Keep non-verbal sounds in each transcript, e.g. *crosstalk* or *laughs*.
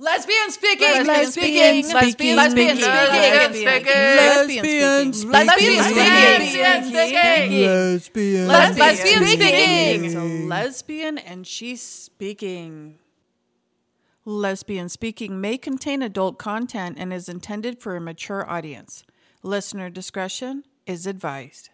Lesbian speaking. Lesbian speaking. Lesbian speaking. Lesbian speaking. Lesbian speaking. Lesbian speaking. Lesbian speaking. Lesbian. Speaking. Lesbian lesbian and she's speaking. Lesbian speaking may contain adult content and is intended for a mature audience. Listener discretion is advised.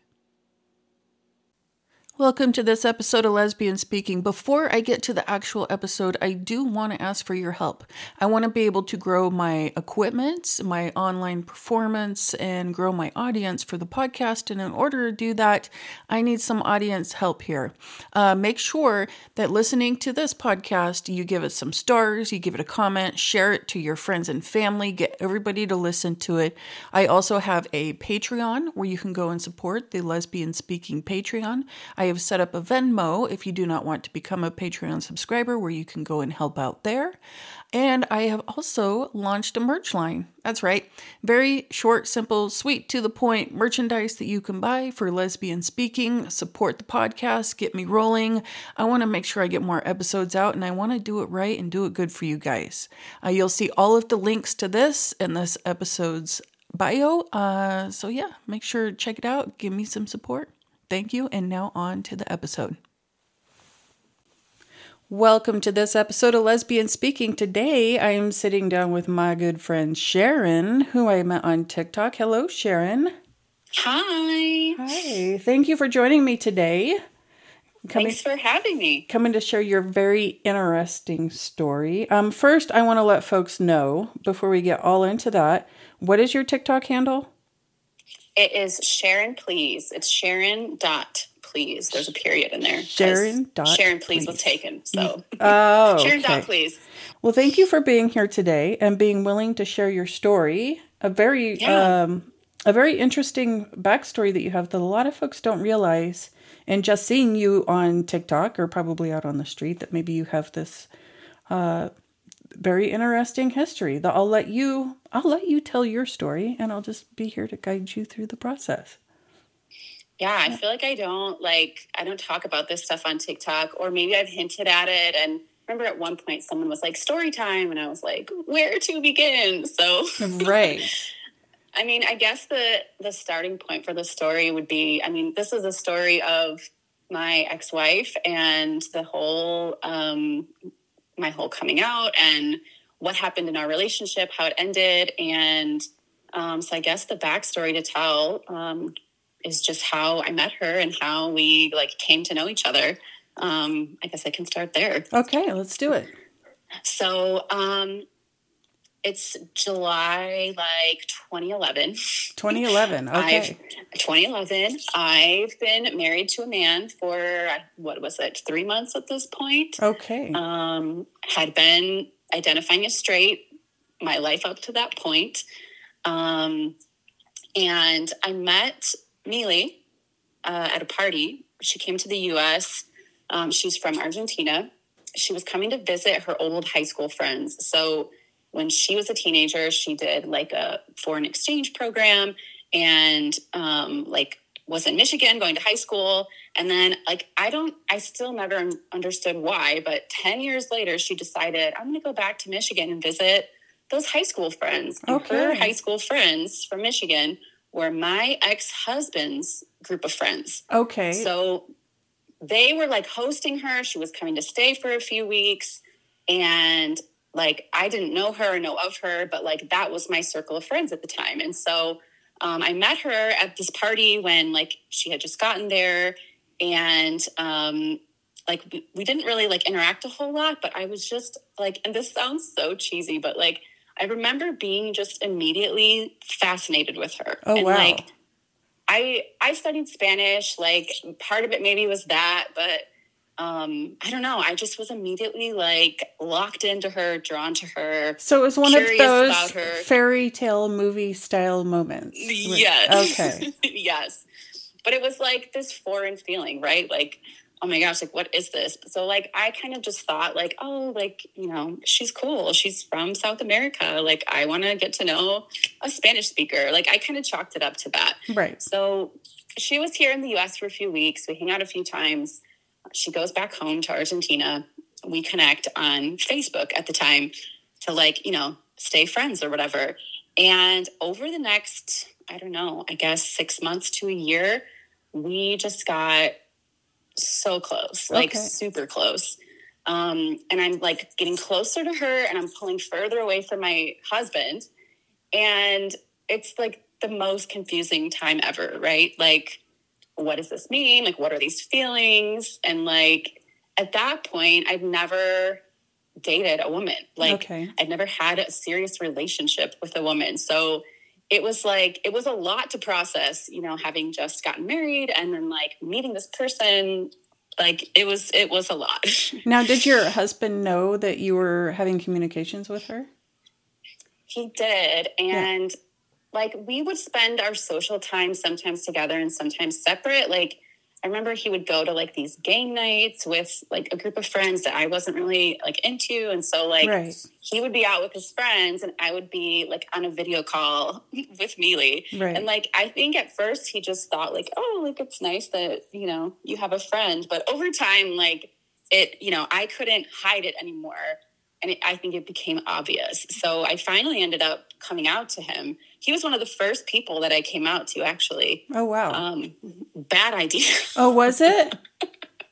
Welcome to this episode of Lesbian Speaking. Before I get to the actual episode, I do want to ask for your help. I want to be able to grow my equipment, my online performance, and grow my audience for the podcast. And in order to do that, I need some audience help here. Uh, make sure that listening to this podcast, you give it some stars, you give it a comment, share it to your friends and family, get everybody to listen to it. I also have a Patreon where you can go and support the Lesbian Speaking Patreon. Have set up a Venmo if you do not want to become a Patreon subscriber where you can go and help out there. And I have also launched a merch line. That's right. Very short, simple, sweet, to the point merchandise that you can buy for lesbian speaking. Support the podcast, get me rolling. I want to make sure I get more episodes out and I want to do it right and do it good for you guys. Uh, you'll see all of the links to this in this episode's bio. Uh, so, yeah, make sure to check it out. Give me some support. Thank you. And now on to the episode. Welcome to this episode of Lesbian Speaking. Today I am sitting down with my good friend Sharon, who I met on TikTok. Hello, Sharon. Hi. Hi. Thank you for joining me today. Coming, Thanks for having me. coming to share your very interesting story. Um, first, I want to let folks know before we get all into that. What is your TikTok handle? It is Sharon, please. It's Sharon dot please. There's a period in there. Sharon dot Sharon, please, please. was taken. So Oh, *laughs* Sharon okay. dot please. Well, thank you for being here today and being willing to share your story. A very Yeah. um a very interesting backstory that you have that a lot of folks don't realize. And just seeing you on TikTok or probably out on the street, that maybe you have this uh, very interesting history. That I'll let you I'll let you tell your story, and I'll just be here to guide you through the process. Yeah, I feel like I don't like I don't talk about this stuff on TikTok, or maybe I've hinted at it. And remember, at one point, someone was like story time, and I was like, where to begin? So Right. *laughs* I mean, I guess the the starting point for the story would be I mean, this is a story of my ex-wife and the whole um my whole coming out and what happened in our relationship, how it ended, and um, so I guess the backstory to tell um, is just how I met her and how we like came to know each other. Um, I guess I can start there. Okay, let's do it. So um, it's July like 2011. 2011. *laughs* Okay. I've 2011. I've been married to a man for what was it, three months at this point. Okay. Um, had been identifying as straight my life up to that point. Um, and I met Mealy uh, at a party. She came to the U.S. Um, she's from Argentina. She was coming to visit her old high school friends. So when she was a teenager, she did like a foreign exchange program and um, like was in Michigan going to high school. And then like I don't, I still never understood why, but 10 years later, she decided I'm going to go back to Michigan and visit those high school friends. And her high school friends from Michigan were my ex-husband's group of friends. Okay. So they were like hosting her. She was coming to stay for a few weeks. And like, I didn't know her or know of her, but like, that was my circle of friends at the time. And so um, I met her at this party when like she had just gotten there. And um, like, we, we didn't really like interact a whole lot, but I was just like, and this sounds so cheesy, but like, I remember being just immediately fascinated with her. Oh, and wow. like, I I studied Spanish. Like part of it maybe was that, but um, I don't know. I just was immediately like locked into her, drawn to her. So it was one of those fairy tale movie style moments. Yes. Okay. *laughs* yes. But it was like this foreign feeling, right? Like, oh my gosh, like what is this? So like I kind of just thought like, oh, like, you know, she's cool. She's from South America. Like I want to get to know a Spanish speaker. Like I kind of chalked it up to that. Right. So she was here in the US for a few weeks. We hang out a few times. She goes back home to Argentina. We connect on Facebook at the time. to like, you know, stay friends or whatever. And over the next, I don't know, I guess six months to a year, we just got so close, like Okay. super close. Um, and I'm like getting closer to her and I'm pulling further away from my husband. And it's like the most confusing time ever, right? Like, what does this mean? Like, what are these feelings? And like, at that point, I've never dated a woman. Like, Okay. I'd never had a serious relationship with a woman. So it was like, it was a lot to process, you know, having just gotten married and then like meeting this person. Like, it was, it was a lot. *laughs* Now, did your husband know that you were having communications with her? He did. And like we would spend our social time sometimes together and sometimes separate. Like I remember he would go to like these game nights with like a group of friends that I wasn't really like into. And so like Right. he would be out with his friends and I would be like on a video call *laughs* with Mealy. Right. And like I think at first he just thought like, oh, like it's nice that, you know, you have a friend. But over time, like it, you know, I couldn't hide it anymore. And it, I think it became obvious. So I finally ended up coming out to him. He was one of the first people that I came out to, actually. Oh, wow. Um, bad idea. oh, was it?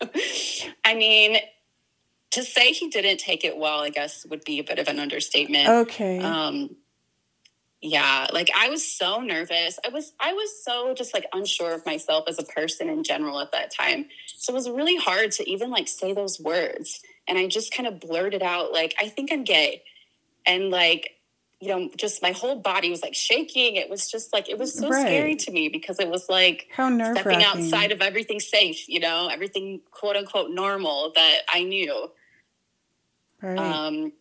*laughs* I mean, to say he didn't take it well, I guess would be a bit of an understatement. Okay. Um, yeah, like I was so nervous. I was I was so just like unsure of myself as a person in general at that time. So it was really hard to even like say those words. And I just kind of blurted out like I think I'm gay. And like you know, just my whole body was like shaking. It was just like it was so Right. scary to me because it was like How stepping outside of everything safe, you know, everything quote unquote normal that I knew. Right. Um,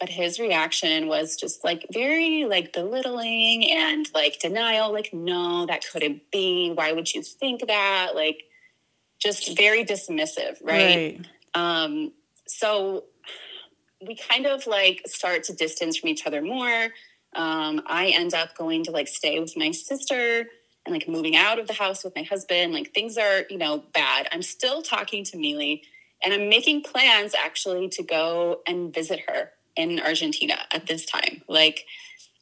but his reaction was just like very like belittling and like denial, like, no, that couldn't be. Why would you think that? Like, just very dismissive, right? Um, so we kind of like start to distance from each other more. Um, I end up going to like stay with my sister and like moving out of the house with my husband. Like things are, you know, bad. I'm still talking to Mealy and I'm making plans actually to go and visit her in Argentina at this time. Like,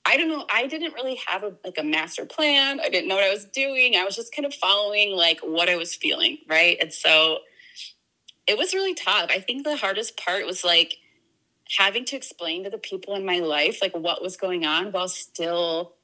I don't know. I didn't really have a, like a master plan. I didn't know what I was doing. I was just kind of following like what I was feeling, right? And so it was really tough. I think the hardest part was like having to explain to the people in my life like what was going on while still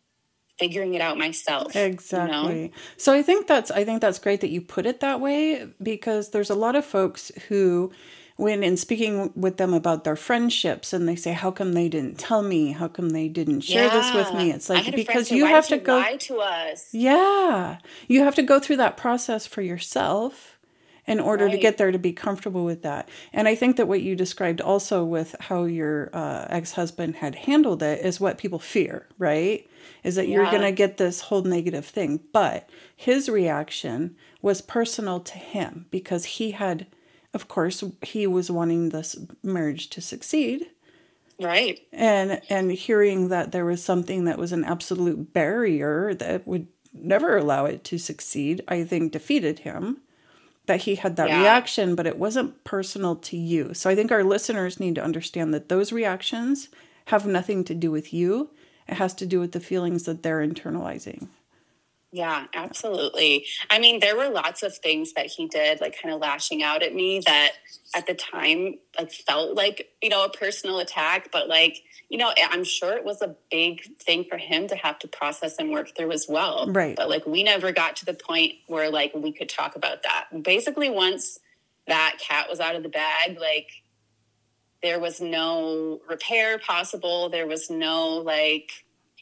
figuring it out myself. you know? Exactly. So I think that's I think that's great that you put it that way because there's a lot of folks who when in speaking with them about their friendships and they say how come they didn't tell me how come they didn't share this with me it's like had a friend because say, you have to you go lie to us. yeah you have to go through that process for yourself in order to get there to be comfortable with that. And i think that what you described also with how your uh, ex-husband had handled it is what people fear right? Is that you're going to get this whole negative thing. But his reaction was personal to him because he had of course he was wanting this marriage to succeed. Right. and and hearing that there was something that was an absolute barrier that would never allow it to succeed i think defeated him that he had that Yeah. reaction but it wasn't personal to you. So i think our listeners need to understand that those reactions have nothing to do with you. It has to do with the feelings that they're internalizing Yeah, absolutely. I mean, there were lots of things that he did, like kind of lashing out at me that at the time, like felt like, you know, a personal attack. But like, you know, I'm sure it was a big thing for him to have to process and work through as well. Right. But like, we never got to the point where like we could talk about that. Basically, once that cat was out of the bag, like, there was no repair possible. There was no like,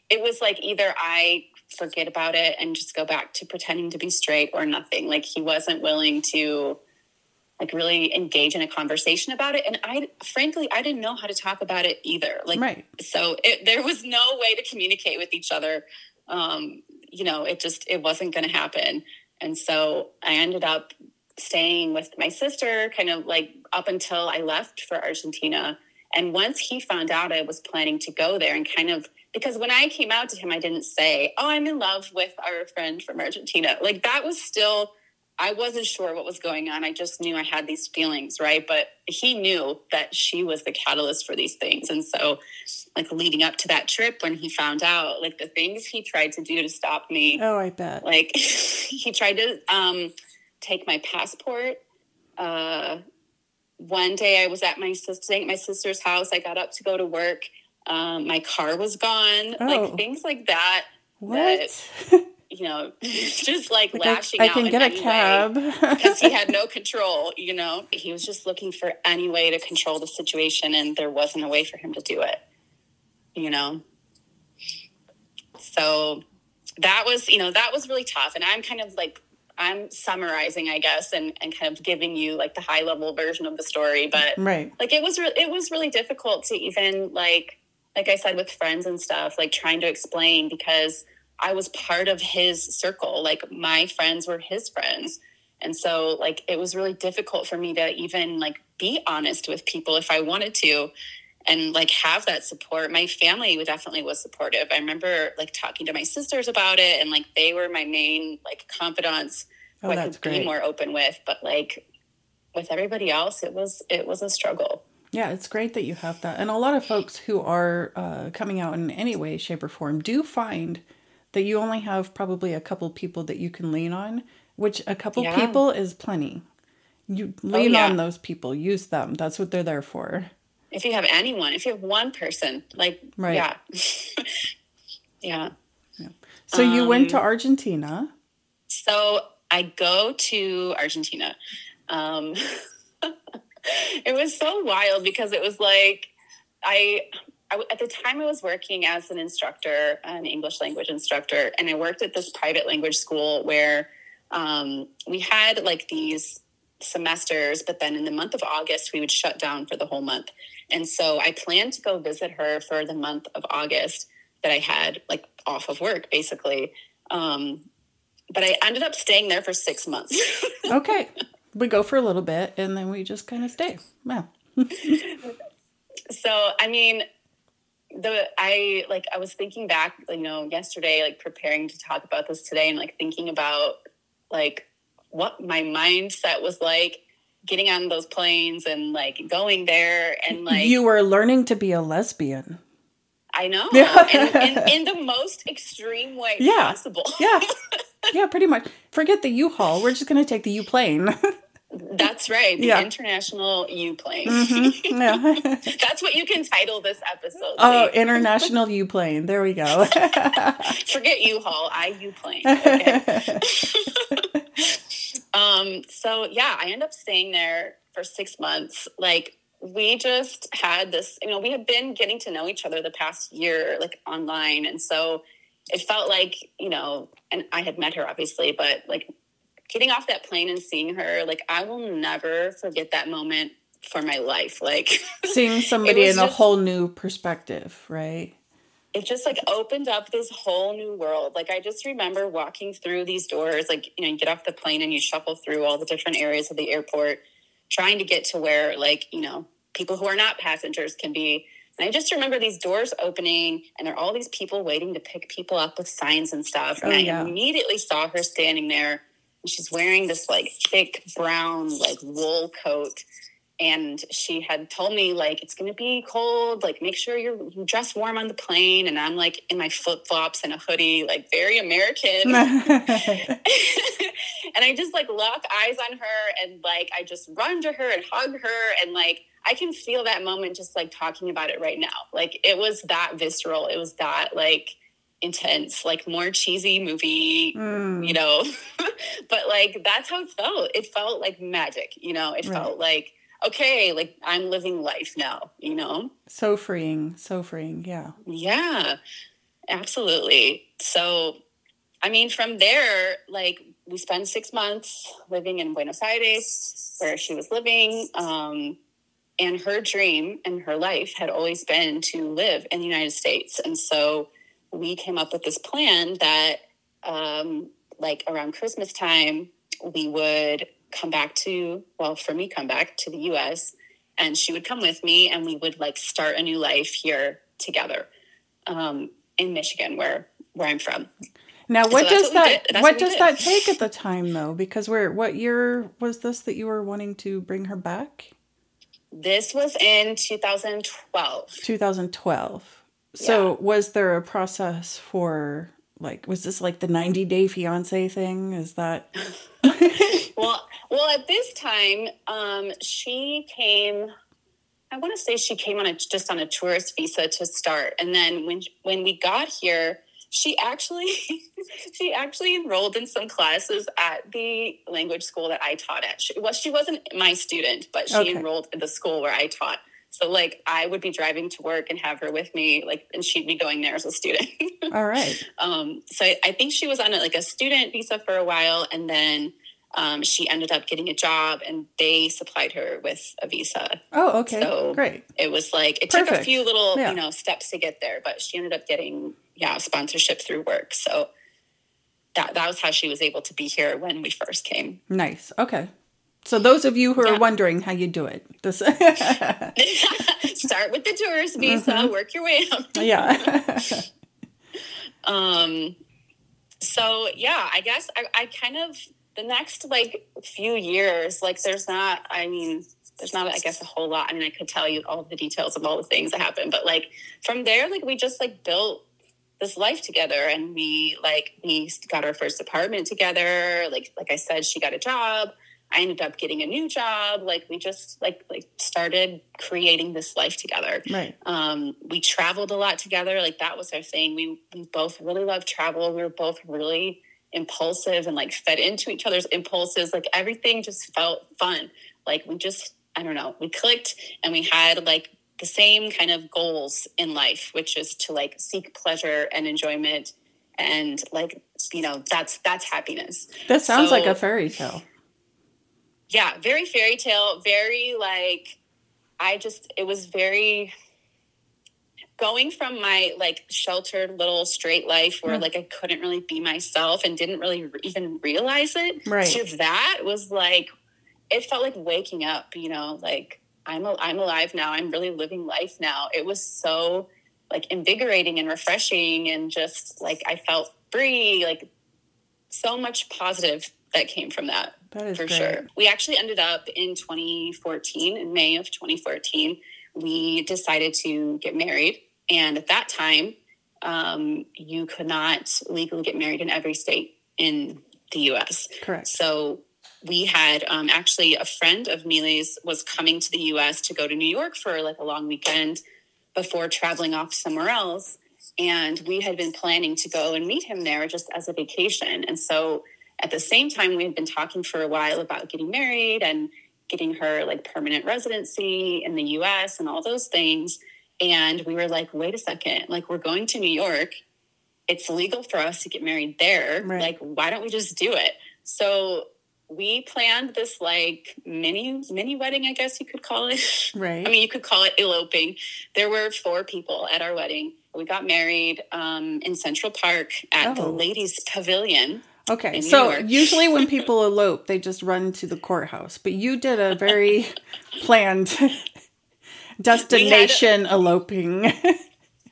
it was like either I forget about it and just go back to pretending to be straight or nothing. Like he wasn't willing to like really engage in a conversation about it. And I frankly I didn't know how to talk about it either. Like right so it, there was no way to communicate with each other. Um, you know, it just it wasn't going to happen. And so I ended up staying with my sister kind of like up until I left for Argentina. And once he found out I was planning to go there and kind of because when I came out to him, I didn't say, Oh, I'm in love with our friend from Argentina. Like that was still I wasn't sure what was going on. I just knew I had these feelings, right? But he knew that she was the catalyst for these things. And so, like, leading up to that trip, when he found out, like, the things he tried to do to stop me. Oh, I bet. Like, *laughs* he tried to um, take my passport. Uh, one day I was at my sister, my sister's house. I got up to go to work. Um, my car was gone. Oh. Like, things like that. What? That, *laughs* you know, *laughs* just like, Like, lashing I, I out can in get a cab. *laughs* because he had no control, you know. He was just looking for any way to control the situation, and there wasn't a way for him to do it, you know. So that was, you know, that was really tough. And I'm kind of like, I'm summarizing, I guess, and, and kind of giving you like the high level version of the story. But right. like it was, re- it was really difficult to even like, like I said, with friends and stuff, like trying to explain because I was part of his circle. Like my friends were his friends. And so like it was really difficult for me to even like be honest with people if I wanted to and like have that support. My family definitely was supportive. I remember like talking to my sisters about it and like they were my main like confidants Oh, who I could be more open with. But like with everybody else it was it was a struggle. Yeah, it's great that you have that. And a lot of folks who are uh, coming out in any way, shape, or form do find that you only have probably a couple people that you can lean on, which a couple Yeah. people is plenty. You lean yeah. on those people, use them. That's what they're there for. If you have anyone, if you have one person, like Right. yeah. *laughs* yeah. So you went Um, to Argentina. So I go to Argentina. Um, *laughs* *laughs* it was so wild because it was like I, I at the time I was working as an instructor, an English language instructor, and I worked at this private language school where um, we had like these semesters, but then in the month of August we would shut down for the whole month. And so I planned to go visit her for the month of August that I had like off of work basically. Um, but I ended up staying there for six months. *laughs* Okay. We go for a little bit and then we just kind of stay. Yeah. so I mean, the I like I was thinking back, you know, yesterday, like preparing to talk about this today, and like thinking about like what my mindset was like getting on those planes and like going there and like you were learning to be a lesbian. I know *laughs* Yeah. in, in, in the most extreme way Yeah. possible. Yeah. *laughs* Yeah, pretty much. Forget the U-Haul. We're just going to take the U-plane. *laughs* That's right, the Yeah. Mm-hmm. international U plane. yeah. That's what you can title this episode. Oh, Lee. international U-plane. There we go. Forget U-Haul, I U-plane. Okay. um, so yeah, I end up staying there for six months. Like we just had this, you know, we had been getting to know each other the past year, like online. And so it felt like, you know, and I had met her obviously, but like getting off that plane and seeing her, like I will never forget that moment for my life. Like *laughs* Seeing somebody in a whole new perspective, right? it just like opened up this whole new world. Like I just remember walking through these doors, like you know, you get off the plane and you shuffle through all the different areas of the airport, trying to get to where like, you know, people who are not passengers can be. And I just remember these doors opening and there are all these people waiting to pick people up with signs and stuff. And Oh, I yeah. immediately saw her standing there and she's wearing this like thick brown like wool coat and she had told me like it's gonna be cold like make sure you're you dress warm on the plane. And i'm like in my flip-flops and a hoodie like very american. *laughs* *laughs* And i just like lock eyes on her and like i just run to her and hug her. And like i can feel that moment just like talking about it right now. Like it was that visceral. It was that like intense like more cheesy movie Mm. you know? *laughs* But like that's how it felt. It felt like magic you know? It Right. felt like okay like i'm living life now you know so freeing, so freeing. Yeah. yeah absolutely so i mean from there like we spent six months living in buenos aires where she was living um, and her dream and her life had always been to live in the united states and so we came up with this plan that um, like around christmas time we would come back to well for me come back to the us and she would come with me and we would like start a new life here together um, in michigan where where i'm from Now, what that's does what that what does that take at the time though? Because we're what year was this that you were wanting to bring her back? This was in 2012. 2012. So was there a process for like was this like the 90 day fiance thing? Is that *laughs* Well, well, at this time, um, she came. I want to say she came on a just on a tourist visa to start, and then when when we got here, she actually *laughs* she actually enrolled in some classes at the language school that I taught at. She, well, she wasn't my student, but she Okay. enrolled in the school where I taught. So, like, I would be driving to work and have her with me, like, and she'd be going there as a student. *laughs* all right? Um, so I, I think she was on a, like a student visa for a while, and then um, she ended up getting a job, and they supplied her with a visa. Oh, okay. So- Great. It was like it took a few little Yeah. you know steps to get there, but she ended up getting yeah sponsorship through work. So that that was how she was able to be here when we first came. Nice. Okay. So those of you who are Yeah. wondering how you do it. This *laughs* Start with the tourist visa, Mm-hmm. work your way up. *laughs* yeah. *laughs* Um, so yeah, I guess I, I kind of the next like few years, like there's not, I mean, there's not, I guess, a whole lot. I mean, I could tell you all the details of all the things that happened, but like from there, like we just like built this life together and we like we got our first apartment together. Like like I said, she got a job. I ended up getting a new job. Like we just like like started creating this life together. Right. um, we traveled a lot together. Like that was our thing. We, we both really loved travel. We were both really impulsive and like fed into each other's impulses. Like everything just felt fun. Like we just i don't know we clicked and we had like the same kind of goals in life which is to like seek pleasure and enjoyment and like you know that's that's happiness. That sounds like a fairy tale. Yeah very fairy tale very like i just it was very going from my like sheltered little straight life where Mm. like i couldn't really be myself and didn't really re- even realize it Right. to that was like it felt like waking up you know like i'm a, i'm alive now i'm really living life now it was so like invigorating and refreshing and just like i felt free like so much positive that came from that That is for great. sure. We actually ended up in 2014, in May of 2014, we decided to get married. And at that time, um, you could not legally get married in every state in the US. Correct. So we had um, actually a friend of Mile's was coming to the US to go to New York for like a long weekend before traveling off somewhere else. And we had been planning to go and meet him there just as a vacation. And so at the same time, we had been talking for a while about getting married and getting her like permanent residency in the US and all those things. And we were like, wait a second, like we're going to New York. It's legal for us to get married there. Right. Like, why don't we just do it? So we planned this like mini mini wedding, I guess you could call it. Right. *laughs* I mean, you could call it eloping. There were four people at our wedding. We got married um, in Central Park at the Oh. ladies' pavilion. Okay, in so *laughs* usually when people elope, they just run to the courthouse, but you did a very *laughs* planned destination eloping. *laughs*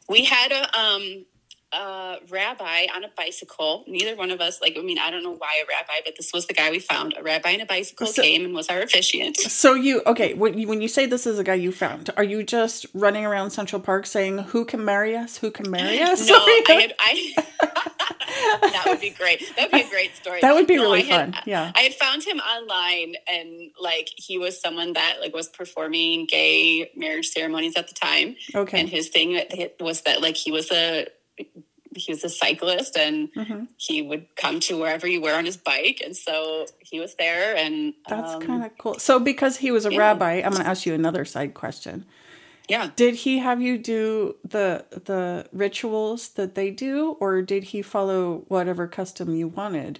We had a um a rabbi on a bicycle. Neither one of us, like, I mean, I don't know why a rabbi, but this was the guy we found. A rabbi on a bicycle So- came and was our officiant. so you okay? When you, when you say this is a guy you found, are you just running around Central Park saying who can marry us? Who can marry us? No, I had *laughs* I. *laughs* that would be great. That would be a great story. That would be No, really had- fun. Yeah. I had found him online, and like he was someone that like was performing gay marriage ceremonies at the time. Okay. And his thing was that like he was a he was a cyclist, and Mhm. he would come to wherever you were on his bike, and so he was there, and That's um, kind of cool. So because he was a yeah. rabbi, I'm going to ask you another side question. yeah. Did he have you do the the rituals that they do, or did he follow whatever custom you wanted?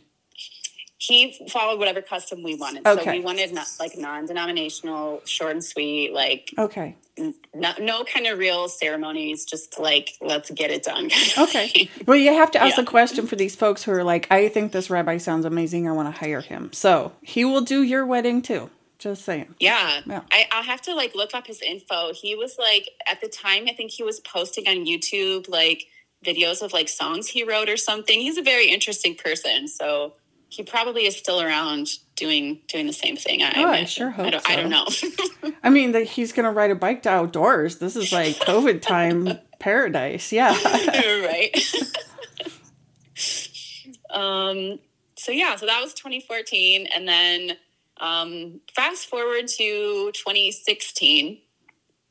He followed whatever custom we wanted. Okay. So we wanted not, like non-denominational, short and sweet, like Okay. no, no kind of real ceremonies, just like let's get it done. Okay. *laughs* Well, you have to ask Yeah. the question for these folks who are like, I think this rabbi sounds amazing. I want to hire him. So he will do your wedding too. Just saying. Yeah, Yeah. I, I'll have to like look up his info. He was like at the time, I think he was posting on YouTube like videos of like songs he wrote or something. He's a very interesting person. So he probably is still around doing doing the same thing. I, Oh, I sure hope I don't, I don't know. *laughs* I mean, that he's gonna ride a bike to outdoors. This is like COVID *laughs* time paradise. Yeah. *laughs* right. um, so yeah, so that was 2014, and then um, fast forward to 2016.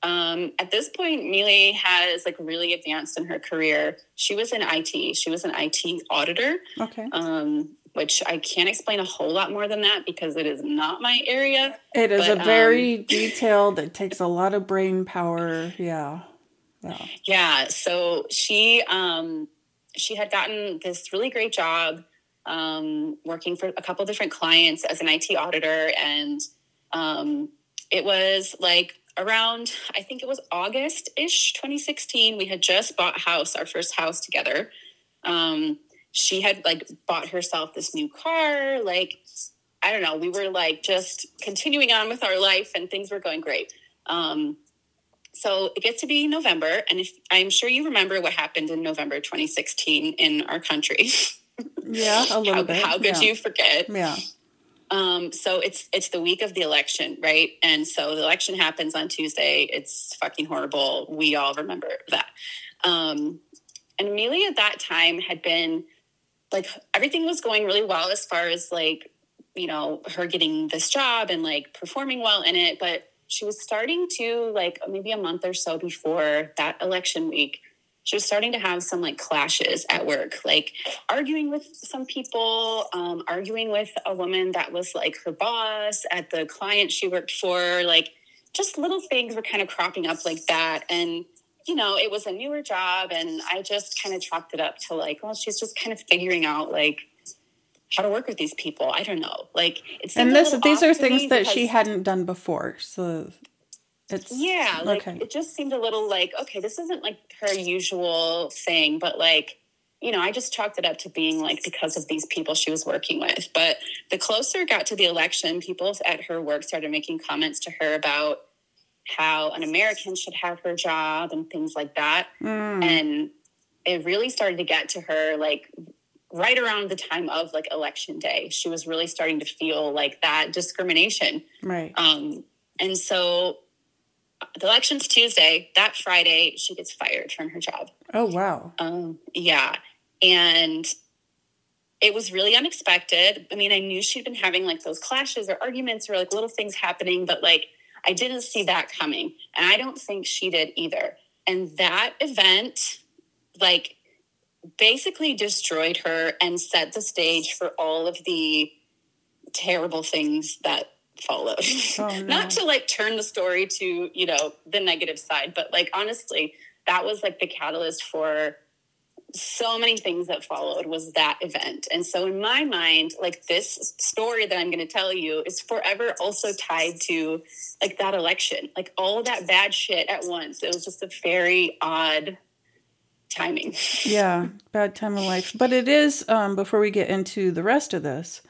Um, at this point, Mili has like really advanced in her career. She was in IT. She was an IT auditor, Okay. um, which I can't explain a whole lot more than that because it is not my area. It is but, a very detailed. It takes a lot of brain power. Yeah. Yeah. Yeah, so she um she had gotten this really great job um working for a couple different clients as an IT auditor and um it was like around I think it was August-ish 2016 we had just bought a house our first house together. Um she had like bought herself this new car like I don't know, we were like just continuing on with our life and things were going great. Um so it gets to be November, and if I'm sure you remember what happened in November 2016 in our country. *laughs* Yeah. A little how, bit. how could yeah. you forget? Yeah. Um, so it's it's the week of the election, right? And so the election happens on Tuesday. It's fucking horrible. We all remember that. Um, and Amelia at that time had been like everything was going really well as far as like you know her getting this job and like performing well in it, but she was starting to like maybe a month or so before that election week she was starting to have some like clashes at work like arguing with some people um, arguing with a woman that was like her boss at the client she worked for like just little things were kind of cropping up like that and you know it was a newer job and i just kind of chalked it up to like well she's just kind of figuring out like how to work with these people i don't know like it seemed And this, these are things that she hadn't done before. So it's yeah, like okay. it just seemed a little like, okay, this isn't like her usual thing, but like, you know, I just chalked it up to being like because of these people she was working with. But the closer it got to the election, people at her work started making comments to her about how an American should have her job and things like that. Mm. And it really started to get to her like right around the time of like election day. She was really starting to feel like that discrimination. Right. Um, and so the election's Tuesday. That Friday, she gets fired from her job. Oh wow. Um, yeah. And it was really unexpected. I mean, I knew she'd been having like those clashes or arguments or like little things happening, but like I didn't see that coming. And I don't think she did either. And that event, like, basically destroyed her and set the stage for all of the terrible things that followed. Oh, *laughs* no. Not to like turn the story to, you know, the negative side, but like honestly, that was like the catalyst for so many things that followed was that event. And so in my mind, like this story that I'm going to tell you is forever also tied to like that election, like all of that bad shit at once. It was just a very odd timing. yeah, bad time of life. But it is, um, before we get into the rest of this,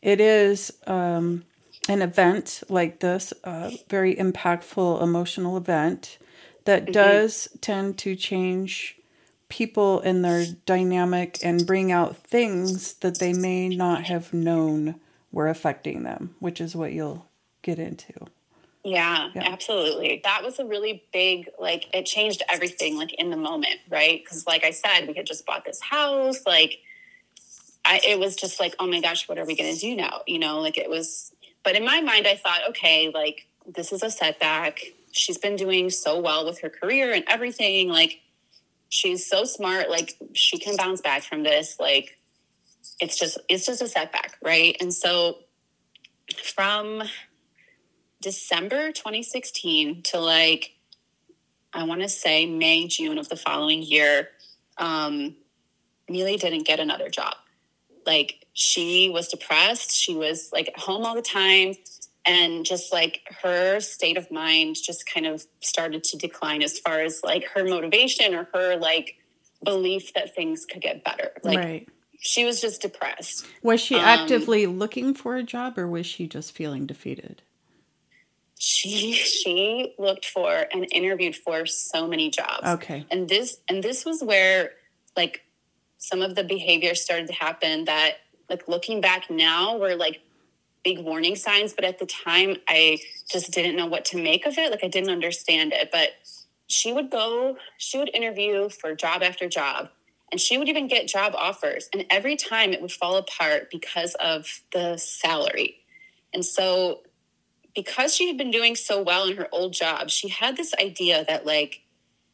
it is um, an event like this, a very impactful emotional event that does tend to change people and their dynamic and bring out things that they may not have known were affecting them, which is what you'll get into. Yeah, Yeah. absolutely. That was a really big, like, it changed everything, like, in the moment, right? Because, like I said, we had just bought this house. Like, I, it was just like, oh my gosh, what are we going to do now? You know, like, it was, but in my mind, I thought, okay, like, this is a setback. She's been doing so well with her career and everything. Like, she's so smart. Like, she can bounce back from this. Like, it's just, it's just a setback, right? And so, from December 2016 to like, I want to say May, June of the following year, um, Neely didn't get another job. Like, she was depressed. She was like at home all the time. And just like her state of mind just kind of started to decline as far as like her motivation or her like belief that things could get better. Like, right. she was just depressed. Was she um, actively looking for a job or was she just feeling defeated? she she looked for and interviewed for so many jobs Okay. and this and this was where like some of the behaviors started to happen that like looking back now were like big warning signs but at the time i just didn't know what to make of it. Like i didn't understand it but she would go she would interview for job after job and she would even get job offers and every time it would fall apart because of the salary. And so because she had been doing so well in her old job she had this idea that like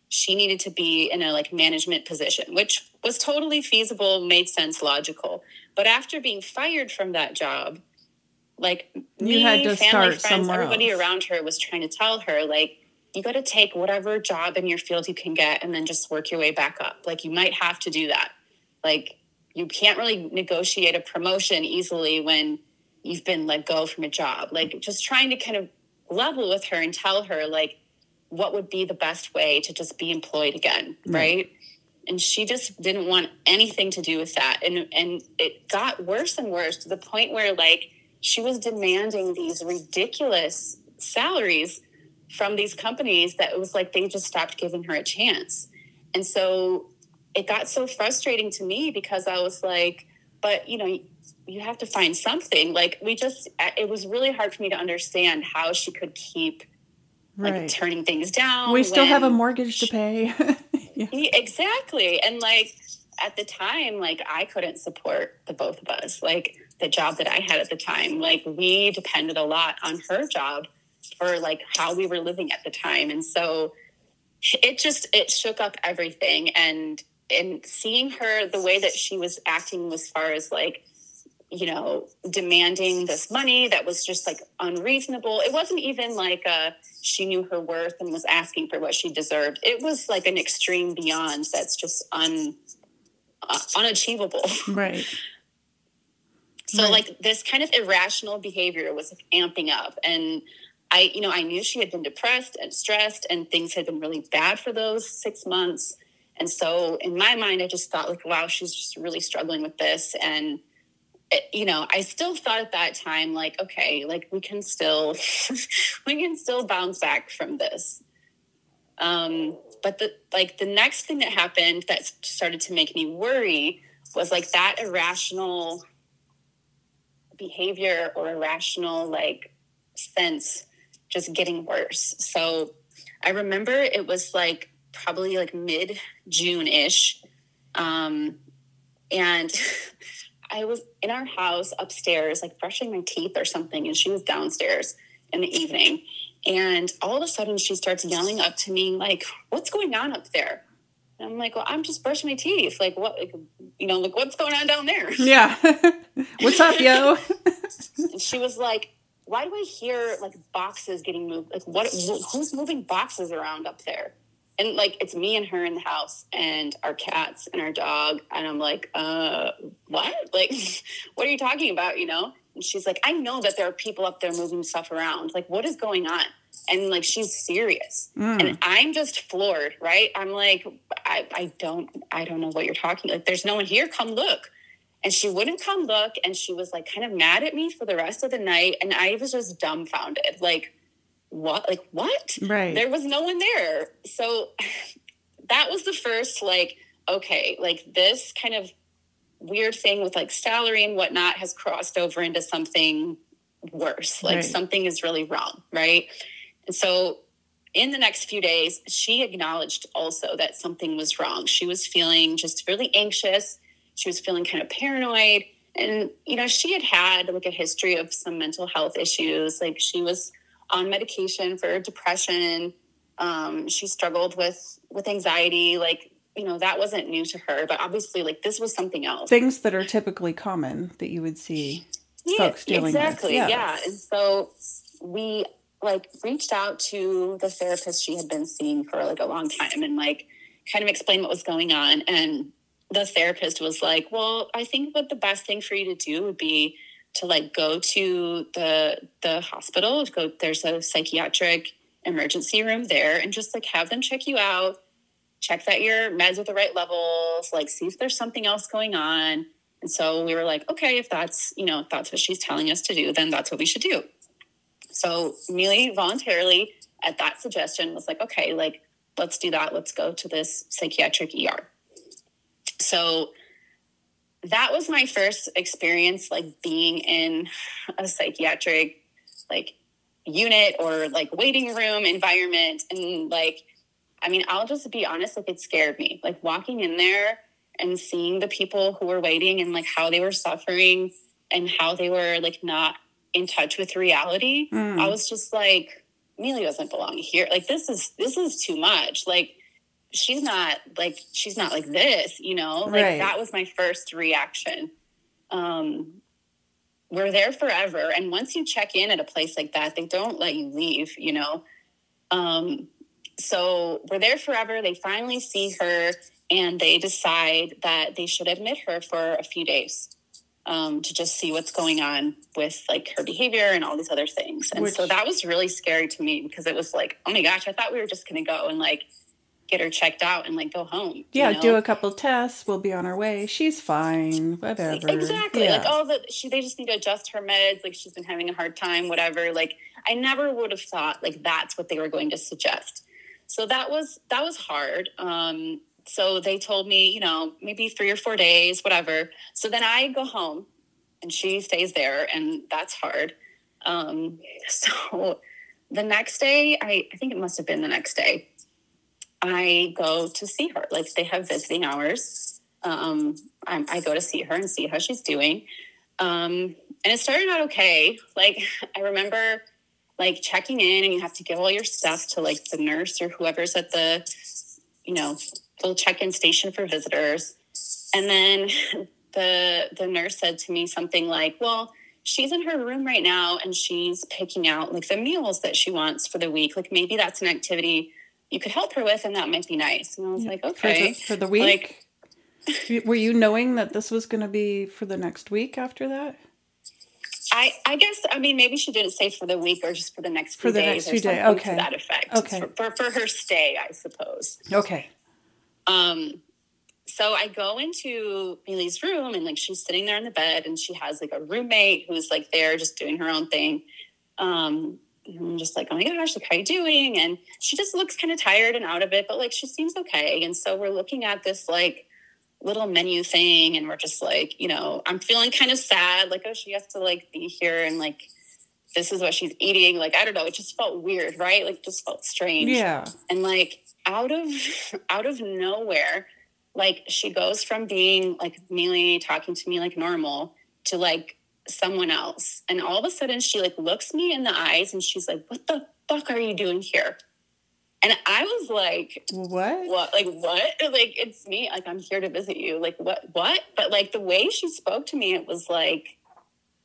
she needed to be in a like management position which was totally feasible made sense logical. But after being fired from that job like You me had to family start friends somewhere everybody else. around her was trying to tell her like you got to take whatever job in your field you can get and then just work your way back up. Like you might have to do that. Like you can't really negotiate a promotion easily when you've been let go from a job. Like just trying to kind of level with her and tell her like what would be the best way to just be employed again right? And she just didn't want anything to do with that. And and it got worse and worse to the point where like she was demanding these ridiculous salaries from these companies that it was like they just stopped giving her a chance and so it got so frustrating to me because i was like but you know you have to find something like we just it was really hard for me to understand how she could keep like Right. turning things down We still have a mortgage to pay. *laughs* Yeah, exactly. And like at the time, like I couldn't support the both of us. Like the job that I had at the time, like we depended a lot on her job for like how we were living at the time. And so it just it shook up everything. And and seeing her the way that she was acting as far as like you know demanding this money that was just like unreasonable. It wasn't even like a she knew her worth and was asking for what she deserved. It was like an extreme beyond that's just un uh, unachievable. Right. So Right. like this kind of irrational behavior was like, amping up. And I you know I knew she had been depressed and stressed and things had been really bad for those 6 months. And so in my mind I just thought like wow she's just really struggling with this. And it, you know I still thought at that time like okay like we can still *laughs* we can still bounce back from this. Um but the like the next thing that happened that started to make me worry was like that irrational behavior or irrational like sense just getting worse. So I remember it was like probably like mid June ish. Um, and *laughs* I was in our house upstairs, like brushing my teeth or something, and she was downstairs in the evening. And all of a sudden, she starts yelling up to me, like, What's going on up there? And I'm like, Well, I'm just brushing my teeth. Like, what, like, you know, like, what's going on down there? *laughs* Yeah. *laughs* What's up, yo? And she was like, "Why do I hear like boxes getting moved? Like, what? Who's moving boxes around up there?" And like, it's me and her in the house, and our cats and our dog. And I'm like, "Uh, what? Like, *laughs* what are you talking about? You know?" And she's like, "I know that there are people up there moving stuff around. Like, what is going on?" And like, she's serious, hmm. and I'm just floored. Right? I'm like, I, I don't, I don't know what you're talking. Like, there's no one here. Come look and she wouldn't come look and she was like kind of mad at me for the rest of the night and i was just dumbfounded like what like what Right. there was no one there so *sighs* that was the first like okay like this kind of weird thing with like salary and whatnot has crossed over into something worse like Right. something is really wrong right so in the next few days she acknowledged also that something was wrong. She was feeling just really anxious. She was feeling kind of paranoid. And you know she had had like a history of some mental health issues. Like she was on medication for depression. Um, she struggled with with anxiety. Like you know that wasn't new to her but obviously like this was something else. Things that are typically common that you would see folks dealing with. exactly. Yeah. yeah. and so we like reached out to the therapist she had been seeing for like a long time and like kind of explained what was going on. And the therapist was like well i think what the best thing for you to do would be to like go to the the hospital. Go there's a psychiatric emergency room there and just like have them check you out check that your meds are the right levels like see if there's something else going on. And so we were like okay if that's you know if that's what she's telling us to do then that's what we should do so Neely voluntarily at that suggestion was like okay like let's do that. Let's go to this psychiatric er so that was my first experience like being in a psychiatric like unit or like waiting room environment. And like i mean i'll just be honest like it scared me. Like walking in there and seeing the people who were waiting and like how they were suffering and how they were like not in touch with reality Mm. i was just like Neely doesn't belong here. Like this is this is too much. Like she's not like she's not like this you know? Like Right. that was my first reaction. Um we're there forever. And once you check in at a place like that they don't let you leave you know? Um so we're there forever. They finally see her and they decide that they should admit her for a few days um, to just see what's going on with like her behavior and all these other things and so that was really scary to me because it was like oh my gosh i thought we were just going to go and like get her checked out and like go home you Yeah, know? do a couple tests. We'll be on our way. She's fine. Whatever. Exactly. Yeah. Like, oh, the, she, they just need to adjust her meds. Like, she's been having a hard time, whatever. Like, I never would have thought like that's what they were going to suggest. So that was that was hard. Um, so they told me, you know, maybe three or four days, whatever. So then I go home, and she stays there, and that's hard. Um, *laughs* so the next day, I, I think it must have been the next day. I go to see her. Like they have visiting hours. Um, I, I go to see her and see how she's doing. Um, and it started out okay. Like *laughs* I remember like checking in and you have to give all your stuff to like the nurse or whoever's at the, you know, little check-in station for visitors. And then *laughs* the the nurse said to me something like, well, she's in her room right now and she's picking out like the meals that she wants for the week. Like maybe that's an activity you could help her with and that might be nice. And I was like, for, okay. the, for the week. *laughs* Were you knowing that this was going to be for the next week after that? I, I guess I mean maybe she didn't say for the week or just for the next few For the days next few days, something okay. to that effect. Okay. For, for for her stay, I suppose. Okay. Um, so I go into Millie's room and like she's sitting there in the bed and she has like a roommate who's like there just doing her own thing. Um, and I'm just like, oh my gosh, like how you doing? And she just looks kind of tired and out of it, but like she seems okay. And so we're looking at this like little menu thing and we're just like, you know, I'm feeling kind of sad, like, oh, she has to like be here and like this is what she's eating. Like, I don't know, it just felt weird, right? Like just felt strange Yeah. and like out of out of nowhere like she goes from being like Mealy talking to me like normal to like someone else. And all of a sudden she like looks me in the eyes and she's like what the fuck are you doing here? And i was like What? what like what? *laughs* Like it's me. Like i'm here to visit you. Like what what? But like the way she spoke to me it was like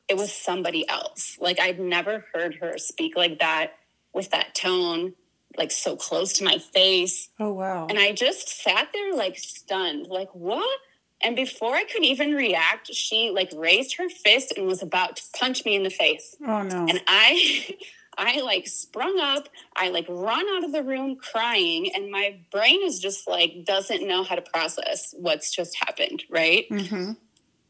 it was somebody else. Like I'd never heard her speak like that with that tone like so close to my face Oh wow. and i just sat there like stunned like what and before i could even react she like raised her fist and was about to punch me in the face oh no. and I *laughs* I like sprung up, I like run out of the room crying, and my brain is just like doesn't know how to process what's just happened, right? hmm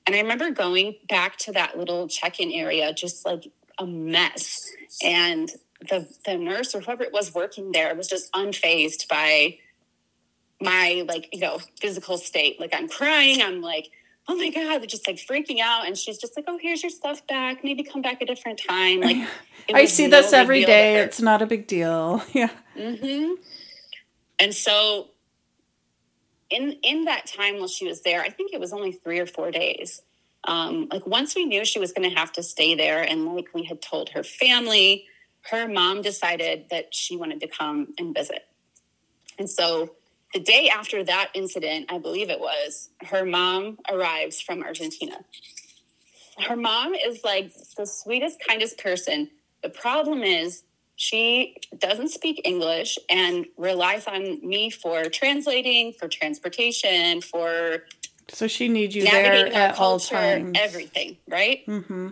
And I remember going back to that little check-in area, just like a mess. And the the nurse or whoever it was working there was just unfazed by my like, you know, physical state. Like I'm crying, I'm like, oh my God, just like freaking out. And she's just like, Oh, here's your stuff back. Maybe come back a different time. Like *laughs* I see no this every day. It's not a big deal. *laughs* Yeah. mm-hmm. And so, in in that time while she was there, I think it was only three or four days. Um, like once we knew she was going to have to stay there, and like we had told her family, her mom decided that she wanted to come and visit. And so, the day after that incident, I believe it was, her mom arrives from Argentina. Her mom is like the sweetest, kindest person. The problem is she doesn't speak English and relies on me for translating, for transportation, for So she needs you there at all culture, times. everything, right? Mm-hmm.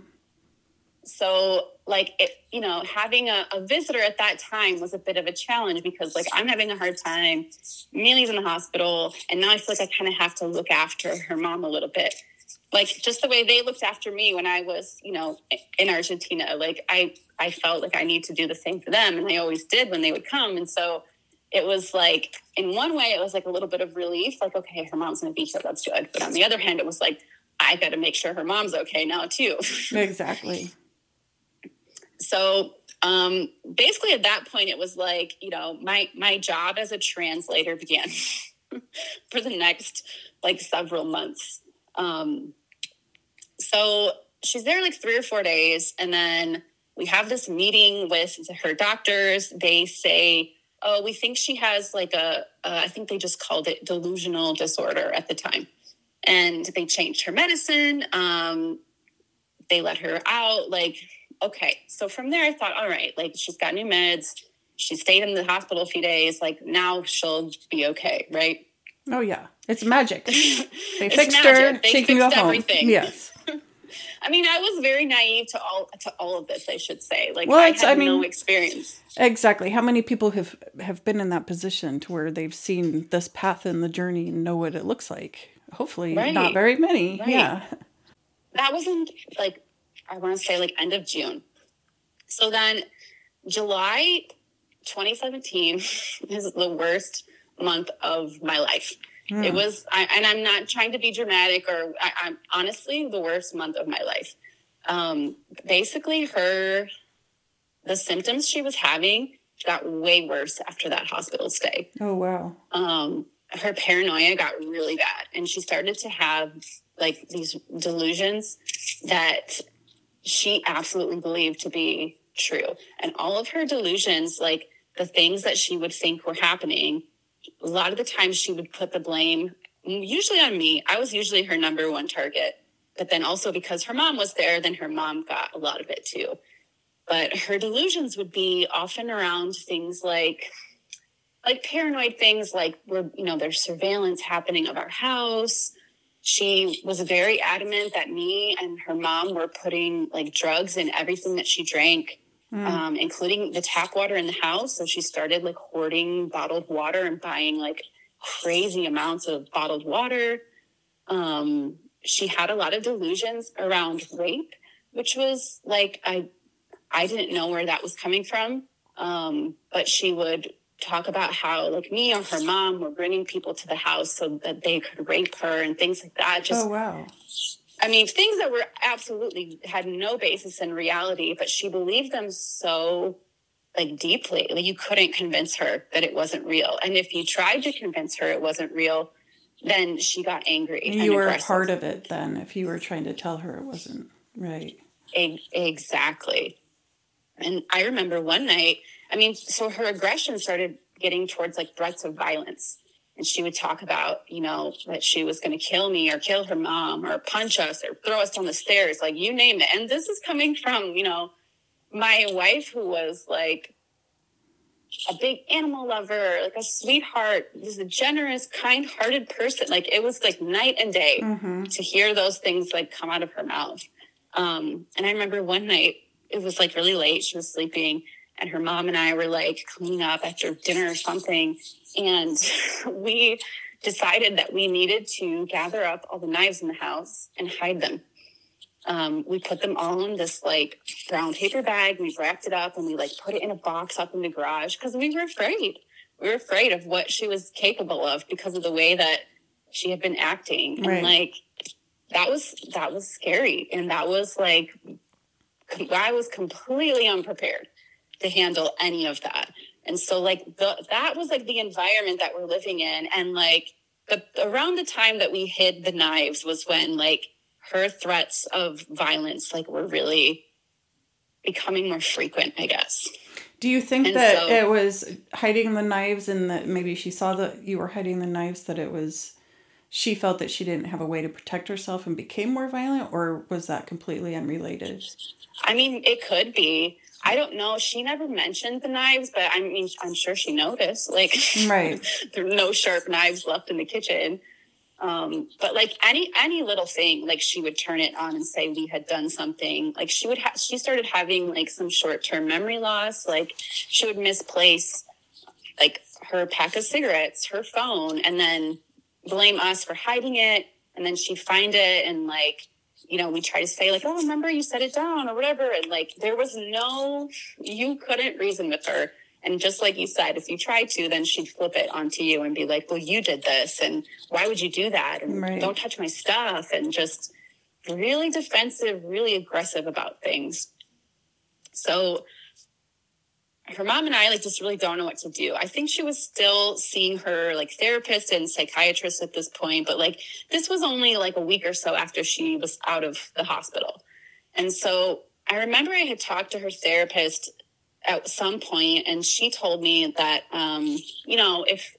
So, like, it, you know, having a, a visitor at that time was a bit of a challenge because, like, I'm having a hard time. Millie's in the hospital, and now I feel like I kind of have to look after her mom a little bit. Like, just the way they looked after me when I was, you know, in Argentina. Like, I, I felt like I need to do the same for them, and I always did when they would come. And so, it was like in one way it was like a little bit of relief like okay her mom's gonna be here that's good but on the other hand it was like i gotta make sure her mom's okay now too *laughs* exactly so um basically at that point it was like you know my my job as a translator began *laughs* for the next like several months um so she's there like three or four days and then we have this meeting with her doctors they say oh, we think she has like a, uh, I think they just called it delusional disorder at the time. And they changed her medicine. Um, they let her out. Like, okay. So from there, I thought, all right, like she's got new meds. She stayed in the hospital a few days. Like now she'll be okay, right? Oh yeah, it's magic. *laughs* They It's fixed magic. her. They she can go fixed home. everything. Yes. *laughs* I mean, I was very naive to all to all of this. I should say, like, Well, I had I mean- no experience. Exactly. How many people have have been in that position to where they've seen this path in the journey and know what it looks like? Hopefully, Right. not very many. Right. Yeah. that wasn't like I want to say like end of June. So then July 2017 *laughs* is the worst month of my life. It was, I, and I'm not trying to be dramatic or I, I'm honestly the worst month of my life. Um, basically, her, the symptoms she was having got way worse after that hospital stay Oh wow. um, her paranoia got really bad and she started to have like these delusions that she absolutely believed to be true. And all of her delusions like the things that she would think were happening a lot of the times she would put the blame usually on me. I was usually her number one target. But then also because her mom was there then her mom got a lot of it too. But her delusions would be often around things like like paranoid things like where you know there's surveillance happening of our house she was very adamant that me and her mom were putting like drugs in everything that she drank um, including the tap water in the house. So she started like hoarding bottled water and buying like crazy amounts of bottled water. Um, she had a lot of delusions around rape which was like i i didn't know where that was coming from. Um, but she would talk about how like me or her mom were bringing people to the house so that they could rape her and things like that just oh wow. I mean, things that were absolutely had no basis in reality, but she believed them so like deeply. Like you couldn't convince her that it wasn't real. And if you tried to convince her it wasn't real, then she got angry. and You were a aggressive. part of it then if you were trying to tell her it wasn't right. Exactly. And I remember one night, I mean, so her aggression started getting towards like threats of violence. And she would talk about, you know, that she was going to kill me or kill her mom or punch us or throw us down the stairs, like you name it. And this is coming from, you know, my wife who was like a big animal lover, like a sweetheart, just a generous, kind hearted person. Like it was like night and day Mm-hmm. to hear those things like come out of her mouth. Um, and I remember one night, it was like really late. She was sleeping, and her mom and I were like cleaning up after dinner or something. And *laughs* we decided that we needed to gather up all the knives in the house and hide them. Um, we put them all in this like brown paper bag. We wrapped it up and we like put it in a box up in the garage because we were afraid. We were afraid of what she was capable of because of the way that she had been acting. Right. And like that was that was scary. And that was like I was completely unprepared to handle any of that. And so like the, that was like the environment that we're living in. And like the, around the time that we hid the knives was when like her threats of violence like were really becoming more frequent, I guess. Do you think And that so- it was hiding the knives and that maybe she saw that you were hiding the knives that it was she felt that she didn't have a way to protect herself and became more violent or was that completely unrelated? I mean, it could be. I don't know. She never mentioned the knives, but I mean, I'm sure she noticed. Like, Right. *laughs* there were no sharp knives left in the kitchen. Um, but like any any little thing, like she would turn it on and say we had done something. Like she would ha- she started having like some short term memory loss. Like she would misplace like her pack of cigarettes, her phone, and then blame us for hiding it. And then she'd find it and like you know, we try to say like, oh, remember you set it down or whatever. And like, there was no, you couldn't reason with her. And just like you said, if you try to, then she'd flip it onto you and be like, well, you did this. And why would you do that? And Right. don't touch my stuff. And just really defensive, really aggressive about things. So her mom and I like just really don't know what to do. I think she was still seeing her like therapist and psychiatrist at this point, but like this was only like a week or so after she was out of the hospital. And so I remember I had talked to her therapist at some point and she told me that um, you know, if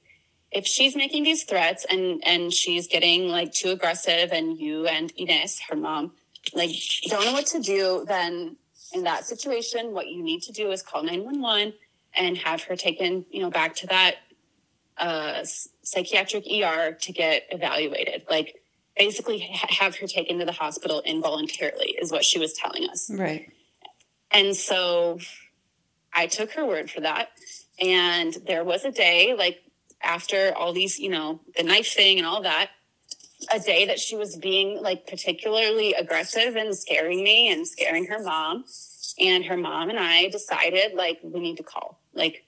if she's making these threats and and she's getting like too aggressive and you and Ines, her mom, like don't know what to do, then in that situation, what you need to do is call 911 and have her taken, you know, back to that uh, psychiatric ER to get evaluated. Like basically ha- have her taken to the hospital involuntarily is what she was telling us. Right. And so I took her word for that. And there was a day, like after all these, you know, the knife thing and all that, a day that she was being like particularly aggressive and scaring me and scaring her mom. And her mom and I decided, like, we need to call. Like,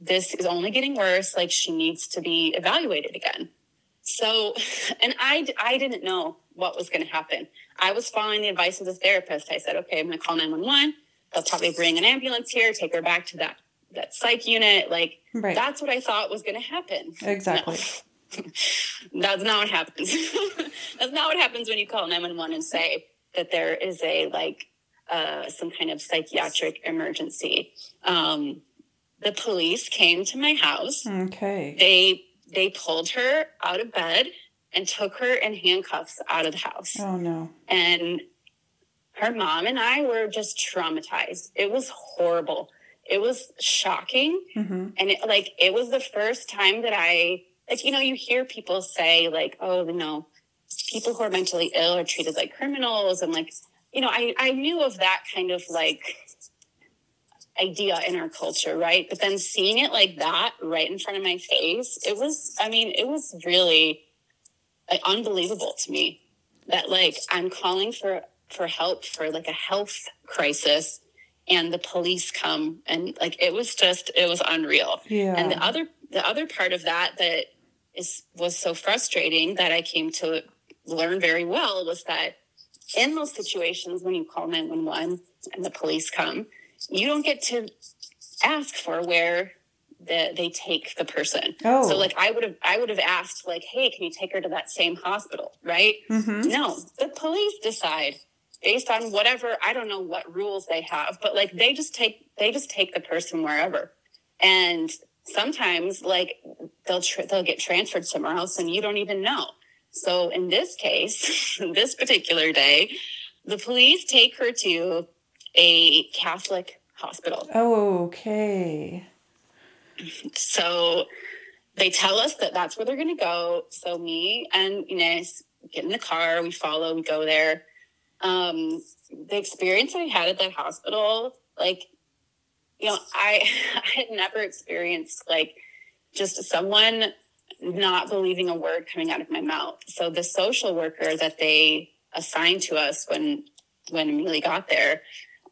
this is only getting worse. Like, she needs to be evaluated again. So, *laughs* and I, I didn't know what was going to happen. I was following the advice of the therapist. I said, okay, I'm going to call 911. They'll probably bring an ambulance here, take her back to that, that psych unit. Like, Right. that's what I thought was going to happen. Exactly. That's not what happens. *laughs* That's not what happens when you call 911 and say that there is a like uh, some kind of psychiatric emergency. Um, the police came to my house. Okay. They they pulled her out of bed and took her in handcuffs out of the house. Oh no. And her mom and I were just traumatized. It was horrible. It was shocking hmm and it like it was the first time that i like you know you hear people say like oh you know people who are mentally ill are treated like criminals and like you know i i knew of that kind of like idea in our culture right but then seeing it like that right in front of my face it was i mean it was really like, unbelievable to me that like i'm calling for for help for like a health crisis and the police come and like it was just it was unreal Yeah. and the other the other part of that that is was so frustrating that i came to learn very well was that in those situations when you call 911 and the police come you don't get to ask for where the, they take the person. Oh. so like i would have i would have asked like hey can you take her to that same hospital? Right? Hmm no, the police decide based on whatever I don't know what rules they have, but like they just take they just take the person wherever, and sometimes like they'll tr- they'll get transferred somewhere else and you don't even know. So in this case, *laughs* this particular day, the police take her to a Catholic hospital. Oh, okay. So they tell us that that's where they're going to go. So me and Ines get in the car, we follow, we go there. Um, the experience I had at that hospital, like, you know, I, *laughs* I had never experienced like just someone not believing a word coming out of my mouth. So the social worker that they assigned to us when when Amelia got there,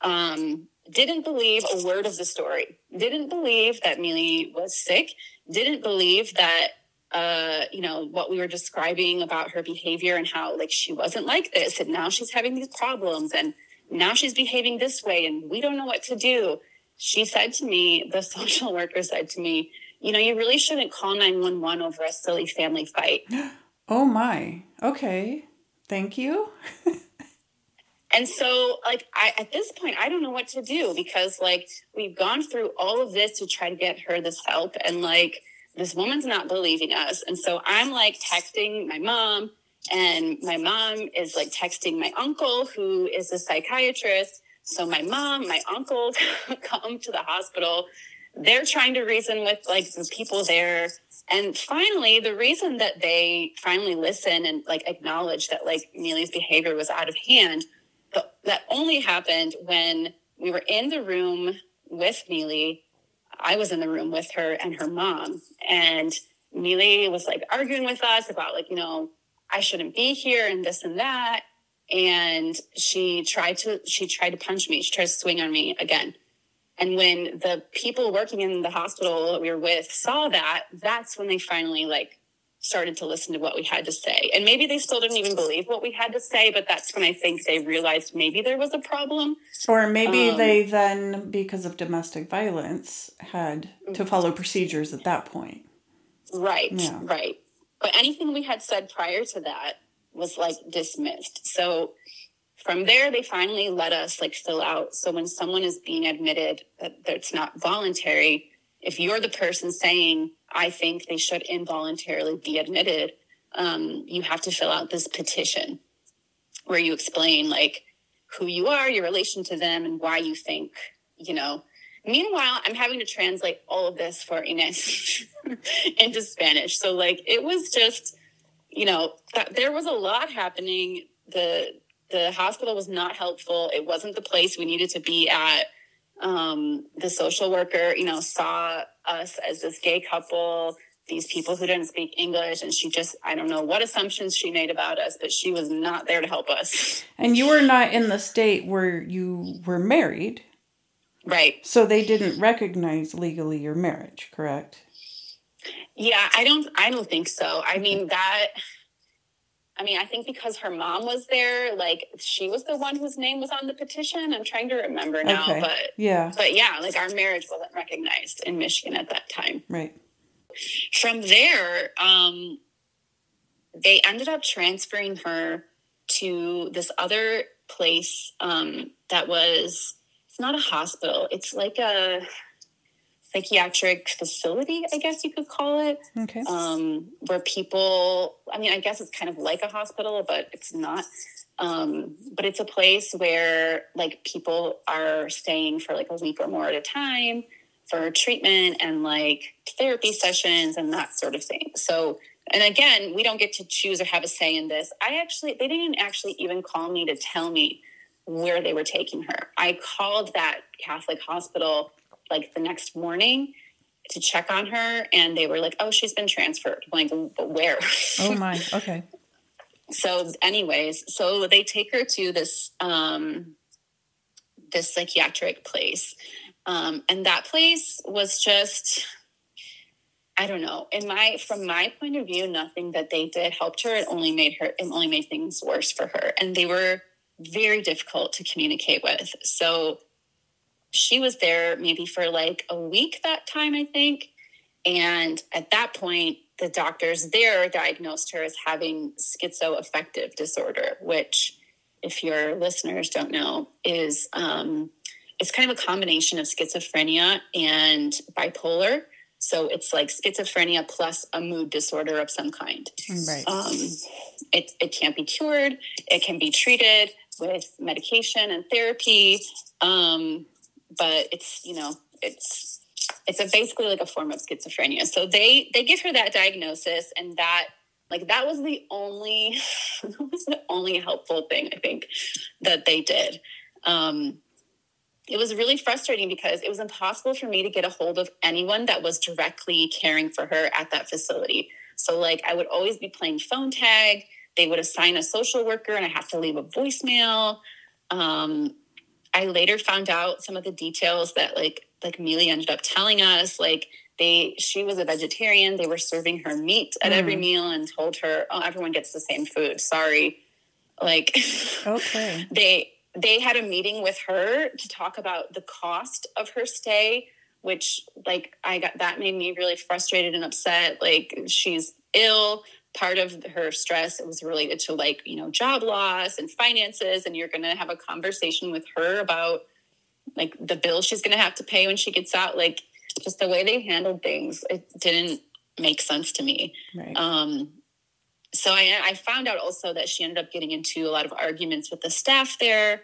um, didn't believe a word of the story. Didn't believe that Mealy was sick. Didn't believe that uh, you know what we were describing about her behavior and how like she wasn't like this, and now she's having these problems, and now she's behaving this way, and we don't know what to do. She said to me, the social worker said to me, you know, you really shouldn't call 911 over a silly family fight. *gasps* Oh my. Okay. Thank you. *laughs* And so, like, I, at this point, I don't know what to do because, like, we've gone through all of this to try to get her this help. And, like, this woman's not believing us. And so I'm, like, texting my mom, and my mom is, like, texting my uncle, who is a psychiatrist. So my mom, my uncle *laughs* come to the hospital. They're trying to reason with, like, the people there. And finally, the reason that they finally listen and, like, acknowledge that, like, Neely's behavior was out of hand but that only happened when we were in the room with Neely. I was in the room with her and her mom, and Neely was like arguing with us about like you know I shouldn't be here and this and that, and she tried to she tried to punch me. She tried to swing on me again, And when the people working in the hospital that we were with saw that, that's when they finally like started to listen to what we had to say. And maybe they still didn't even believe what we had to say, but that's when I think they realized maybe there was a problem. Or maybe um, they then, because of domestic violence, had to follow procedures at that point. Right, yeah. right. But anything we had said prior to that was like dismissed. So from there, they finally let us like fill out. So when someone is being admitted that, it's not voluntary, if you're the person saying, I think they should involuntarily be admitted, um, you have to fill out this petition where you explain like who you are, your relation to them, and why you think, you know. Meanwhile, I'm having to translate all of this for Ines *laughs* into Spanish. So like it was just, you know, there was a lot happening. The the hospital was not helpful. It wasn't the place we needed to be at um, the social worker, you know, saw us as this gay couple, these people who didn't speak English, and she just, I don't know what assumptions she made about us, but she was not there to help us. And you were not in the state where you were married. Right. So they didn't recognize legally your marriage, correct? Yeah, I don't I don't think so. I mean that I mean, I think because her mom was there, like she was the one whose name was on the petition. I'm trying to remember now, okay. but yeah, but yeah, like our marriage wasn't recognized in Michigan at that time. Right. From there, um, they ended up transferring her to this other place um, that was. It's not a hospital. It's like a psychiatric facility, I guess you could call it. Okay. Um, where people, I mean, I guess it's kind of like a hospital, but it's not. Um, but it's a place where like people are staying for like a week or more at a time for treatment and like therapy sessions and that sort of thing. So, and again, we don't get to choose or have a say in this. I actually, they didn't actually even call me to tell me where they were taking her. I called that Catholic hospital like the next morning to check on her and they were like oh she's been transferred I'm like but where *laughs* oh my okay so anyways so they take her to this um this psychiatric place um and that place was just I don't know. In my from my point of view, nothing that they did helped her. It only made her it only made things worse for her. And they were very difficult to communicate with. So she was there maybe for like a week that time, I think. And at that point, the doctors there diagnosed her as having schizoaffective disorder, which, if your listeners don't know, is um, it's kind of a combination of schizophrenia and bipolar. So it's like schizophrenia plus a mood disorder of some kind. Right. Um, it, it can't be cured. It can be treated with medication and therapy. Um, but it's you know it's it's a basically like a form of schizophrenia. So they they give her that diagnosis, and that like that was the only *laughs* that was the only helpful thing I think that they did. Um, it was really frustrating because it was impossible for me to get a hold of anyone that was directly caring for her at that facility. So like I would always be playing phone tag. They would assign a social worker, and I have to leave a voicemail. Um, I later found out some of the details that like like Mealy ended up telling us. Like they she was a vegetarian. They were serving her meat at mm. every meal and told her, "Oh, everyone gets the same food. Sorry." Like okay. *laughs* they they had a meeting with her to talk about the cost of her stay which like i got that made me really frustrated and upset like she's ill part of her stress was related to like you know job loss and finances and you're going to have a conversation with her about like the bill she's going to have to pay when she gets out like just the way they handled things it didn't make sense to me right. um so I, I found out also that she ended up getting into a lot of arguments with the staff there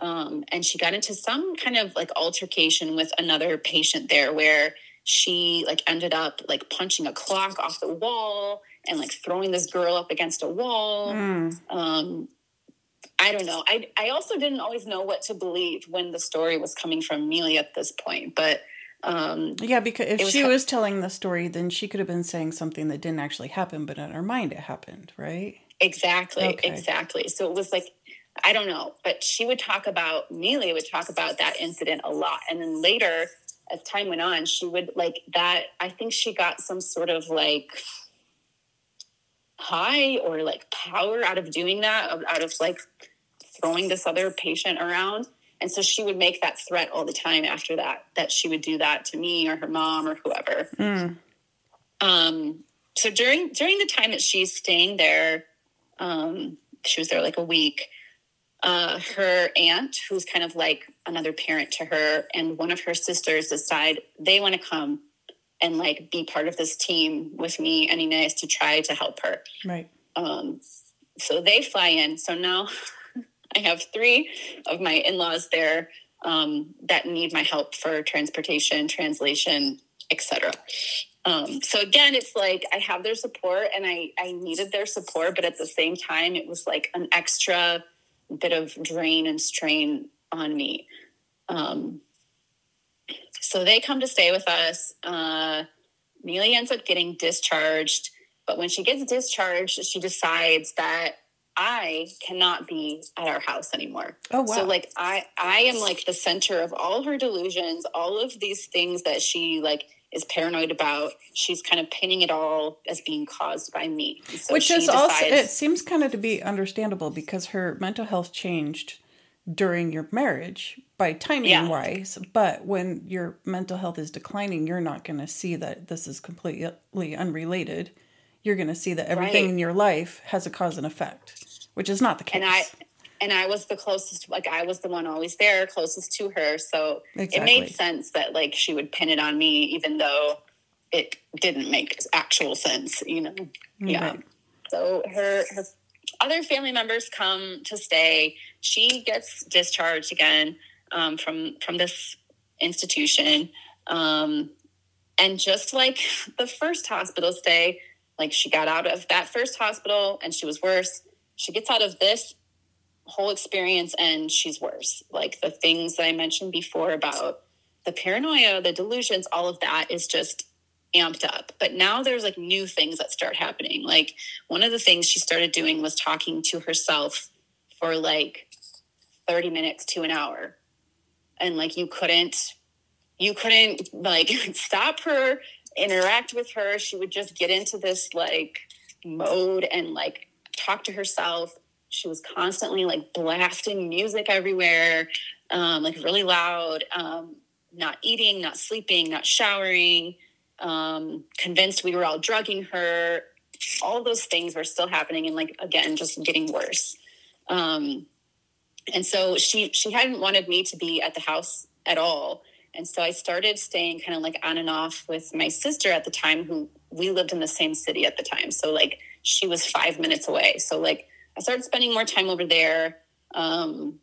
um, and she got into some kind of like altercation with another patient there where she like ended up like punching a clock off the wall and like throwing this girl up against a wall. Mm. Um, I don't know. I I also didn't always know what to believe when the story was coming from Mealy at this point, but um, yeah, because if was she ha- was telling the story, then she could have been saying something that didn't actually happen, but in her mind it happened, right? Exactly, okay. exactly. So it was like I don't know, but she would talk about Neely would talk about that incident a lot. And then later, as time went on, she would like that. I think she got some sort of like high or like power out of doing that, out of like throwing this other patient around. And so she would make that threat all the time after that, that she would do that to me or her mom or whoever. Mm. Um, so during during the time that she's staying there, um, she was there like a week. Uh, her aunt, who's kind of like another parent to her, and one of her sisters decide they want to come and like be part of this team with me and Ines to try to help her. Right. Um, so they fly in. So now *laughs* I have three of my in-laws there um, that need my help for transportation, translation, etc. Um, so again, it's like I have their support and I, I needed their support, but at the same time, it was like an extra bit of drain and strain on me. Um, so they come to stay with us. Uh, Neely ends up getting discharged, but when she gets discharged, she decides that I cannot be at our house anymore. Oh wow. So like I I am like the center of all her delusions, all of these things that she like is paranoid about. She's kind of pinning it all as being caused by me. So Which is decides, also it seems kind of to be understandable because her mental health changed during your marriage by timing yeah. wise but when your mental health is declining you're not going to see that this is completely unrelated you're going to see that everything right. in your life has a cause and effect which is not the case and i and i was the closest like i was the one always there closest to her so exactly. it made sense that like she would pin it on me even though it didn't make actual sense you know yeah right. so her her other family members come to stay. She gets discharged again um, from from this institution, um, and just like the first hospital stay, like she got out of that first hospital and she was worse. She gets out of this whole experience and she's worse. Like the things that I mentioned before about the paranoia, the delusions, all of that is just amped up. But now there's like new things that start happening. Like one of the things she started doing was talking to herself for like 30 minutes to an hour. And like you couldn't you couldn't like *laughs* stop her, interact with her. She would just get into this like mode and like talk to herself. She was constantly like blasting music everywhere, um, like really loud, um, not eating, not sleeping, not showering um, convinced we were all drugging her. All those things were still happening, and like again, just getting worse. Um, and so she she hadn't wanted me to be at the house at all. And so I started staying kind of like on and off with my sister at the time, who we lived in the same city at the time. So like she was five minutes away. So like I started spending more time over there. Um,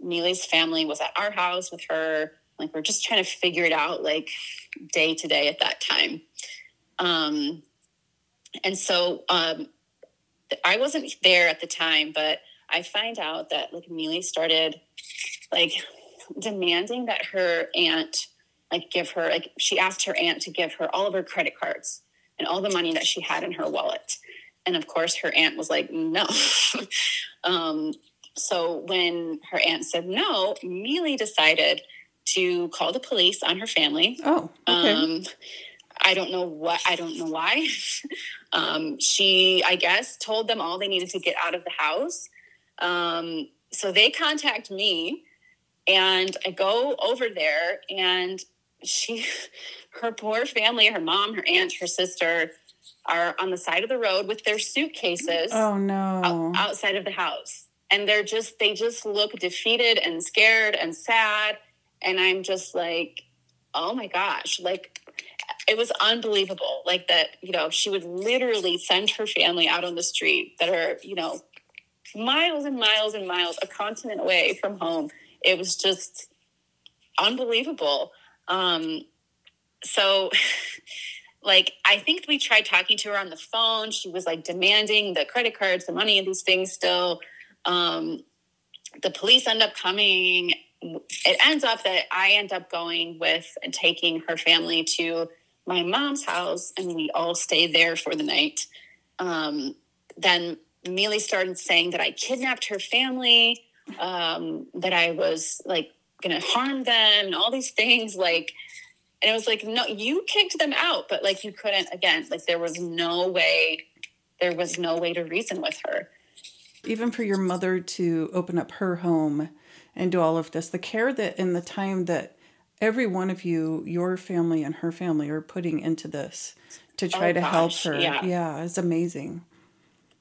Neely's family was at our house with her. Like we're just trying to figure it out like day to day at that time. Um, and so um, I wasn't there at the time, but I find out that like Neely started like demanding that her aunt like give her like she asked her aunt to give her all of her credit cards and all the money that she had in her wallet. And of course her aunt was like, no. *laughs* um, so when her aunt said no, Neely decided to call the police on her family. Oh, okay. Um, I don't know what, I don't know why. *laughs* um, she, I guess, told them all they needed to get out of the house. Um, so they contact me and I go over there and she, *laughs* her poor family, her mom, her aunt, her sister are on the side of the road with their suitcases. Oh no. outside of the house. And they're just, they just look defeated and scared and sad and i'm just like oh my gosh like it was unbelievable like that you know she would literally send her family out on the street that are you know miles and miles and miles a continent away from home. It was just unbelievable. Um so *laughs* like i think we tried talking to her on the phone. She was like demanding the credit cards the money and these things still. Um the police end up coming it ends up that I end up going with and taking her family to my mom's house, and we all stay there for the night. Um, then Mealy started saying that I kidnapped her family, um, that I was like going to harm them, and all these things. Like, and it was like, no, you kicked them out, but like you couldn't. Again, like there was no way. There was no way to reason with her. Even for your mother to open up her home and do all of this, the care that and the time that every one of you, your family and her family, are putting into this to try Oh, to help her. yeah. yeah, it's amazing.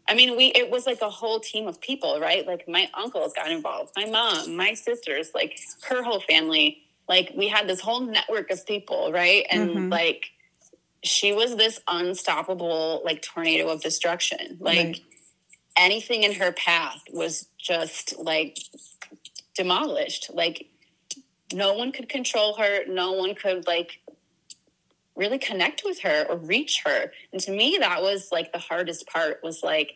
I mean, we it was like a whole team of people, right? Like my uncles got involved, my mom, my sisters, like her whole family. Like we had this whole network of people, right? And Mhm. like she was this unstoppable like tornado of destruction. Like Right. anything in her path was just like demolished. Like no one could control her, no one could like really connect with her or reach her. And to me, that was like the hardest part was like,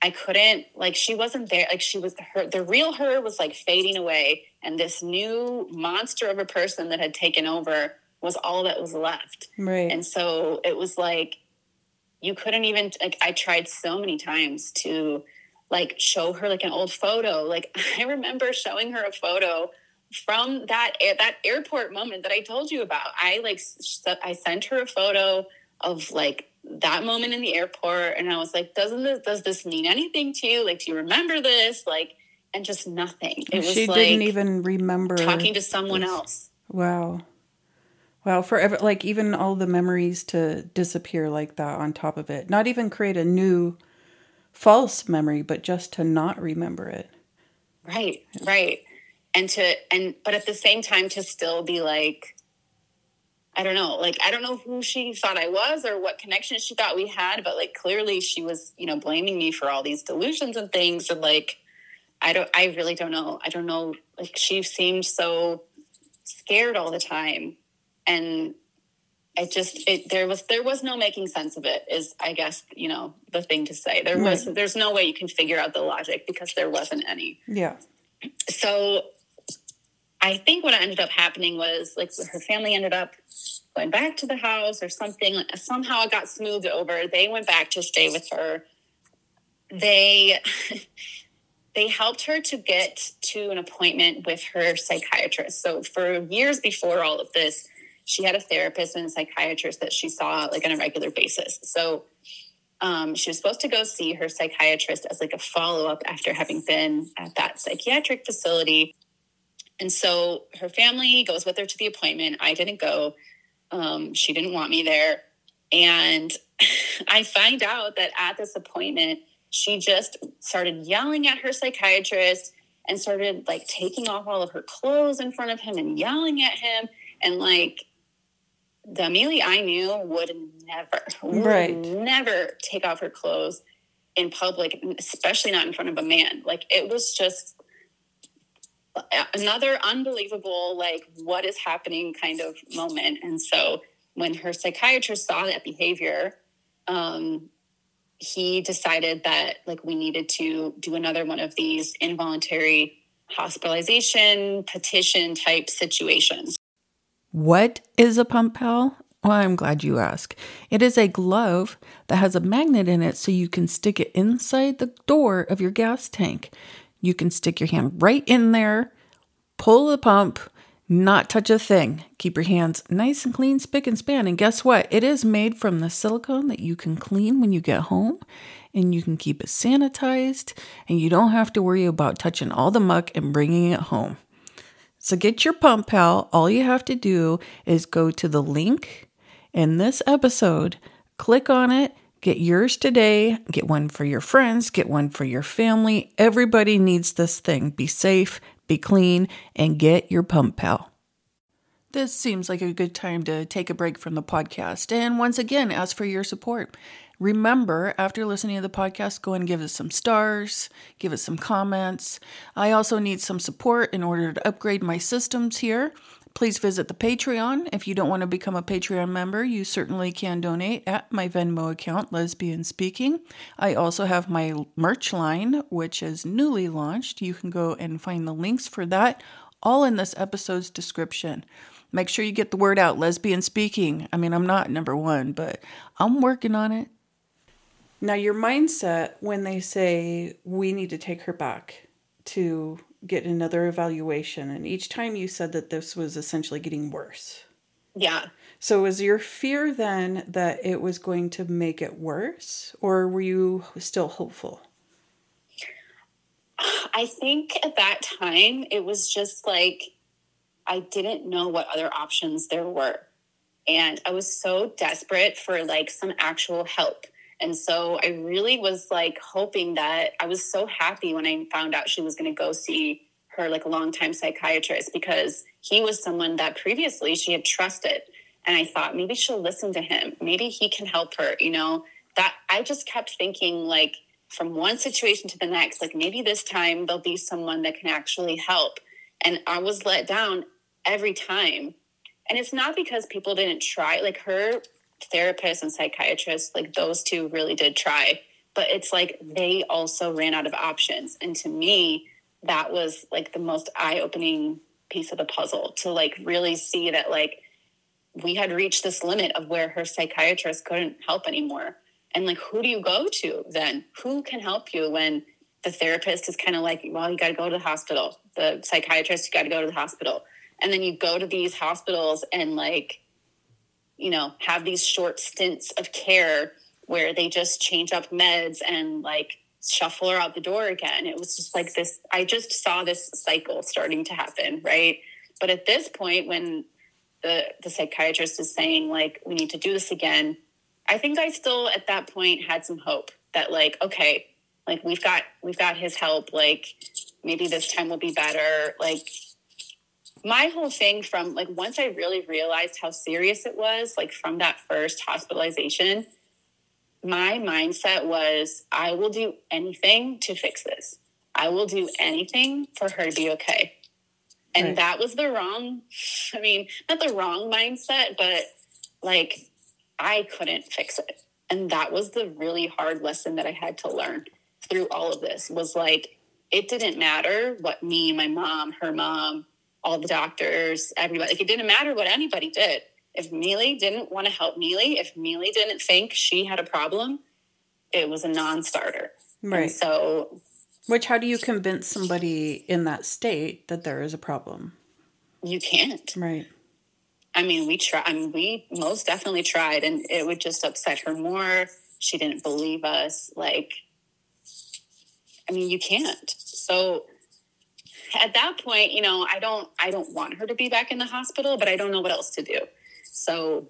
I couldn't, like, she wasn't there. Like, she was, her, the real her was like fading away. And this new monster of a person that had taken over was all that was left. Right. And so it was like, you couldn't even, like, I tried so many times to, like, show her like an old photo. Like, *laughs* I remember showing her a photo from that that airport moment that I told you about. I like I sent her a photo of like that moment in the airport, and I was like, "Doesn't this does this mean anything to you? Like, do you remember this? Like, and just nothing. It was she like didn't even remember talking to someone this. else. Wow. Wow, forever like even all the memories to disappear like that on top of it. Not even create a new false memory, but just to not remember it. Right, right. And to and but at the same time to still be like I don't know, like I don't know who she thought I was or what connection she thought we had, but like clearly she was, you know, blaming me for all these delusions and things and like I don't I really don't know. I don't know like she seemed so scared all the time and I just it there was there was no making sense of it is I guess, you know, the thing to say. There was there's no way you can figure out the logic because there wasn't any Yeah. so I think what ended up happening was like her family ended up going back to the house or something. Somehow it got smoothed over. They went back to stay with her. They *laughs* they helped her to get to an appointment with her psychiatrist. So for years before all of this, she had a therapist and a psychiatrist that she saw like on a regular basis. So um, she was supposed to go see her psychiatrist as like a follow up after having been at that psychiatric facility. And so her family goes with her to the appointment. I didn't go. Um, she didn't want me there. And *laughs* I find out that at this appointment, she just started yelling at her psychiatrist and started like taking off all of her clothes in front of him and yelling at him. And like the Amelia I knew would never, would Right. never take off her clothes in public, especially not in front of a man. Like it was just another unbelievable, like what is happening kind of moment. And so when her psychiatrist saw that behavior, um, he decided that like we needed to do another one of these involuntary hospitalization petition type situations. What is a pump pal? Well, I'm glad you asked. It is a glove that has a magnet in it so you can stick it inside the door of your gas tank. You can stick your hand right in there, pull the pump, not touch a thing. Keep your hands nice and clean, spick and span. And guess what? It is made from the silicone that you can clean when you get home and you can keep it sanitized and you don't have to worry about touching all the muck and bringing it home. So get your pump pal. All you have to do is go to the link in this episode, click on it, get yours today, get one for your friends, get one for your family. Everybody needs this thing. Be safe, be clean, and get your pump pal. This seems like a good time to take a break from the podcast and once again ask for your support. Remember, after listening to the podcast, go and give us some stars, give us some comments. I also need some support in order to upgrade my systems here. Please visit the Patreon. If you don't want to become a Patreon member, you certainly can donate at my Venmo account, Lesbian Speaking. I also have my merch line, which is newly launched. You can go and find the links for that all in this episode's description. Make sure you get the word out, lesbian speaking. I mean, I'm not number one, but I'm working on it. Now, your mindset when they say we need to take her back to get another evaluation, and each time you said that this was essentially getting worse. Yeah. So, was your fear then that it was going to make it worse, or were you still hopeful? I think at that time it was just like I didn't know what other options there were. And I was so desperate for like some actual help. And so I really was like hoping that I was so happy when I found out she was going to go see her like a longtime psychiatrist because he was someone that previously she had trusted. And I thought maybe she'll listen to him. Maybe he can help her, you know. That I just kept thinking like from one situation to the next, like maybe this time there'll be someone that can actually help. And I was let down every time. And it's not because people didn't try, like her therapist and psychiatrists, like those two really did try, but it's like they also ran out of options. And to me, that was like the most eye opening piece of the puzzle to like really see that like we had reached this limit of where her psychiatrist couldn't help anymore. And like, who do you go to then? Who can help you when the therapist is kind of like, well, you got to go to the hospital. The psychiatrist, you got to go to the hospital. And then you go to these hospitals and like, you know, have these short stints of care where they just change up meds and like shuffle her out the door again. It was just like this. I just saw this cycle starting to happen, right? But at this point, when the the psychiatrist is saying like we need to do this again, I think I still at that point had some hope that like okay, like we've got we've got his help. Like maybe this time will be better. Like my whole thing from like once I really realized how serious it was, like from that first hospitalization, my mindset was I will do anything to fix this. I will do anything for her to be okay. And right. that was the wrong, *laughs* I mean, not the wrong mindset, but like I couldn't fix it. And that was the really hard lesson that I had to learn through all of this was like, it didn't matter what me, my mom, her mom, all the doctors, everybody. Like it didn't matter what anybody did. If Mealy didn't want to help Mealy, if Mealy didn't think she had a problem, it was a non-starter. Right. And so, which how do you convince somebody in that state that there is a problem? You can't. Right. I mean, we try. I mean, we most definitely tried, and it would just upset her more. She didn't believe us. Like, I mean, you can't. So at that point, you know, I don't I don't want her to be back in the hospital, but I don't know what else to do. So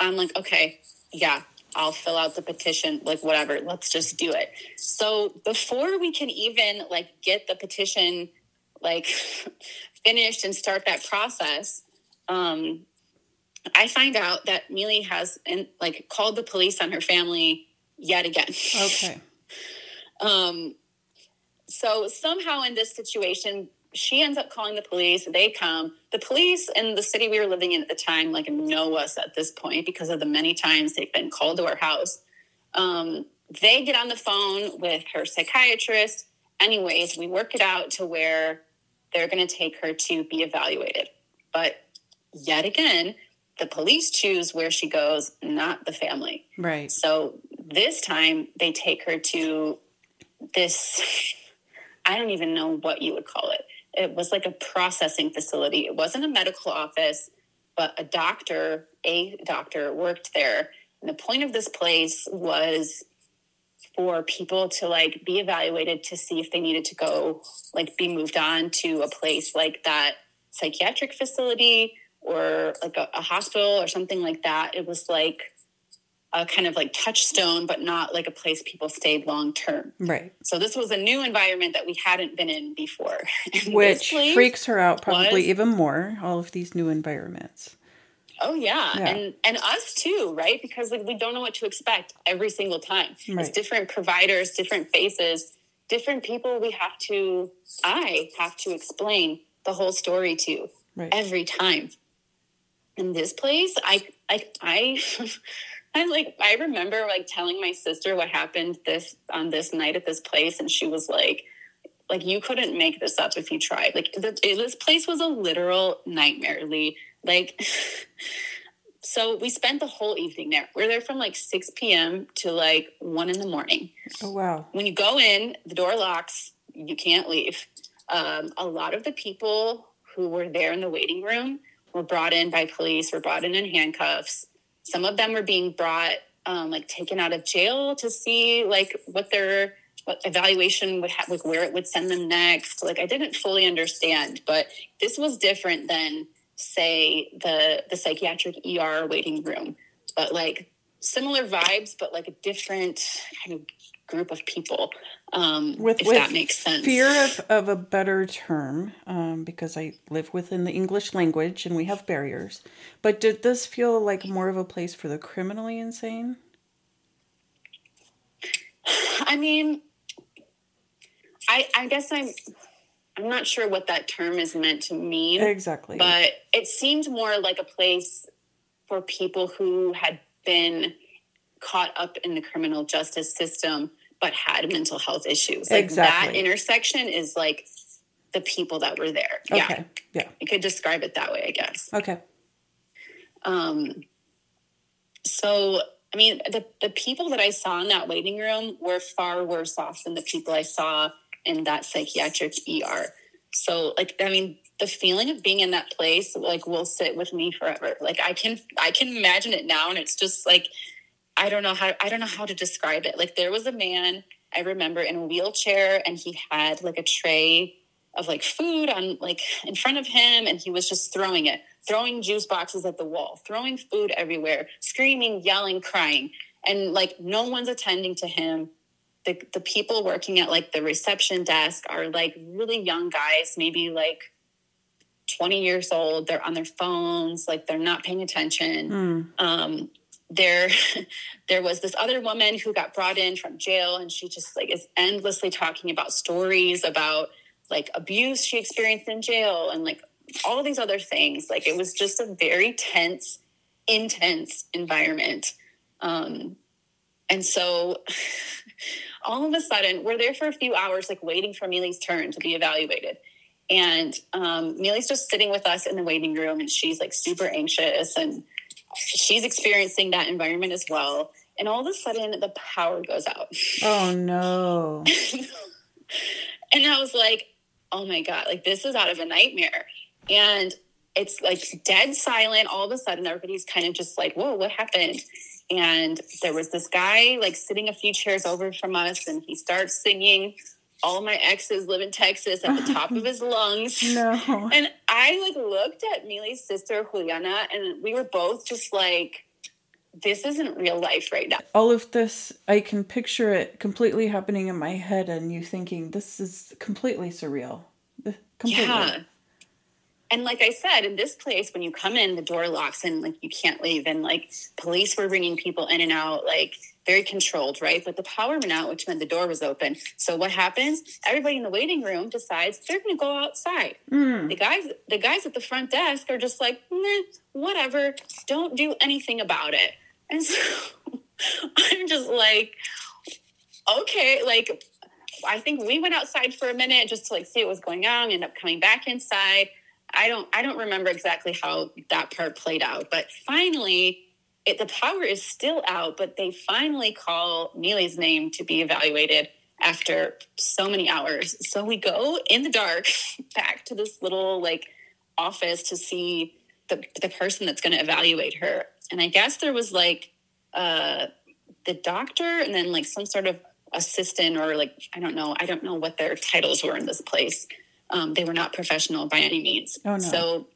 I'm like, okay, yeah, I'll fill out the petition, like whatever, let's just do it. So before we can even like get the petition like *laughs* finished and start that process, um, I find out that Mealy has and like called the police on her family yet again. Okay. *laughs* um, so somehow in this situation, she ends up calling the police. They come. The police in the city we were living in at the time, like, know us at this point because of the many times they've been called to our house. Um, they get on the phone with her psychiatrist. Anyways, we work it out to where they're going to take her to be evaluated. But yet again, the police choose where she goes, not the family. Right. So this time they take her to this I don't even know what you would call it. It was like a processing facility. It wasn't a medical office, but a doctor, a doctor worked there. And the point of this place was for people to like be evaluated to see if they needed to go like be moved on to a place like that psychiatric facility or like a, a hospital or something like that. It was like a kind of like touchstone, but not like a place people stayed long term. Right. So this was a new environment that we hadn't been in before, *laughs* which freaks her out probably was, even more. All of these new environments. Oh yeah. yeah. and and us too, right? Because like we don't know what to expect every single time. Right. It's different providers, different faces, different people. We have to. I have to explain the whole story to right. every time. In this place, I I *laughs* I. I like I remember like telling my sister what happened this on this night at this place, and she was like, "Like you couldn't make this up if you tried. Like the, this place was a literal nightmare, Lee. Like." *laughs* so we spent the whole evening there. We are there from like 6 p.m. to like 1 in the morning. Oh, wow. When you go in, the door locks, you can't leave. Um, a lot of the people who were there in the waiting room were brought in by police, were brought in in handcuffs. Some of them were being brought, um, like taken out of jail to see like what their what evaluation would have, like where it would send them next. Like I didn't fully understand, but this was different than say the the psychiatric ER waiting room, but like similar vibes, but like a different kind of group of people. Um, with, if with that makes sense. Fear of, of a better term, um, because I live within the English language and we have barriers. But did this feel like more of a place for the criminally insane? *sighs* I mean, I I guess I'm I'm not sure what that term is meant to mean. Exactly. But it seemed more like a place for people who had been caught up in the criminal justice system but had mental health issues. Like exactly. that intersection is like the people that were there. Okay. Yeah. Yeah. You could describe it that way, I guess. Okay. Um so I mean the the people that I saw in that waiting room were far worse off than the people I saw in that psychiatric ER. So like I mean the feeling of being in that place like will sit with me forever. Like I can I can imagine it now and it's just like I don't know how I don't know how to describe it. Like there was a man I remember in a wheelchair and he had like a tray of like food on like in front of him and he was just throwing it, throwing juice boxes at the wall, throwing food everywhere, screaming, yelling, crying. And like no one's attending to him the, the people working at like the reception desk are like really young guys, maybe like 20 years old. They're on their phones, like they're not paying attention. Mm. Um, there, *laughs* there was this other woman who got brought in from jail, and she just like is endlessly talking about stories about like abuse she experienced in jail and like all these other things. Like it was just a very tense, intense environment. Um, and so *laughs* all of a sudden we're there for a few hours like waiting for Mealy's turn to be evaluated and um, Mealy's just sitting with us in the waiting room and she's like super anxious and she's experiencing that environment as well. And all of a sudden the power goes out. Oh no. *laughs* And i was like oh my god like this is out of a nightmare. And it's like dead silent. All of a sudden everybody's kind of just like whoa what happened? And there was this guy like sitting a few chairs over from us and he starts singing all my exes live in texas at the top of his *laughs* lungs. No. And i like looked at Mealy's sister juliana and we were both just like this isn't real life right now. All of this i can picture it completely happening in my head and you thinking this is completely surreal. Completely. yeah and like I said, in this place, when you come in, the door locks and like you can't leave. And like police were bringing people in and out, like very controlled, right? But the power went out, which meant the door was open. So what happens? Everybody in the waiting room decides they're going to go outside. Mm. The guys, the guys at the front desk are just like, whatever. Don't do anything about it. And so *laughs* I'm just like, okay, like I think we went outside for a minute just to like see what was going on. End up coming back inside I don't I don't remember exactly how that part played out, but finally it, the power is still out, but they finally call Neely's name to be evaluated after so many hours. So we go in the dark *laughs* back to this little like office to see the the person that's going to evaluate her. And I guess there was like uh the doctor and then like some sort of assistant or like I don't know, I don't know what their titles were in this place um, they were not professional by any means. Oh, no. So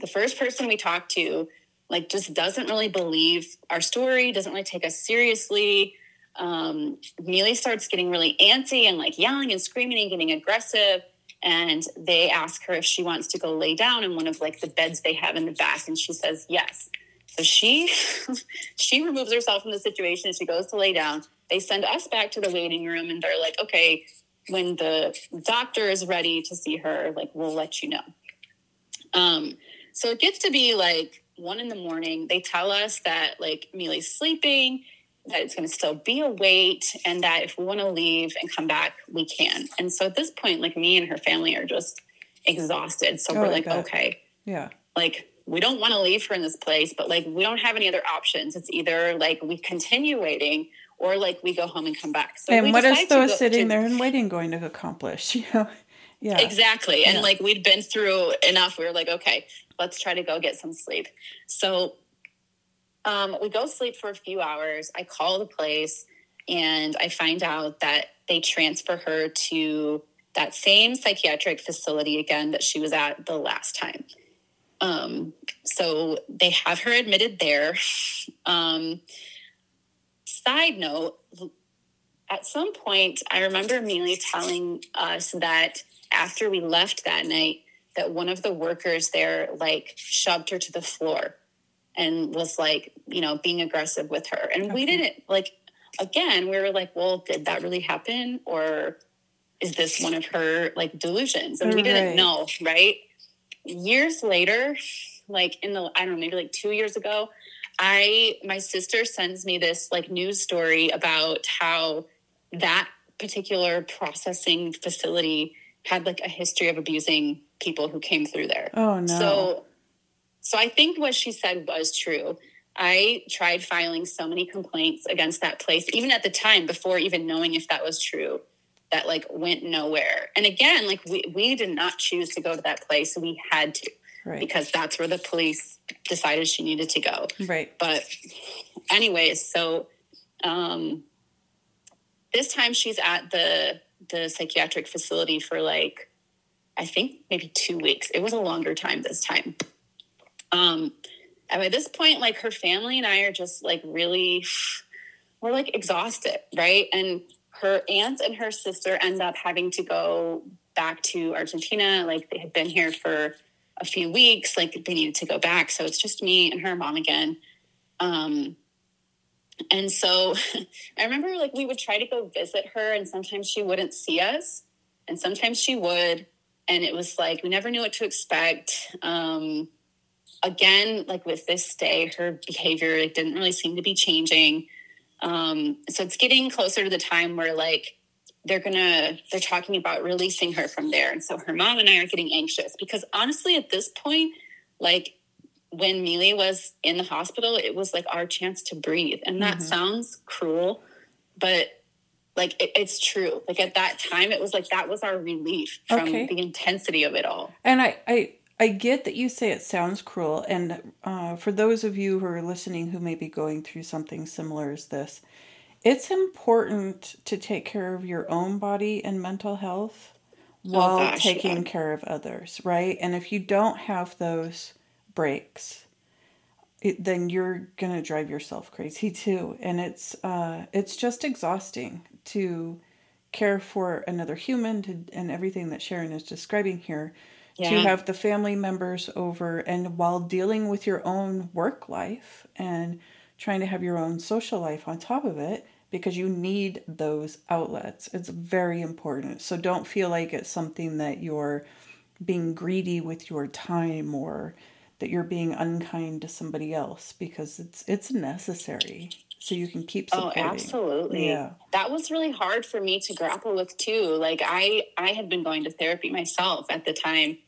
the first person we talked to, like, just doesn't really believe our story, doesn't really take us seriously. Um, Mealy starts getting really antsy and like yelling and screaming and getting aggressive. And they ask her if she wants to go lay down in one of like the beds they have in the back, and she says yes. So she *laughs* she removes herself from the situation. She goes to lay down. They send us back to the waiting room, and they're like, "Okay, when the doctor is ready to see her, like we'll let you know. Um, so it gets to be like one in the morning. They tell us that like Mealy's sleeping, that it's going to still be a wait, and that if we want to leave and come back, we can. And so at this point, like me and her family are just exhausted. So oh, we're like, okay, yeah, like we don't want to leave her in this place, but like we don't have any other options. It's either like we continue waiting or like we go home and come back. So and what is those sitting to, there and waiting going to accomplish? *laughs* You know, yeah, exactly. And yeah. like we'd been through enough. We were like, okay, let's try to go get some sleep. So um, we go sleep for a few hours. I call the place and I find out that they transfer her to that same psychiatric facility again that she was at the last time. Um, so they have her admitted there. *laughs* Um, side note, at some point, I remember Amelia telling us that after we left that night, that one of the workers there like shoved her to the floor and was like, you know, being aggressive with her. And okay. we didn't like, again, we were like, well, did that really happen? Or is this one of her like delusions? And we didn't know, right? Years later, like in the, I don't know, maybe like two years ago, I, my sister sends me this like news story about how that particular processing facility had like a history of abusing people who came through there. Oh no. So so I think what she said was true. I tried filing so many complaints against that place even at the time before even knowing if that was true that like went nowhere. And again, like we we did not choose to go to that place. We had to. Right. Because that's where the police decided she needed to go. Right. But anyways, so um this time she's at the the psychiatric facility for like I think maybe two weeks. It was a longer time this time. Um, and by this point, like her family and I are just like really, we're like exhausted, right? And her aunt and her sister end up having to go back to Argentina. Like they had been here for a few weeks, like they needed to go back. So it's just me and her mom again. Um, and so *laughs* I remember like we would try to go visit her, and sometimes she wouldn't see us, and sometimes she would. And it was like we never knew what to expect. Um, again, like with this stay, her behavior didn't really seem to be changing. Um, so it's getting closer to the time where like they're gonna they're talking about releasing her from there, and so her mom and I are getting anxious because honestly, at this point, like when Mealy was in the hospital, it was like our chance to breathe. And that mm-hmm. sounds cruel, but like it, it's true. Like at that time, it was like that was our relief from okay. the intensity of it all. And I, I, I get that you say it sounds cruel. And uh, for those of you who are listening who may be going through something similar as this, it's important to take care of your own body and mental health oh, while oh gosh, taking yeah. care of others, right? And if you don't have those, breaks, it, then you're gonna drive yourself crazy too. And it's uh, it's just exhausting to care for another human to, and everything that Sharon is describing here. Yeah. To have the family members over and while dealing with your own work life and trying to have your own social life on top of it because you need those outlets. It's very important. So don't feel like it's something that you're being greedy with your time or that you're being unkind to somebody else because it's it's necessary so you can keep oh, supporting. Oh, absolutely. Yeah. That was really hard for me to grapple with too. Like I I had been going to therapy myself at the time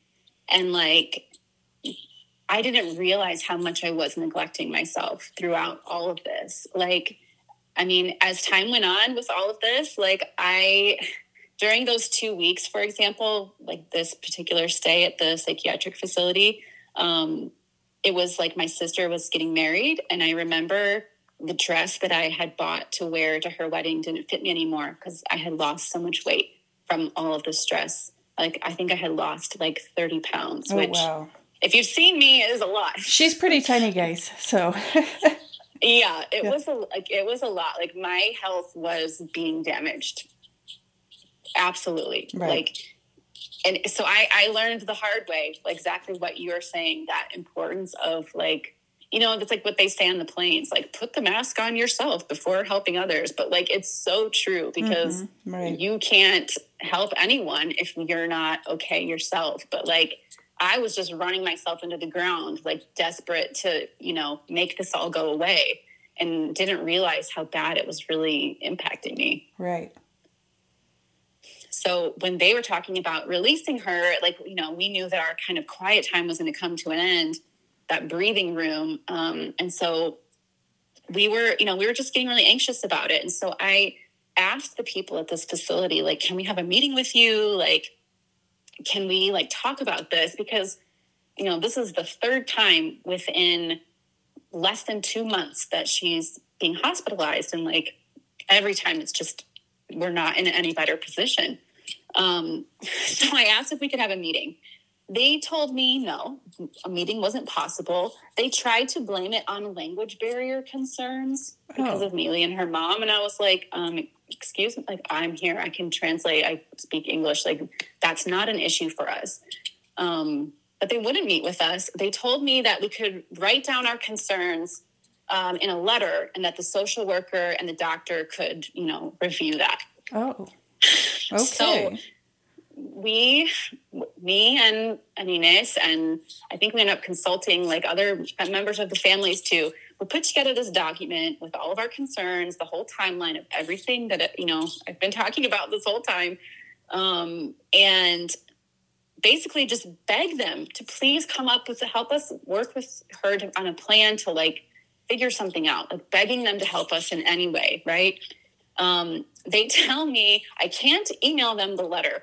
and like I didn't realize how much I was neglecting myself throughout all of this. Like I mean, as time went on with all of this, like I during those 2 weeks, for example, like this particular stay at the psychiatric facility, um, it was like my sister was getting married, and I remember the dress that I had bought to wear to her wedding didn't fit me anymore because I had lost so much weight from all of the stress. Like I think I had lost like 30 pounds, oh, which wow. if you've seen me is a lot. She's pretty tiny, guys. So *laughs* yeah, it yeah. was a like it was a lot. Like my health was being damaged. Absolutely. Right. Like and so I, I learned the hard way like exactly what you're saying that importance of like you know it's like what they say on the planes like put the mask on yourself before helping others but like it's so true because mm-hmm, right. you can't help anyone if you're not okay yourself but like i was just running myself into the ground like desperate to you know make this all go away and didn't realize how bad it was really impacting me right so when they were talking about releasing her, like, you know, we knew that our kind of quiet time was going to come to an end. that breathing room. Um, and so we were, you know, we were just getting really anxious about it. And so I asked the people at this facility, like, can we have a meeting with you? Like, can we like talk about this? Because, you know, this is the third time within less than two months that she's being hospitalized. And like every time it's just, we're not in any better position. Um, *laughs* so I asked if we could have a meeting. They told me no, a meeting wasn't possible. They tried to blame it on language barrier concerns because Oh. of Mealy and her mom. And I was like, um, excuse me, like, I'm here. I can translate. I speak English. Like, that's not an issue for us. Um, but they wouldn't meet with us. They told me that we could write down our concerns um, in a letter and that the social worker and the doctor could, you know, review that. Oh. *laughs* Okay. So- we, me and, and Ines, and I think we ended up consulting like other members of the families too. We put together this document with all of our concerns, the whole timeline of everything that you know I've been talking about this whole time, um, and basically just beg them to please come up with to help us work with her to, on a plan to like figure something out, like begging them to help us in any way, right? Um, they *laughs* tell me I can't email them the letter.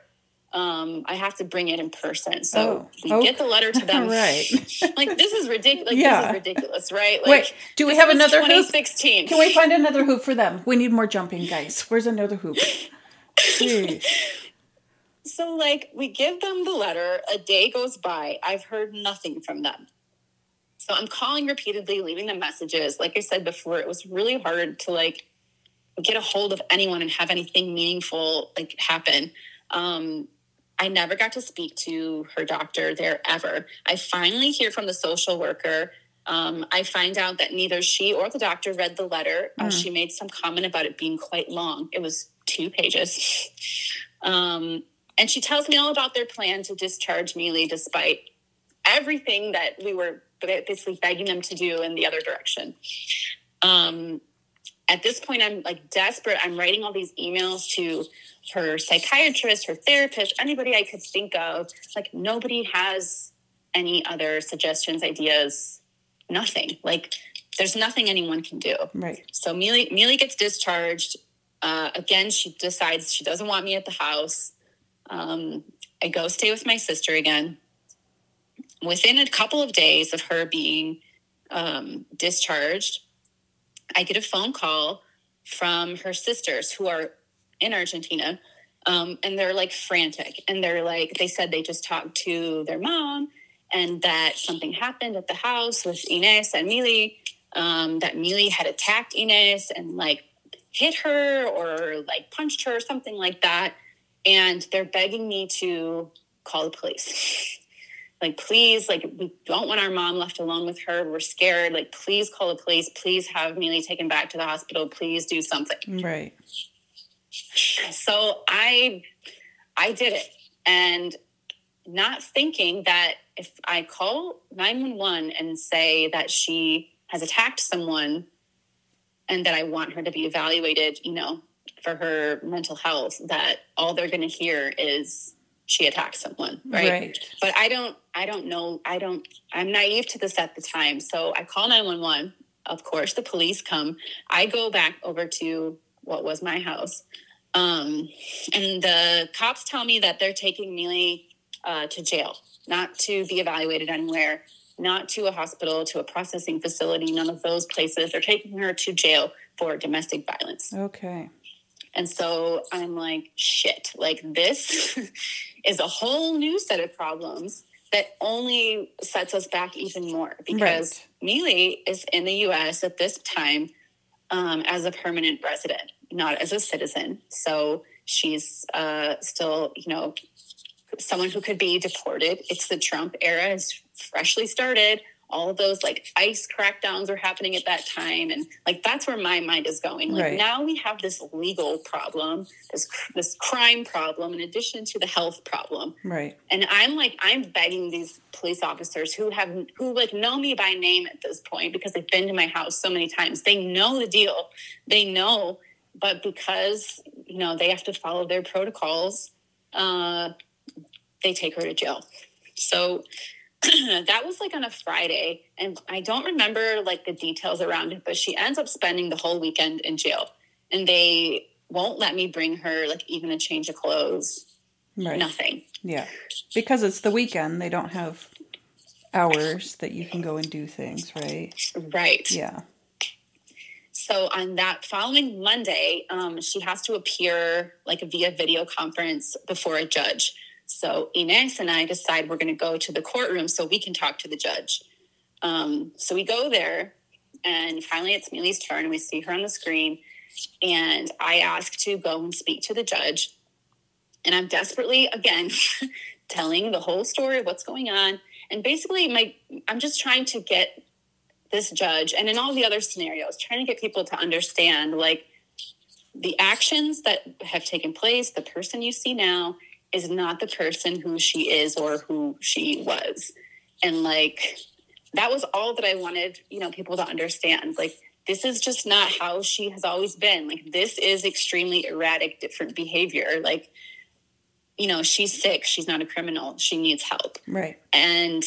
Um, I have to bring it in person. So Oh, we okay. get the letter to *laughs* them. Right. *laughs* like this is ridiculous. Like, Yeah. This is ridiculous, right? Like, Wait, do we have another hoop? 2016. Can we find another hoop for them? We need more jumping, guys. Where's another hoop? *laughs* So, like, we give them the letter. A day goes by. I've heard nothing from them. So I'm calling repeatedly, leaving them messages. Like I said before, it was really hard to like get a hold of anyone and have anything meaningful like happen. Um, I never got to speak to her doctor there ever. I finally hear from the social worker. Um, I find out that neither she or the doctor read the letter. Uh, she made some comment about it being quite long. It was two pages. *laughs* Um, and she tells me all about their plan to discharge Mealy despite everything that we were basically begging them to do in the other direction. Um, at this point, I'm like desperate. I'm writing all these emails to her psychiatrist, her therapist, anybody I could think of. Like, nobody has any other suggestions, ideas, nothing. Like, there's nothing anyone can do. Right. So Mealy, Mealy gets discharged. Uh, again, she decides she doesn't want me at the house. Um, I go stay with my sister again. Within a couple of days of her being um, discharged, I get a phone call from her sisters who are in Argentina. Um, and they're like frantic. And they're like, they said they just talked to their mom and that something happened at the house with Ines and Mili, um, that Mili had attacked Ines and like hit her or like punched her or something like that. And they're begging me to call the police. *laughs* like, please, like, we don't want our mom left alone with her. We're scared. Like, please call the police. Please have Mili taken back to the hospital. Please do something Right. so i i did it and not thinking that if i call 911 and say that she has attacked someone and that i want her to be evaluated you know for her mental health that all they're going to hear is she attacked someone right? Right. but i don't i don't know i don't i'm naive to this at the time so i call 911 of course the police come i go back over to what was my house um, and the cops tell me that they're taking Neely uh, to jail, not to be evaluated anywhere, not to a hospital, to a processing facility, none of those places. They're taking her to jail for domestic violence. Okay. And so I'm like, shit, like this *laughs* is a whole new set of problems that only sets us back even more because Mealy is in the US at this time um, as a permanent resident, not as a citizen. So she's uh, still, you know, someone who could be deported. It's the Trump era has freshly started. All those like ICE crackdowns are happening at that time, and like that's where my mind is going. Like Right. now we have this legal problem, this this crime problem, in addition to the health problem Right. and i'm like i'm begging these police officers who have who like know me by name at this point because they've been to my house so many times they know the deal they know but because you know they have to follow their protocols uh they take her to jail so *clears throat* that was like on a Friday, and I don't remember like the details around it, but she ends up spending the whole weekend in jail, and they won't let me bring her like even a change of clothes, Right. nothing. Yeah. Because it's the weekend, they don't have hours that you can go and do things, right? Right. Yeah. So on that following Monday, um, she has to appear like via video conference before a judge. So Ines and I decide we're going to go to the courtroom so we can talk to the judge. Um, so we go there, and finally it's Miley's turn, we see her on the screen. And I ask to go and speak to the judge. And I'm desperately, again, *laughs* telling the whole story of what's going on. And basically, my I'm just trying to get this judge and in all the other scenarios trying to get people to understand like the actions that have taken place the person you see now is not the person who she is or who she was. And like that was all that i wanted you know people to understand. Like this is just not how she has always been. Like this is extremely erratic different behavior. Like you know she's sick. She's not a criminal. She needs help. Right. and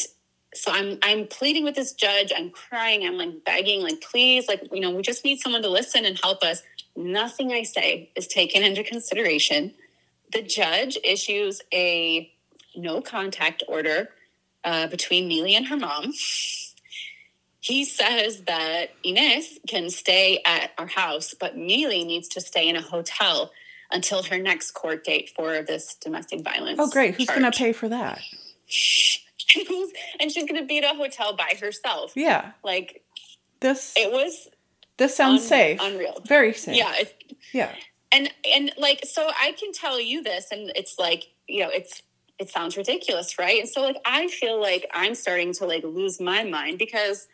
so i'm i'm pleading with this judge. I'm crying. I'm like begging like please like you know we just need someone to listen and help us. Nothing i say is taken into consideration the judge issues a no contact order uh, between Neely and her mom he says that Ines can stay at our house, but Neely needs to stay in a hotel until her next court date for this domestic violence. Oh, great. Who's going to pay for that? and and she's going to be at a hotel by herself. Yeah. Like This it was this sounds un- safe. unreal. Very safe. yeah, Yeah. And and like so I can tell you this, and it's like you know it's it sounds ridiculous, right? And so like I feel like I'm starting to like lose my mind because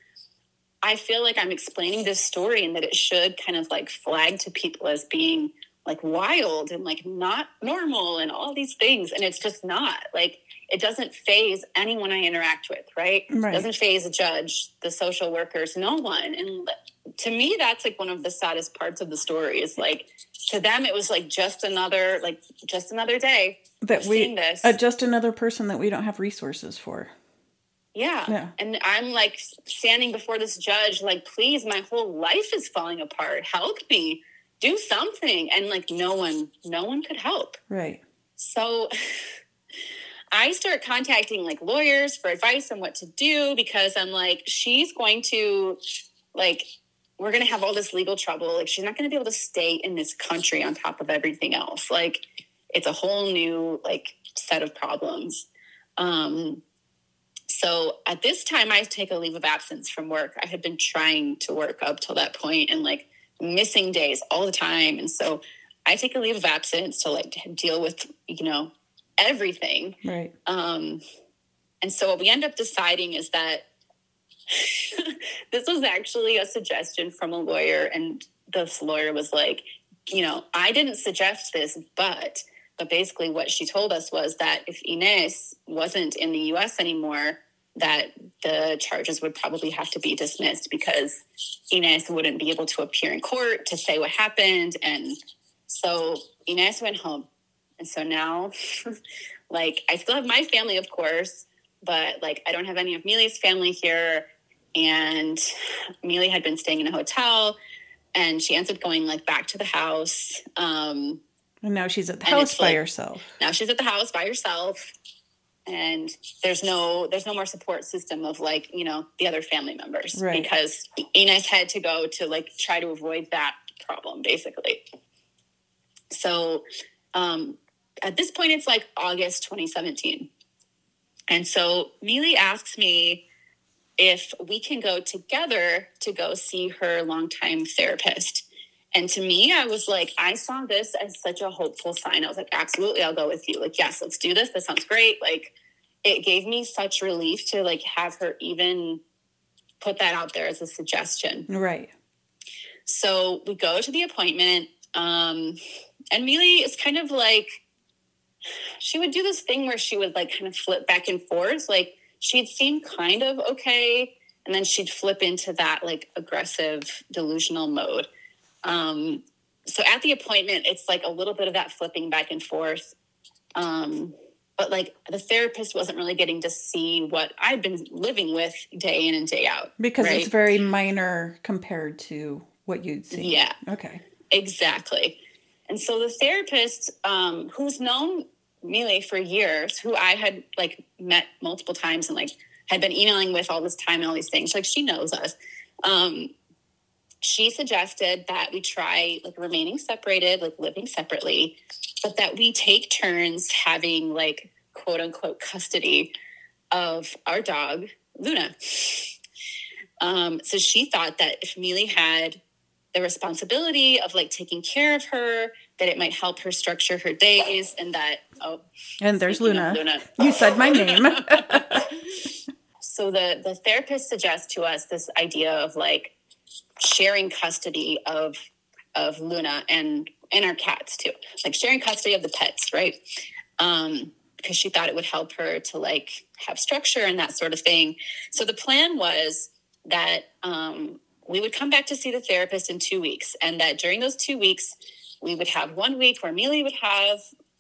I feel like I'm explaining this story and that it should kind of like flag to people as being like wild and like not normal and all these things, and it's just not like it doesn't phase anyone I interact with, right? Right. It doesn't phase a judge, the social workers, no one. And to me, that's like one of the saddest parts of the story is like to them it was like just another like just another day That we this. uh, just another person that we don't have resources for. yeah. Yeah. And I'm like standing before this judge, like, please, my whole life is falling apart. Help me. Do something. And like no one, no one could help. Right. So *laughs* I start contacting like lawyers for advice on what to do because I'm like, she's going to like we're going to have all this legal trouble. Like she's not going to be able to stay in this country on top of everything else. Like it's a whole new like set of problems. Um so at this time I take a leave of absence from work. I had been trying to work up till that point and like missing days all the time and so I take a leave of absence to like deal with, you know, everything. Right. Um, and so what we end up deciding is that *laughs* this was actually a suggestion from a lawyer, and this lawyer was like, you know, I didn't suggest this, but but basically what she told us was that if Ines wasn't in the U.S. anymore, that the charges would probably have to be dismissed because Ines wouldn't be able to appear in court to say what happened, and so Ines went home, and so now, *laughs* like, I still have my family, of course, but like, I don't have any of Miley's family here. And Miley had been staying in a hotel, and she ends up going like back to the house. Um, And now she's at the house by like- herself. now she's at the house by herself, and there's no there's no more support system of like you know the other family members Right. because Ines had to go to like try to avoid that problem basically. So um, at this point, it's like August 2017. And so Mealy asks me if we can go together to go see her longtime therapist. And to me, I was like, I saw this as such a hopeful sign. I was like, absolutely, I'll go with you. Like, yes, let's do this. This sounds great. Like, it gave me such relief to like have her even put that out there as a suggestion. Right. So we go to the appointment, um, and Mealy is kind of like she would do this thing where she would like kind of flip back and forth. Like she'd seem kind of okay, and then she'd flip into that like aggressive, delusional mode. Um, so at the appointment, it's like a little bit of that flipping back and forth. Um, but like the therapist wasn't really getting to see what I'd been living with day in and day out. Because right? it's very minor compared to what you'd see. Yeah. Okay. Exactly. And so the therapist, um, who's known Mili for years, who I had like met multiple times and like had been emailing with all this time and all these things, like she knows us. Um, she suggested that we try like remaining separated, like living separately, but that we take turns having like quote unquote custody of our dog, Luna. Um, so she thought that if Mili had the responsibility of like taking care of her, that it might help her structure her days, and that oh, And there's Luna. Luna. You said my name. *laughs* so the the therapist suggests to us this idea of like sharing custody of of Luna and and our cats too, like sharing custody of the pets, right? Um, because she thought it would help her to like have structure and that sort of thing. So the plan was that um, we would come back to see the therapist in two weeks, and that during those two weeks, we would have one week where Mili would have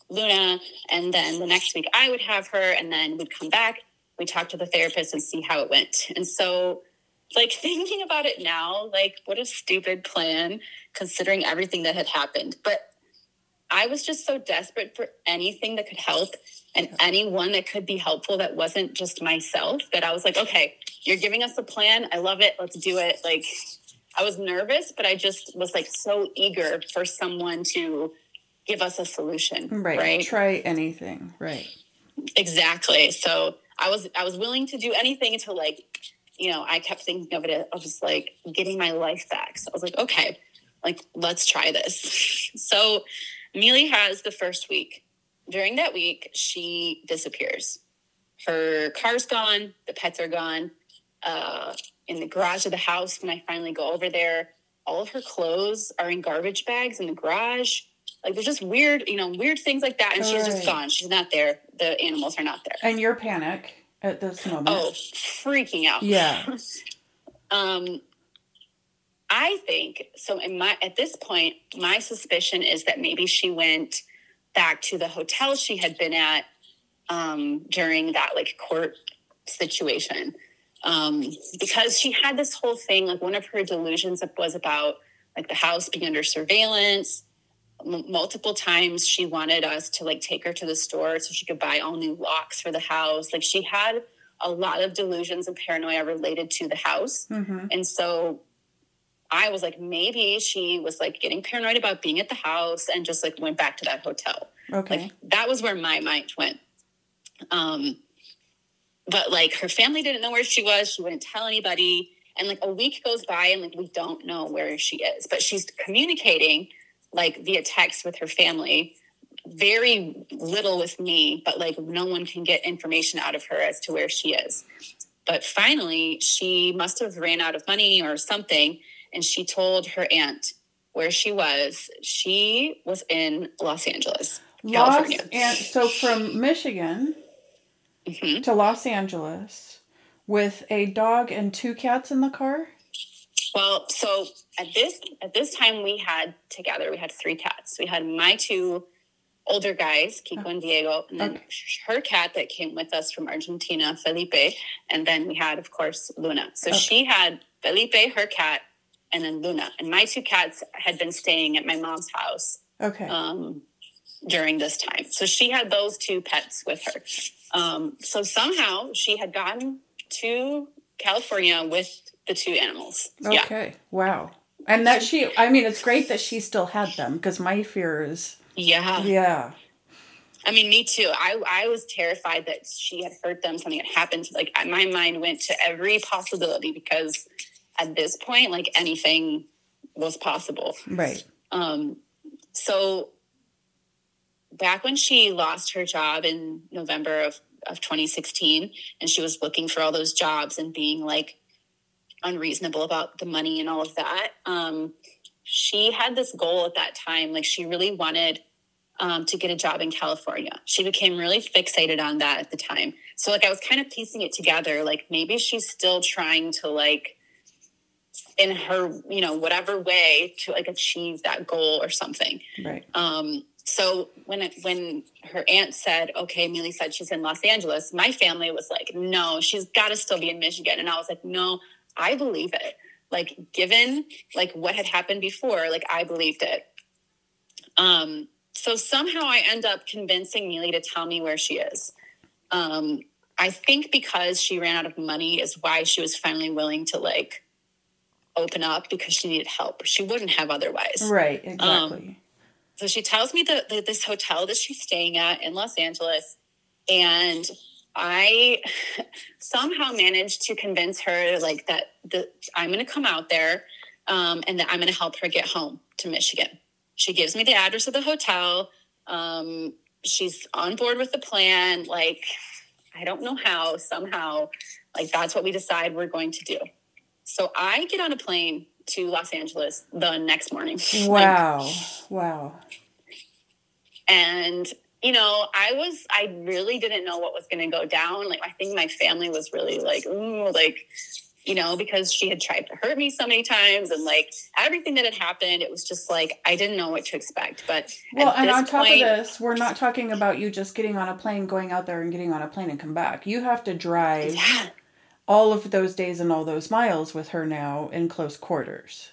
Luna, and then the next week I would have her, and then we'd come back. We talk to the therapist and see how it went. And so, like thinking about it now, like what a stupid plan considering everything that had happened. But I was just so desperate for anything that could help and anyone that could be helpful that wasn't just myself that I was like, okay, you're giving us a plan. I love it. Let's do it. Like, I was nervous, but I just was like so eager for someone to give us a solution. right. Right. Try anything. Right. Exactly. So I was I was willing to do anything to like, you know, I kept thinking of it of just like getting my life back. So I was like, okay, like let's try this. *laughs* So Mili has the first week. During that week, she disappears. Her car's gone, the pets are gone. Uh, in the garage of the house, when I finally go over there, all of her clothes are in garbage bags in the garage. Like there's just weird, you know, weird things like that. And she's just gone. She's not there. The animals are not there. And your panic at this moment. Oh, freaking out. Yeah. *laughs* Um, I think so. In my at this point, my suspicion is that maybe she went back to the hotel she had been at um, during that like court situation um, because she had this whole thing. Like one of her delusions was about like the house being under surveillance. M- multiple times she wanted us to like take her to the store so she could buy all new locks for the house. Like she had a lot of delusions and paranoia related to the house. Mm-hmm. And so I was like, maybe she was like getting paranoid about being at the house and just like went back to that hotel. Okay. Like that was where my mind went. Um, but like her family didn't know where she was. She wouldn't tell anybody. And like a week goes by and like we don't know where she is, but she's communicating like via text with her family. Very little with me, but like no one can get information out of her as to where she is. But finally, she must have ran out of money or something, and she told her aunt where she was. She was in Los Angeles, Los California. and so from Michigan Mhm. to Los Angeles with a dog and two cats in the car. Well, so at this at this time we had together we had three cats. We had my two older guys, Kiko and Diego, and then Okay. her cat that came with us from Argentina, Felipe, and then we had, of course, Luna. So Okay. she had Felipe, her cat, and then Luna. And my two cats had been staying at my mom's house Okay. um, during this time. So she had those two pets with her. Um, so somehow she had gotten to California with the two animals. Yeah. okay. Wow. And that she, I mean, it's great that she still had them because my fear is, Yeah. yeah. I mean, me too. I, I was terrified that she had hurt them, something had happened. Like my mind went to every possibility because at this point, like anything was possible. Right. Um, so back when she lost her job in November of, of 2016, and she was looking for all those jobs and being like unreasonable about the money and all of that, um, she had this goal at that time. Like she really wanted um, to get a job in California. She became really fixated on that at the time. So like I was kind of piecing it together. Like maybe she's still trying to like in her you know whatever way to like achieve that goal or something Right. um, so when it, when her aunt said, "Okay, Millie said she's in Los Angeles," my family was like, "No, she's got to still be in Michigan." And I was like, "No, I believe it. Like, given like what had happened before, like I believed it." Um, so somehow I end up convincing Millie to tell me where she is. Um, I think because she ran out of money is why she was finally willing to like open up because she needed help. She wouldn't have otherwise. Right, exactly. Um, so she tells me that, this hotel that she's staying at in Los Angeles, and I *laughs* somehow managed to convince her like that the I'm going to come out there um, and that I'm going to help her get home to Michigan. She gives me the address of the hotel. Um, she's on board with the plan. Like I don't know how somehow like that's what we decide we're going to do. So I get on a plane to Los Angeles the next morning. *laughs* Wow. Like, wow. And you know, I was I really didn't know what was going to go down. Like I think my family was really like, ooh, like you know, because she had tried to hurt me so many times and like everything that had happened, it was just like I didn't know what to expect. But well, and on top point, of this, we're not talking about you just getting on a plane, going out there and getting on a plane and come back. You have to drive yeah. All of those days and all those miles with her now in close quarters.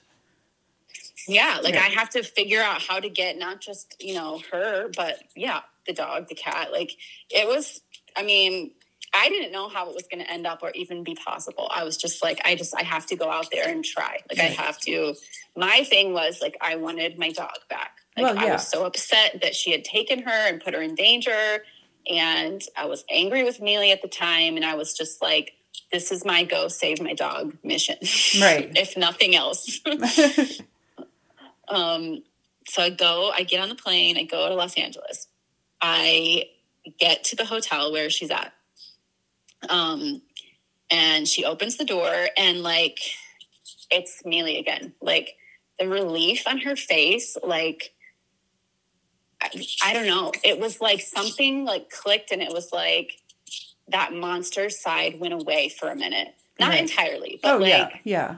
Yeah, like yeah. I have to figure out how to get not just, you know, her, but yeah, the dog, the cat. Like it was I mean, I didn't know how it was going to end up or even be possible. I was just like, I just, I have to go out there and try. Like, I have to. My thing was like, I wanted my dog back. Like, well, yeah. I was so upset that she had taken her and put her in danger. And I was angry with Mealy at the time. And I was just like, this is my go save my dog mission. Right. *laughs* if nothing else. *laughs* um, so I go, I get on the plane, I go to Los Angeles. I get to the hotel where she's at um, and she opens the door and like it's Mealy again. Like the relief on her face, like I, I don't know. It was like something like clicked and it was like that monster side went away for a minute. Not right. entirely, but oh, like yeah, yeah.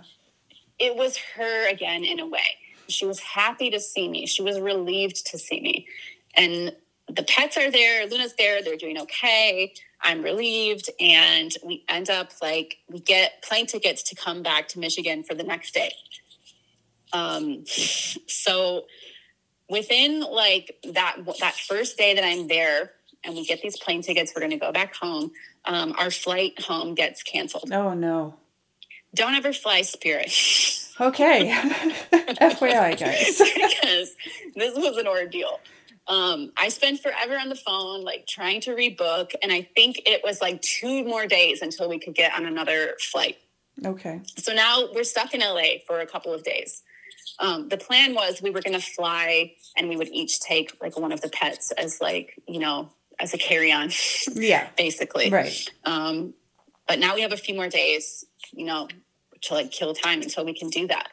It was her again in a way. She was happy to see me. She was relieved to see me. And the pets are there, Luna's there, they're doing okay. I'm relieved. And we end up like, we get plane tickets to come back to Michigan for the next day. Um, so within like that, that first day that I'm there and we get these plane tickets, we're going to go back home. Um, our flight home gets canceled. Oh no. Don't ever fly Spirit. Okay. *laughs* FYI, guys. *laughs* because this was an ordeal. Um, I spent forever on the phone, like trying to rebook, and I think it was like two more days until we could get on another flight. Okay. So now we're stuck in LA for a couple of days. Um, the plan was we were going to fly, and we would each take like one of the pets as like you know as a carry on. Yeah. basically. Right. Um, but now we have a few more days, you know, to like kill time until we can do that.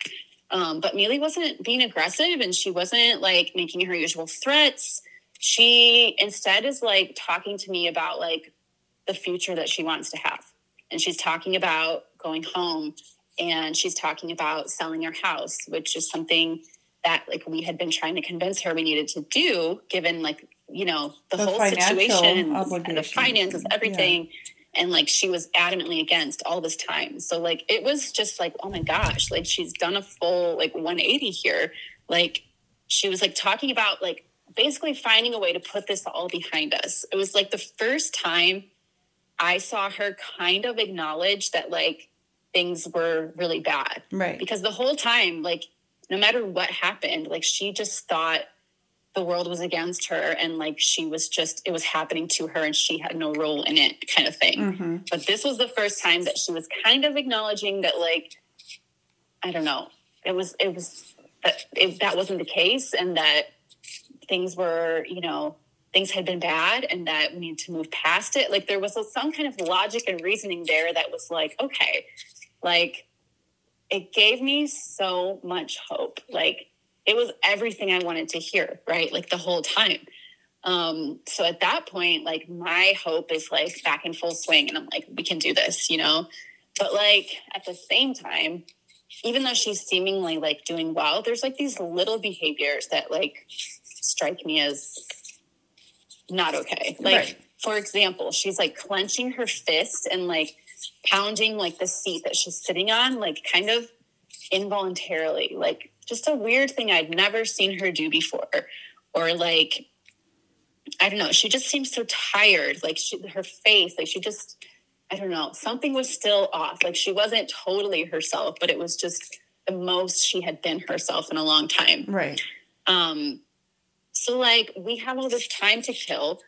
Um, but Mealy wasn't being aggressive and she wasn't like making her usual threats. She instead is like talking to me about like the future that she wants to have. And she's talking about going home and she's talking about selling her house, which is something that like we had been trying to convince her we needed to do given like, you know, the, the whole situation and the finances, everything. Yeah and like she was adamantly against all this time. So like it was just like oh my gosh like she's done a full like 180 here. Like she was like talking about like basically finding a way to put this all behind us. It was like the first time i saw her kind of acknowledge that like things were really bad. Right. Because the whole time like no matter what happened like she just thought the world was against her and like she was just it was happening to her and she had no role in it kind of thing. Mm-hmm. but this was the first time that she was kind of acknowledging that like i don't know it was it was that it, that wasn't the case and that things were you know things had been bad and that we need to move past it. Like there was some kind of logic and reasoning there that was like okay like it gave me so much hope. Like it was everything I wanted to hear, right? Like the whole time. Um, so at that point, like my hope is like back in full swing and I'm like, we can do this, you know? But like at the same time, even though she's seemingly like doing well, there's like these little behaviors that like strike me as not okay. Like, Right. for example, she's like clenching her fist and like pounding like the seat that she's sitting on, like kind of involuntarily. Like, just a weird thing I'd never seen her do before. Or like, I don't know, she just seems so tired. Like, she, her face, like, she just, I don't know, something was still off. Like, she wasn't totally herself, but it was just the most she had been herself in a long time. Right. Um, so like we have all this time to kill,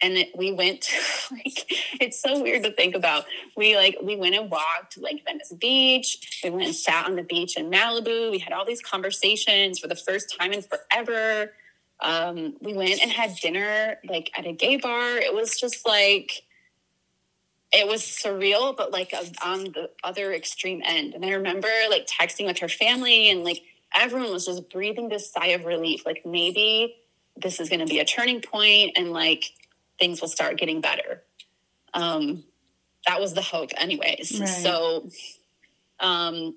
and it, we went *laughs* like it's so weird to think about. We like we went and walked like Venice Beach. We went and sat on the beach in Malibu. We had all these conversations for the first time in forever. Um, we went and had dinner like at a gay bar. It was just like it was surreal, but like on the other extreme end. And I remember like texting with her family, and like everyone was just breathing this sigh of relief. Like maybe this is going to be a turning point, and like things will start getting better. Um, that was the hope, anyways. Right. So, um,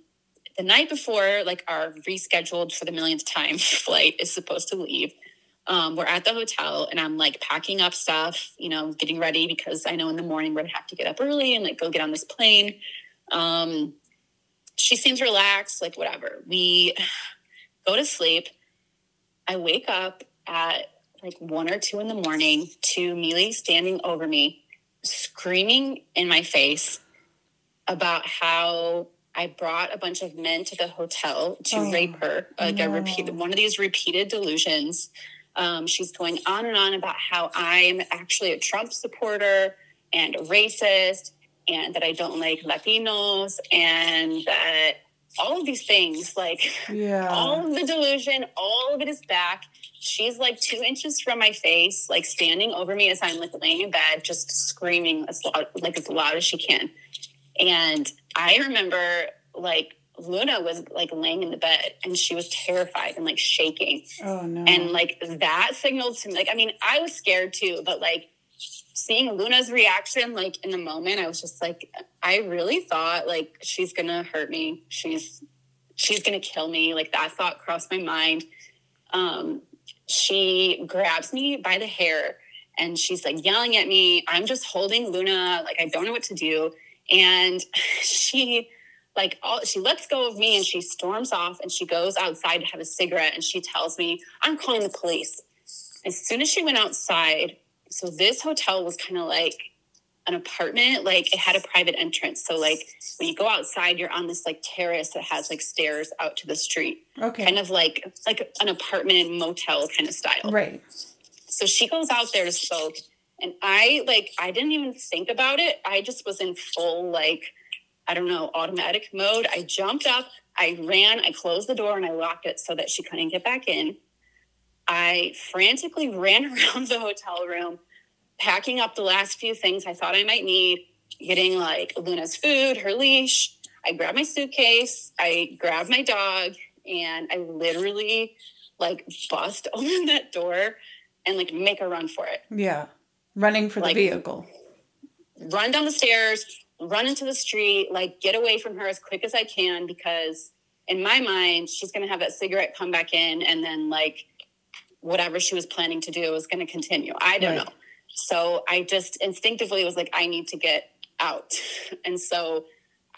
the night before, like our rescheduled for the millionth time *laughs* flight is supposed to leave um, we're at the hotel and I'm like packing up stuff, you know, getting ready because I know in the morning we're gonna have to get up early and like go get on this plane. Um, she seems relaxed, like whatever. We *sighs* go to sleep. I wake up at like one or two in the morning to Mealy standing over me, screaming in my face about how I brought a bunch of men to the hotel to Oh, rape her, like a repeat one of these repeated delusions. Um, she's going on and on about how I'm actually a Trump supporter and a racist, and that I don't like Latinos, and that all of these things, like Yeah. all of the delusion, all of it is back. She's like two inches from my face, like standing over me as I'm like laying in bed, just screaming as loud, like as loud as she can. And I remember like Luna was like laying in the bed and she was terrified and like shaking. oh no. And like that signaled to me, like, I mean, I was scared too, but like seeing Luna's reaction, like in the moment, I was just like, I really thought like she's gonna hurt me. She's she's gonna kill me. Like that thought crossed my mind. Um, she grabs me by the hair and she's like yelling at me. I'm just holding Luna, like I don't know what to do. And *laughs* she like all she lets go of me and she storms off and she goes outside to have a cigarette and she tells me i'm calling the police as soon as she went outside so this hotel was kind of like an apartment like it had a private entrance. So like when you go outside you're on this like terrace that has like stairs out to the street. Okay. kind of like like an apartment motel kind of style. Right. so she goes out there to smoke and i like i didn't even think about it. I just was in full like i don't know automatic mode. I jumped up i ran i closed the door and i locked it so that she couldn't get back in i frantically *laughs* ran around the hotel room packing up the last few things i thought i might need getting like luna's food her leash i grabbed my suitcase i grabbed my dog and i literally like bust *laughs* open that door and like make a run for it. Yeah. Running for the vehicle. Run down the stairs, run into the street, like get away from her as quick as I can because in my mind, she's going to have that cigarette come back in and then like whatever she was planning to do was going to continue. I don't Right. know. So I just instinctively was like, I need to get out. *laughs* And so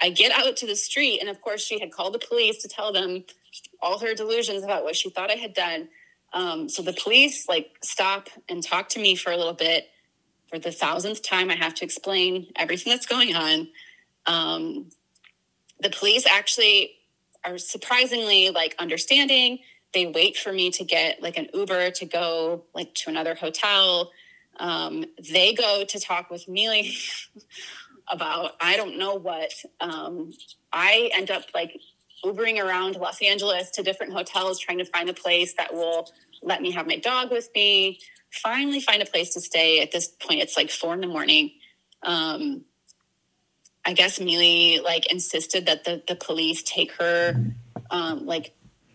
I get out to the street. And of course, she had called the police to tell them all her delusions about what she thought I had done. Um, so the police like stop and talk to me for a little bit. For the thousandth time, I have to explain everything that's going on. Um, the police actually are surprisingly like understanding. They wait for me to get like an Uber to go like to another hotel. Um, they go to talk with Mealy *laughs* about I don't know what. Um, I end up like Ubering around Los Angeles to different hotels trying to find a place that will let me have my dog with me. Finally, find a place to stay. At this point, it's like four in the morning. Um, I guess Mealy like insisted that the, the police take her um, like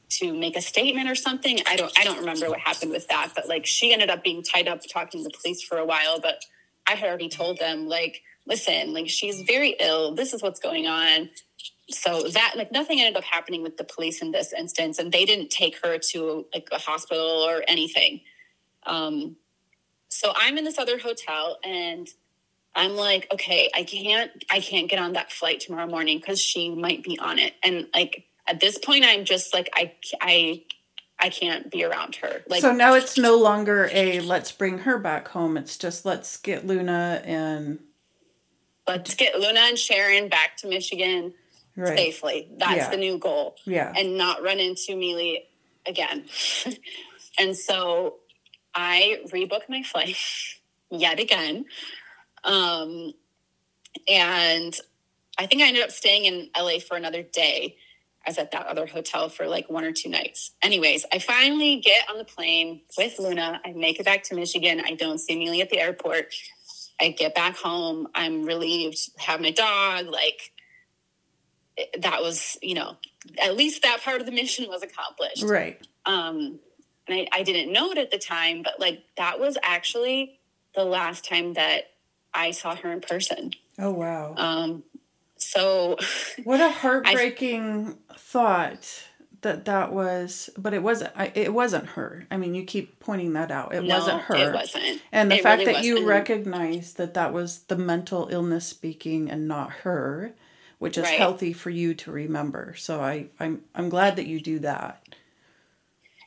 to make a statement or something. I don't I don't remember what happened with that, but like she ended up being tied up talking to the police for a while. But I had already told them like, listen, like she's very ill. This is what's going on. so that like nothing ended up happening with the police in this instance, and they didn't take her to like a hospital or anything. Um, so I'm in this other hotel, and I'm like, okay, I can't, I can't get on that flight tomorrow morning because she might be on it, and like at this point, I'm just like, I, I, I can't be around her. Like, so now it's no longer a let's bring her back home. It's just let's get Luna and let's get Luna and Sharon back to Michigan right. safely. That's Yeah. the new goal. Yeah. And not run into Mealy again. *laughs* and so I rebook my flight *laughs* yet again. Um, and I think I ended up staying in LA for another day. I was at that other hotel for like one or two nights. Anyways, I finally get on the plane with Luna. I make it back to Michigan. I don't see Mealy at the airport. I get back home. I'm relieved. Have my dog. Like that was, you know, at least that part of the mission was accomplished. right. Um, and I, I didn't know it at the time, but like that was actually the last time that I saw her in person. Oh wow. Um, so *laughs* What a heartbreaking thought that that was, but it wasn't. I, it wasn't her. I mean, you keep pointing that out. It no, wasn't her. It wasn't. And the It fact really that you wasn't. recognize that that was the mental illness speaking and not her, which is Right. healthy for you to remember. So I, I'm I'm glad that you do that.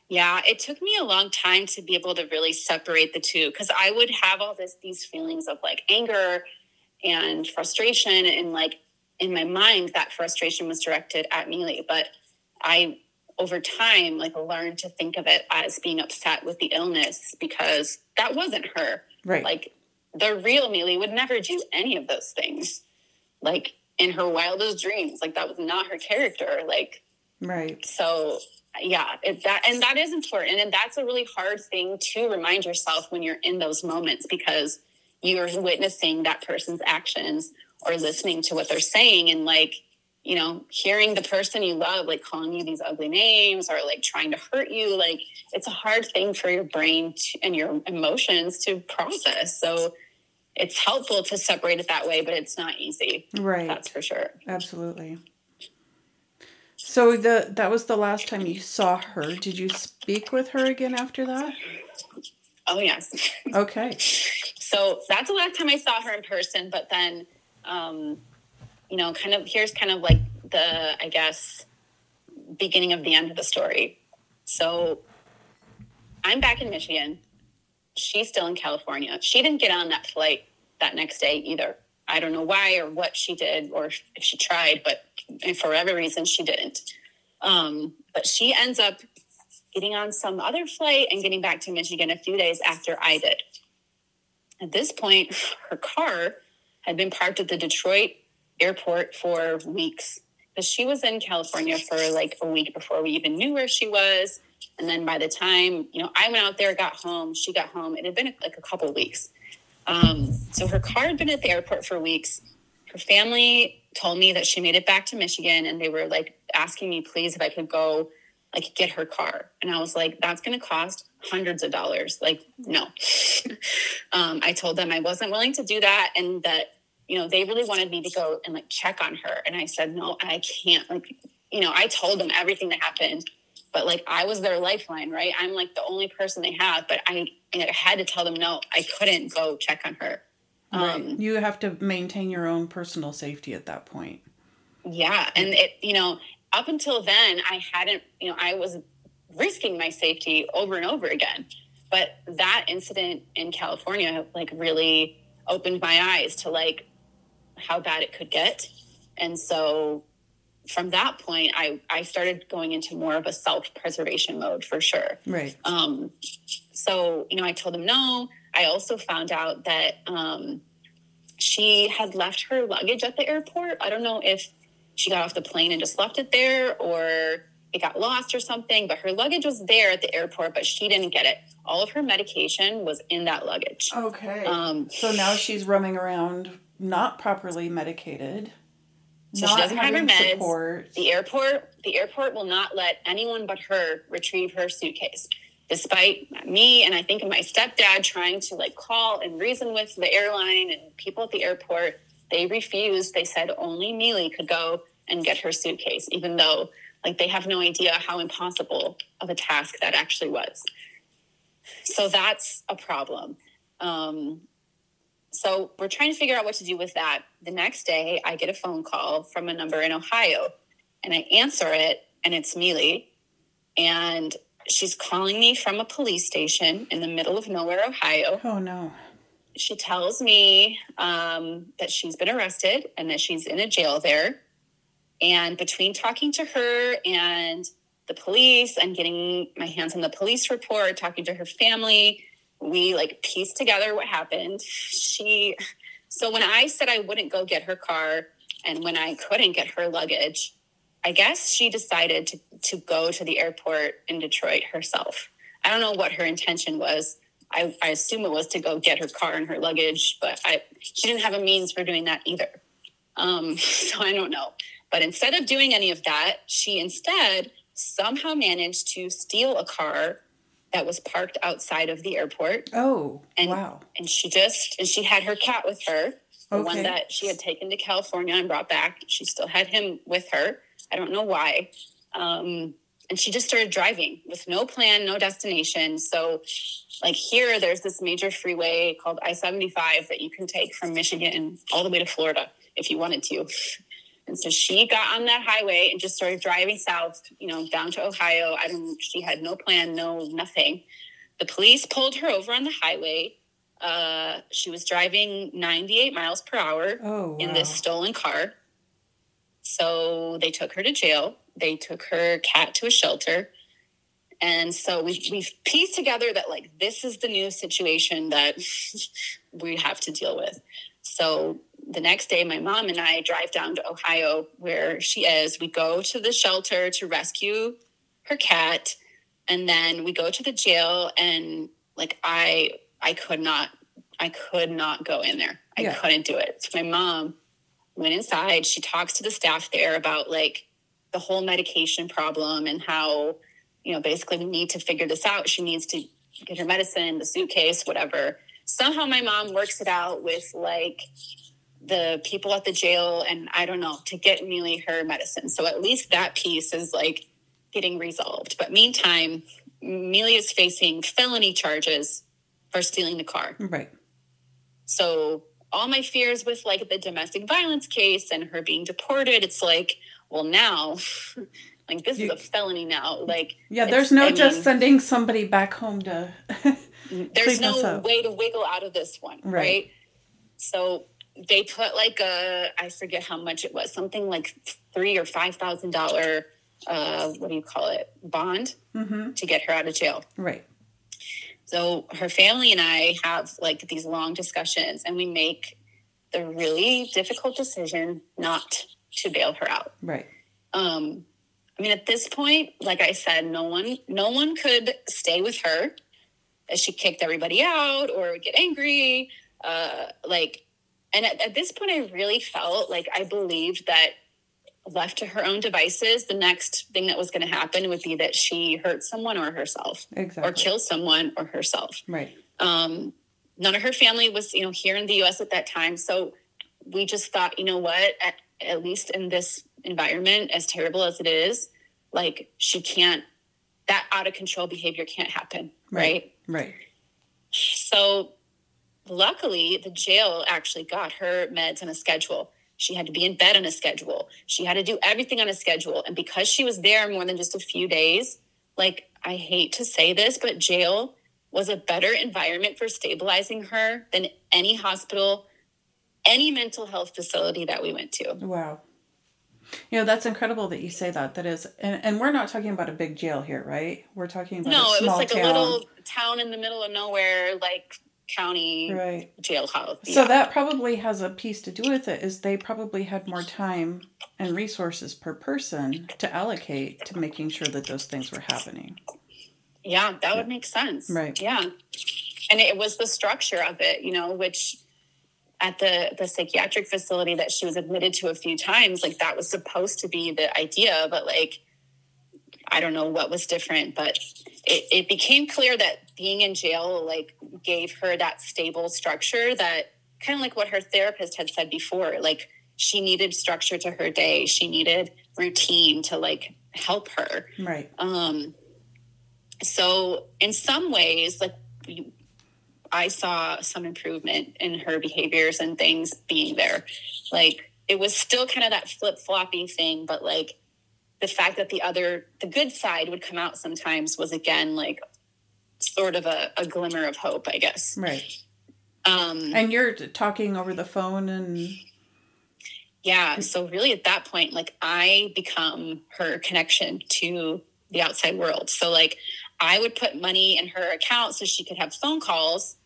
Yeah, it took me a long time to be able to really separate the two because I would have all this these feelings of like anger and frustration and like in my mind that frustration was directed at Mealy, but I over time like learned to think of it as being upset with the illness because that wasn't her. Right. Like the real Mealy would never do any of those things. Like in her wildest dreams, like that was not her character. Like right. so yeah it, that and that is important and that's a really hard thing to remind yourself when you're in those moments because you're witnessing that person's actions or listening to what they're saying and like you know hearing the person you love like calling you these ugly names or like trying to hurt you like it's a hard thing for your brain to, and your emotions to process so it's helpful to separate it that way but it's not easy Right. that's for sure Absolutely. So the that was the last time you saw her. Did you speak with her again after that? oh yes *laughs* Okay. so that's the last time I saw her in person. But then, um, you know, kind of here's kind of like the, I guess, beginning of the end of the story. So I'm back in Michigan. She's still in California. She didn't get on that flight that next day either. I don't know why or what she did or if she tried, but for whatever reason, she didn't. Um, but she ends up getting on some other flight and getting back to Michigan a few days after I did. At this point, her car had been parked at the Detroit airport for weeks because she was in California for like a week before we even knew where she was. And then by the time, you know, I went out there, got home, she got home, it had been like a couple weeks. Um, so her car had been at the airport for weeks. Her family told me that she made it back to Michigan and they were like asking me, please, if I could go like get her car. And I was like, that's going to cost hundreds of dollars. Like, no. *laughs* um, I told them I wasn't willing to do that and that, you know, they really wanted me to go and like check on her. And I said, no, I can't. Like, you know, I told them everything that happened, but like I was their lifeline, right? I'm like the only person they have, but I, I had to tell them, no, I couldn't go check on her. Um, You have to maintain your own personal safety at that point. Yeah. And it, you know, up until then, I hadn't, you know, I was risking my safety over and over again. But that incident in California, like, really opened my eyes to like how bad it could get. And so from that point, I, I started going into more of a self preservation mode for sure. Right. Um, so, you know, I told him no. I also found out that um, she had left her luggage at the airport. I don't know if she got off the plane and just left it there or it got lost or something, but her luggage was there at the airport, but she didn't get it. All of her medication was in that luggage. Okay. Um, so now she's roaming around not properly medicated. So she doesn't have her meds. support. The airport, the airport will not let anyone but her retrieve her suitcase, despite me and I think my stepdad trying to like call and reason with the airline and people at the airport. They refused. They said only Mealy could go and get her suitcase, even though like they have no idea how impossible of a task that actually was. So that's a problem. Um, so we're trying to figure out what to do with that. The next day, I get a phone call from a number in Ohio, and I answer it, and it's Mealy, and she's calling me from a police station in the middle of nowhere, Ohio. Oh no. She tells me um, that she's been arrested and that she's in a jail there. And between talking to her and the police and getting my hands on the police report, talking to her family, we like pieced together what happened. She, so when I said I wouldn't go get her car and when I couldn't get her luggage, I guess she decided to, to go to the airport in Detroit herself. I don't know what her intention was. I, I assume it was to go get her car and her luggage, but I, she didn't have a means for doing that either. Um, *laughs* so I don't know. But instead of doing any of that, she instead somehow managed to steal a car that was parked outside of the airport. Oh, And, wow. And she just, and she had her cat with her, the Okay. one that she had taken to California and brought back. She still had him with her. I don't know why. Um, and she just started driving with no plan, no destination. So, like here, there's this major freeway called I 75 that you can take from Michigan all the way to Florida if you wanted to. And so she got on that highway and just started driving south, you know, down to Ohio. I don't, she had no plan, no nothing. The police pulled her over on the highway. Uh, she was driving 98 miles per hour Oh, in this stolen car. So they took her to jail. They took her cat to a shelter. And so we we've pieced together that like this is the new situation that *laughs* we have to deal with. So the next day my mom and I drive down to Ohio where she is. We go to the shelter to rescue her cat and then we go to the jail and like I I could not I could not go in there. I Yeah. couldn't do it. So my mom went inside. She talks to the staff there about like the whole medication problem and how, you know, basically we need to figure this out. She needs to get her medicine, the suitcase, whatever. Somehow my mom works it out with like the people at the jail and I don't know to get Mealy her medicine. So at least that piece is like getting resolved. But meantime, Mealy is facing felony charges for stealing the car. Right. So all my fears with like the domestic violence case and her being deported, it's like, well, now, *laughs* like this You- is a felony now. Like, Yeah, there's no I just mean, sending somebody back home to. *laughs* there's no way to wiggle out of this one, Right. right? So they put like a, I forget how much it was, something like three or five thousand dollar, uh, what do you call it, bond hmm to get her out of jail. Right. So her family and I have like these long discussions, and we make the really difficult decision not to bail her out. Right. Um, I mean, at this point, like I said, no one, no one could stay with her. As she kicked everybody out or would get angry, uh, like, and at, at this point, I really felt like I believed that left to her own devices, the next thing that was going to happen would be that she hurt someone or herself, Exactly. or kill someone or herself. Right. Um, none of her family was, you know, here in the U.S. at that time. So we just thought, you know what, at, at least in this environment, as terrible as it is, like she can't, that out of control behavior can't happen. Right. Right. So luckily, the jail actually got her meds on a schedule. She had to be in bed on a schedule. She had to do everything on a schedule. And because she was there more than just a few days, like I hate to say this, but jail was a better environment for stabilizing her than any hospital, any mental health facility that we went to. Wow. You know, that's incredible that you say that. That is, and, and we're not talking about a big jail here, right? We're talking about No, a it was like town. a little town in the middle of nowhere, like county Right. jailhouse. So Yeah. that probably has a piece to do with it. Is they probably had more time and resources per person to allocate to making sure that those things were happening. Yeah, that would make sense. Right. Yeah. And it was the structure of it, you know, which at the the psychiatric facility that she was admitted to a few times, like that was supposed to be the idea, but like I don't know what was different, but it, it became clear that being in jail like gave her that stable structure that kind of like what her therapist had said before, like she needed structure to her day. She needed routine to like help her. Right. Um, so in some ways, like you- I saw some improvement in her behaviors and things being there. Like it was still kind of that flip floppy thing, but like the fact that the other, the good side would come out sometimes was again like sort of a, a glimmer of hope, I guess. Right. Um, And you're talking over the phone and yeah. So really at that point, like I become her connection to the outside world. So like I would put money in her account so she could have phone calls.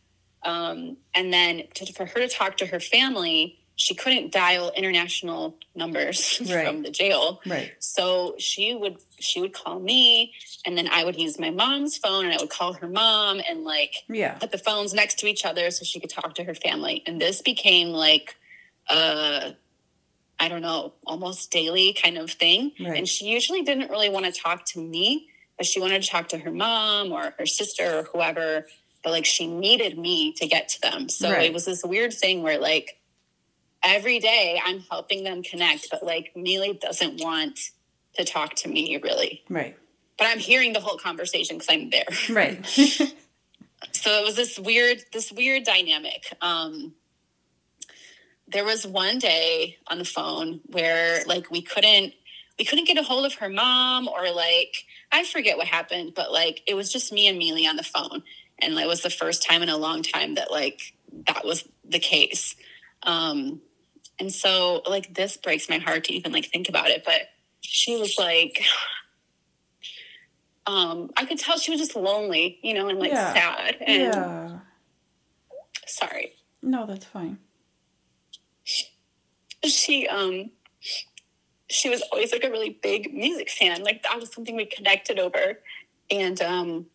Um, and then to, for her to talk to her family, she couldn't dial international numbers *laughs* Right. from the jail. right. So she would she would call me and then I would use my mom's phone and I would call her mom and like Yeah. put the phones next to each other so she could talk to her family. And this became like uh I don't know, almost daily kind of thing. Right. And she usually didn't really want to talk to me, but she wanted to talk to her mom or her sister or whoever. But like she needed me to get to them. So Right. it was this weird thing where like every day I'm helping them connect, but like Mealy doesn't want to talk to me really. Right. But I'm hearing the whole conversation because I'm there. Right. *laughs* so it was this weird this weird dynamic um there was one day on the phone where like we couldn't we couldn't get a hold of her mom or like i forget what happened but like it was just me and Mealy on the phone and it was the first time in a long time that like that was the case um and so like this breaks my heart to even like think about it but she was like um i could tell she was just lonely you know and like Yeah. sad and yeah. sorry No, that's fine. she um she was always like a really big music fan like that was something we connected over and um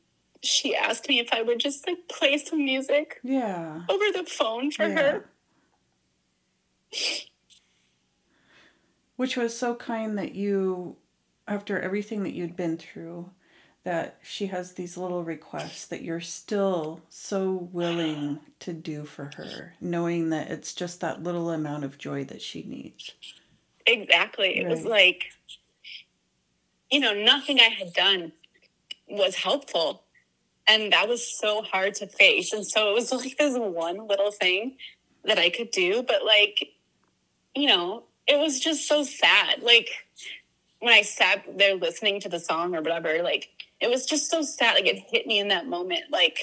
she asked me if i would just like play some music Yeah. over the phone for Yeah. her Which was so kind that you, after everything that you'd been through, that she has these little requests that you're still so willing to do for her, knowing that it's just that little amount of joy that she needs. exactly. It was like you know nothing i had done was helpful. And that was so hard to face. And so it was *laughs* like this one little thing that i could do. But like you know it was just so sad like when i sat there listening to the song or whatever like it was just so sad like it hit me in that moment like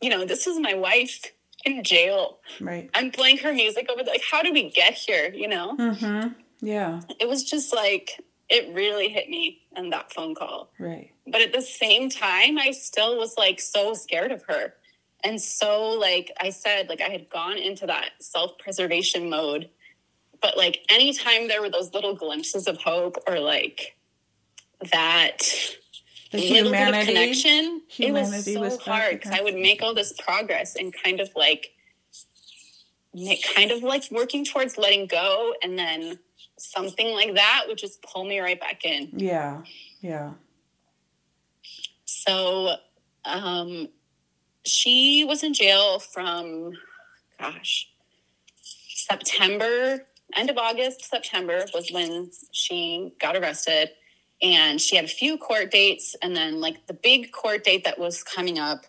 you know this is my wife in jail Right. i'm playing her music over the, like how did we get here you know Mm-hmm. Yeah. it was just like it really hit me in that phone call Right. but at the same time i still was like so scared of her and so like i said like i had gone into that self-preservation mode but like anytime there were those little glimpses of hope or like that The little bit of connection it was so was hard because i would make all this progress and kind of like kind of like working towards letting go and then something like that would just pull me right back in Yeah. Yeah. so um she was in jail from gosh september end of august september was when she got arrested. And she had a few court dates. And then like the big court date that was coming up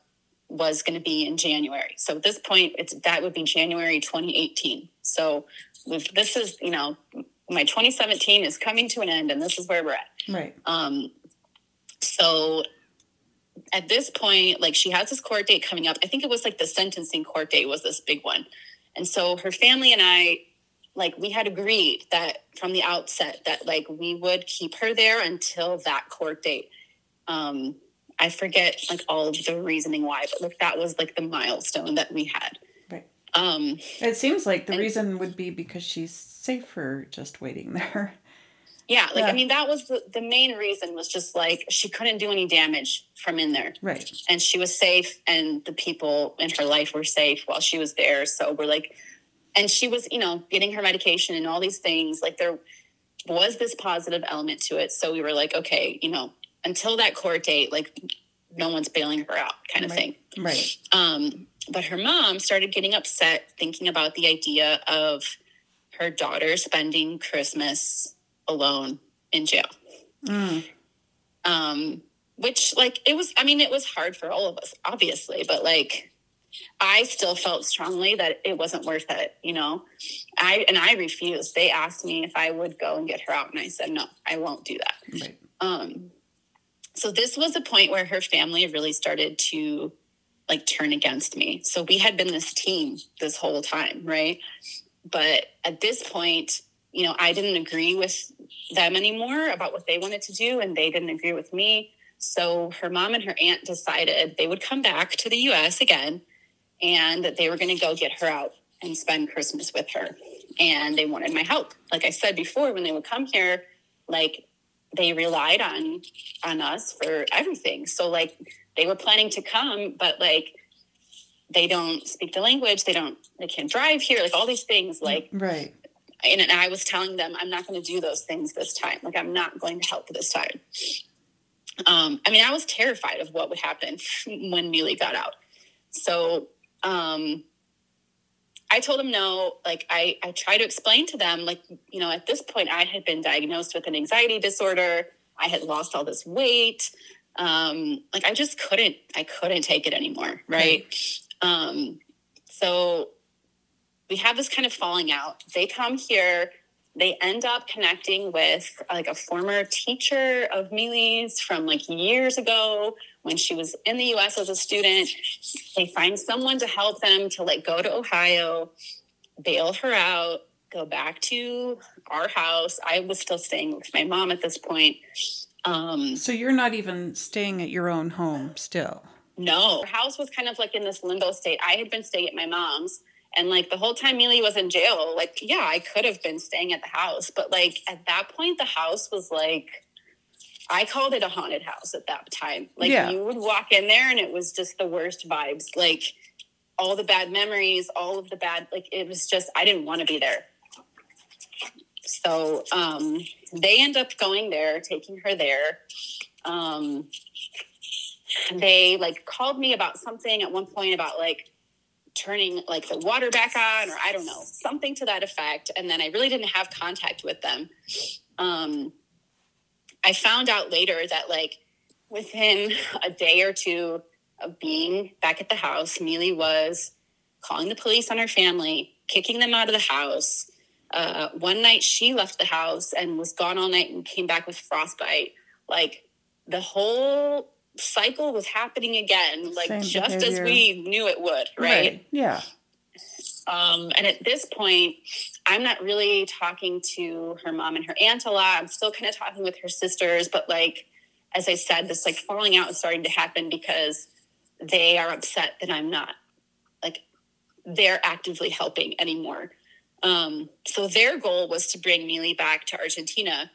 was going to be in january. So at this point it's that would be january 2018 so this is you know my 2017 is coming to an end and this is where we're at. Right. um, so at this point, like she has this court date coming up. I think it was like the sentencing court date was this big one. And so her family and I, like, we had agreed that from the outset that like we would keep her there until that court date. Um, I forget like all of the reasoning why, but like that was like the milestone that we had. Right. Um, It seems like the And- reason would be because she's safer just waiting *laughs* there. Yeah, like Yeah. I mean that was the, the main reason was just like she couldn't do any damage from in there. Right. and she was safe and the people in her life were safe while she was there so we're like and she was you know getting her medication and all these things like there was this positive element to it so we were like okay you know until that court date like no one's bailing her out kind of thing Right. um, but her mom started getting upset thinking about the idea of her daughter spending Christmas alone in jail. Mm. Um, which like it was, I mean, it was hard for all of us, obviously, but like I still felt strongly that it wasn't worth it, you know. I and I refused. They asked me if I would go and get her out, and I said no, I won't do that. Right. Um, so this was a point where her family really started to like turn against me. So we had been this team this whole time, right? But at this point, you know, I didn't agree with them anymore about what they wanted to do, and they didn't agree with me. So her mom and her aunt decided they would come back to the US again and that they were going to go get her out and spend Christmas with her. And they wanted my help. Like I said before, when they would come here, like they relied on on us for everything. So like they were planning to come, but like they don't speak the language, they don't they can't drive here, like all these things like Right. And, and I was telling them I'm not going to do those things this time. Like I'm not going to help this time. Um, I mean, I was terrified of what would happen *laughs* when Mealy got out. So um, I told them no. Like I, I tried to explain to them, like you know, at this point, I had been diagnosed with an anxiety disorder. I had lost all this weight. Um, like I just couldn't, I couldn't take it anymore. Right. Um, so we have this kind of falling out. They come here. They end up connecting with like a former teacher of Mealy's from like years ago when she was in the US as a student. They find someone to help them to like go to Ohio, bail her out, go back to our house. I was still staying with my mom at this point. Um, So you're not even staying at your own home still. no, our house was kind of like in this limbo state. I had been staying at my mom's, and like the whole time Mealy was in jail, like, yeah, I could have been staying at the house. But like at that point, the house was like, I called it a haunted house at that time. Like Yeah. you would walk in there and it was just the worst vibes. Like all the bad memories, all of the bad, like it was just, I didn't want to be there. So um, they end up going there, taking her there. Um, they like called me about something at one point about like turning like the water back on or I don't know, something to that effect. And then I really didn't have contact with them. Um, I found out later that like within a day or two of being back at the house, Mealy was calling the police on her family, kicking them out of the house. Uh, one night she left the house and was gone all night and came back with frostbite. Like the whole cycle was happening again, like Same just as we knew it would, right? Yeah. Um, and at this point, I'm not really talking to her mom and her aunt a lot. I'm still kind of talking with her sisters, but like, as I said, this like falling out is starting to happen because they are upset that I'm not like they're actively helping anymore. Um, so their goal was to bring Mealy back to Argentina,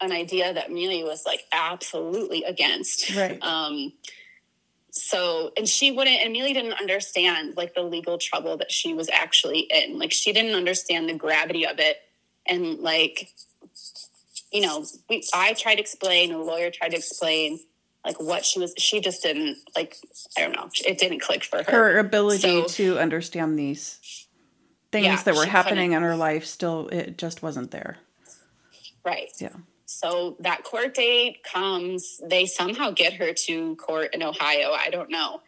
an idea that Mealy was like absolutely against. Right. Um, so, and she wouldn't, and Amelia didn't understand like the legal trouble that she was actually in. Like, she didn't understand the gravity of it. And like, you know, we, I tried to explain, a lawyer tried to explain like what she was, she just didn't like, I don't know, it didn't click for her. Her ability So- to understand these things Yeah, that were happening couldn't. in her life still it just wasn't there. Right. Yeah. So that court date comes. They somehow get her to court in Ohio. I don't know.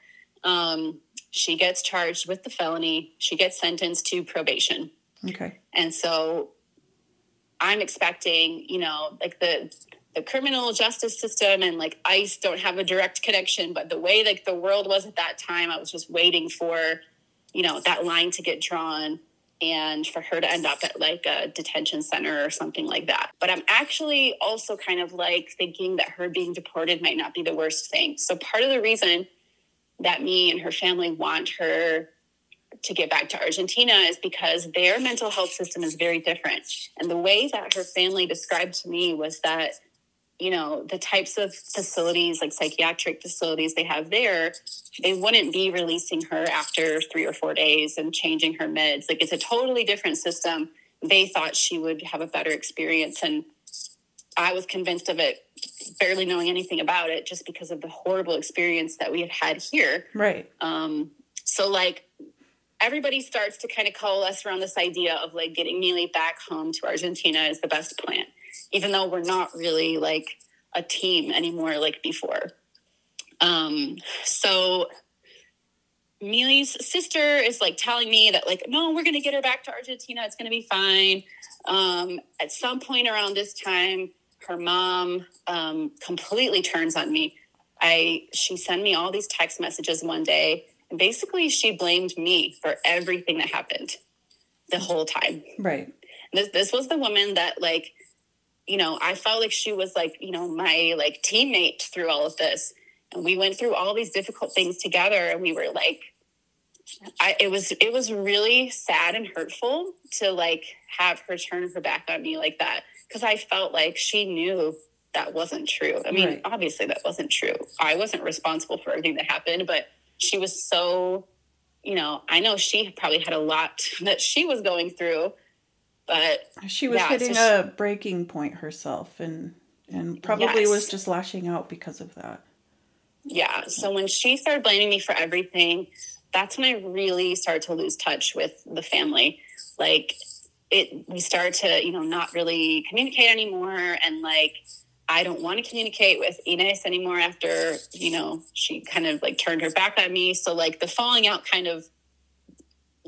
Um, she gets charged with the felony. She gets sentenced to probation. Okay. And so I'm expecting, you know, like the the criminal justice system and like ICE don't have a direct connection, but the way like the world was at that time, I was just waiting for, you know, that line to get drawn and for her to end up at like a detention center or something like that. But I'm actually also kind of like thinking that her being deported might not be the worst thing. So part of the reason that me and her family want her to get back to Argentina is because their mental health system is very different. And the way that her family described to me was that, you know, the types of facilities, like psychiatric facilities they have there, they wouldn't be releasing her after three or four days and changing her meds. Like it's a totally different system. They thought she would have a better experience. And I was convinced of it, barely knowing anything about it, just because of the horrible experience that we had had here. Right. Um, so like everybody starts to kind of coalesce around this idea of like getting Mealy back home to Argentina is the best plan, even though we're not really like a team anymore like before. Um, so Mealy's sister is like telling me that like, no, we're gonna get her back to Argentina. It's gonna be fine. Um, at some point around this time, her mom um, completely turns on me. I she sent me all these text messages one day, and basically she blamed me for everything that happened the whole time. Right. This this was the woman that like, you know, I felt like she was like, you know, my like teammate through all of this. And we went through all these difficult things together and we were like I, it was it was really sad and hurtful to like have her turn her back on me like that because I felt like she knew that wasn't true. I mean, Right. obviously that wasn't true. I wasn't responsible for everything that happened, but she was so, you know, I know she probably had a lot *laughs* that she was going through, but She was Yeah, hitting so a breaking point herself and and probably Yes. was just lashing out because of that. yeah. So when she started blaming me for everything, that's when I really started to lose touch with the family. Like it, we started to, you know, not really communicate anymore. And like, I don't want to communicate with Ines anymore after, you know, she kind of like turned her back on me. So like the falling out kind of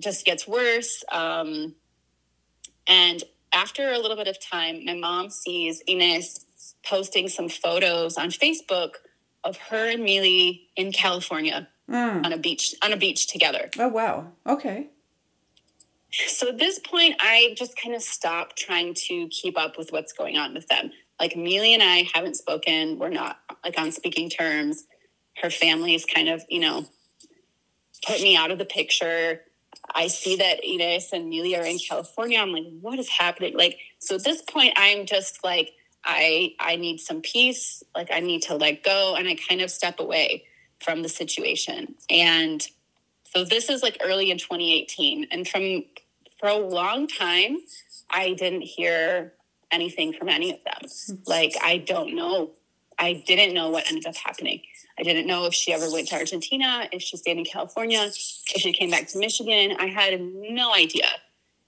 just gets worse. Um, and after a little bit of time, my mom sees Ines posting some photos on Facebook of her and Mealy in California Mm. on a beach on a beach together. Oh wow. Okay. So at this point, I just kind of stopped trying to keep up with what's going on with them. Like Mealy and I haven't spoken. We're not like on speaking terms. Her family's kind of, you know, put me out of the picture. I see that Ines and Mealy are in California. I'm like, what is happening? Like, so at this point, I'm just like, I I need some peace. Like, I need to let go, and I kind of step away from the situation. And so this is like early in 2018, and from for a long time, I didn't hear anything from any of them. Mm-hmm. Like, I don't know. I didn't know what ended up happening. I didn't know if she ever went to Argentina, if she stayed in California, if she came back to Michigan. I had no idea.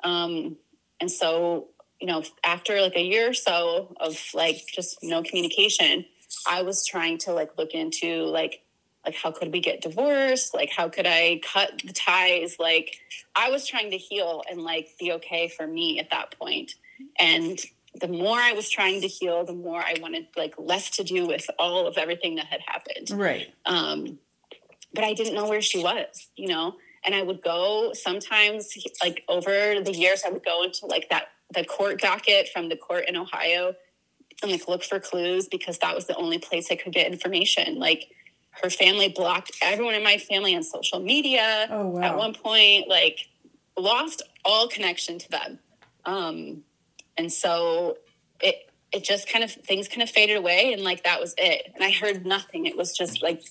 Um, and so, you know, after like a year or so of like just no communication, I was trying to like look into like like how could we get divorced like how could i cut the ties like i was trying to heal and like be okay for me at that point. point and the more i was trying to heal the more i wanted like less to do with all of everything that had happened Right. um, but I didn't know where she was, you know. And I would go sometimes, like over the years, I would go into like that the court docket from the court in Ohio and like look for clues because that was the only place I could get information. Like her family blocked everyone in my family on social media Oh wow. at one point, like lost all connection to them. Um, and so it it just kind of things kind of faded away and like that was it. And I heard nothing. It was just like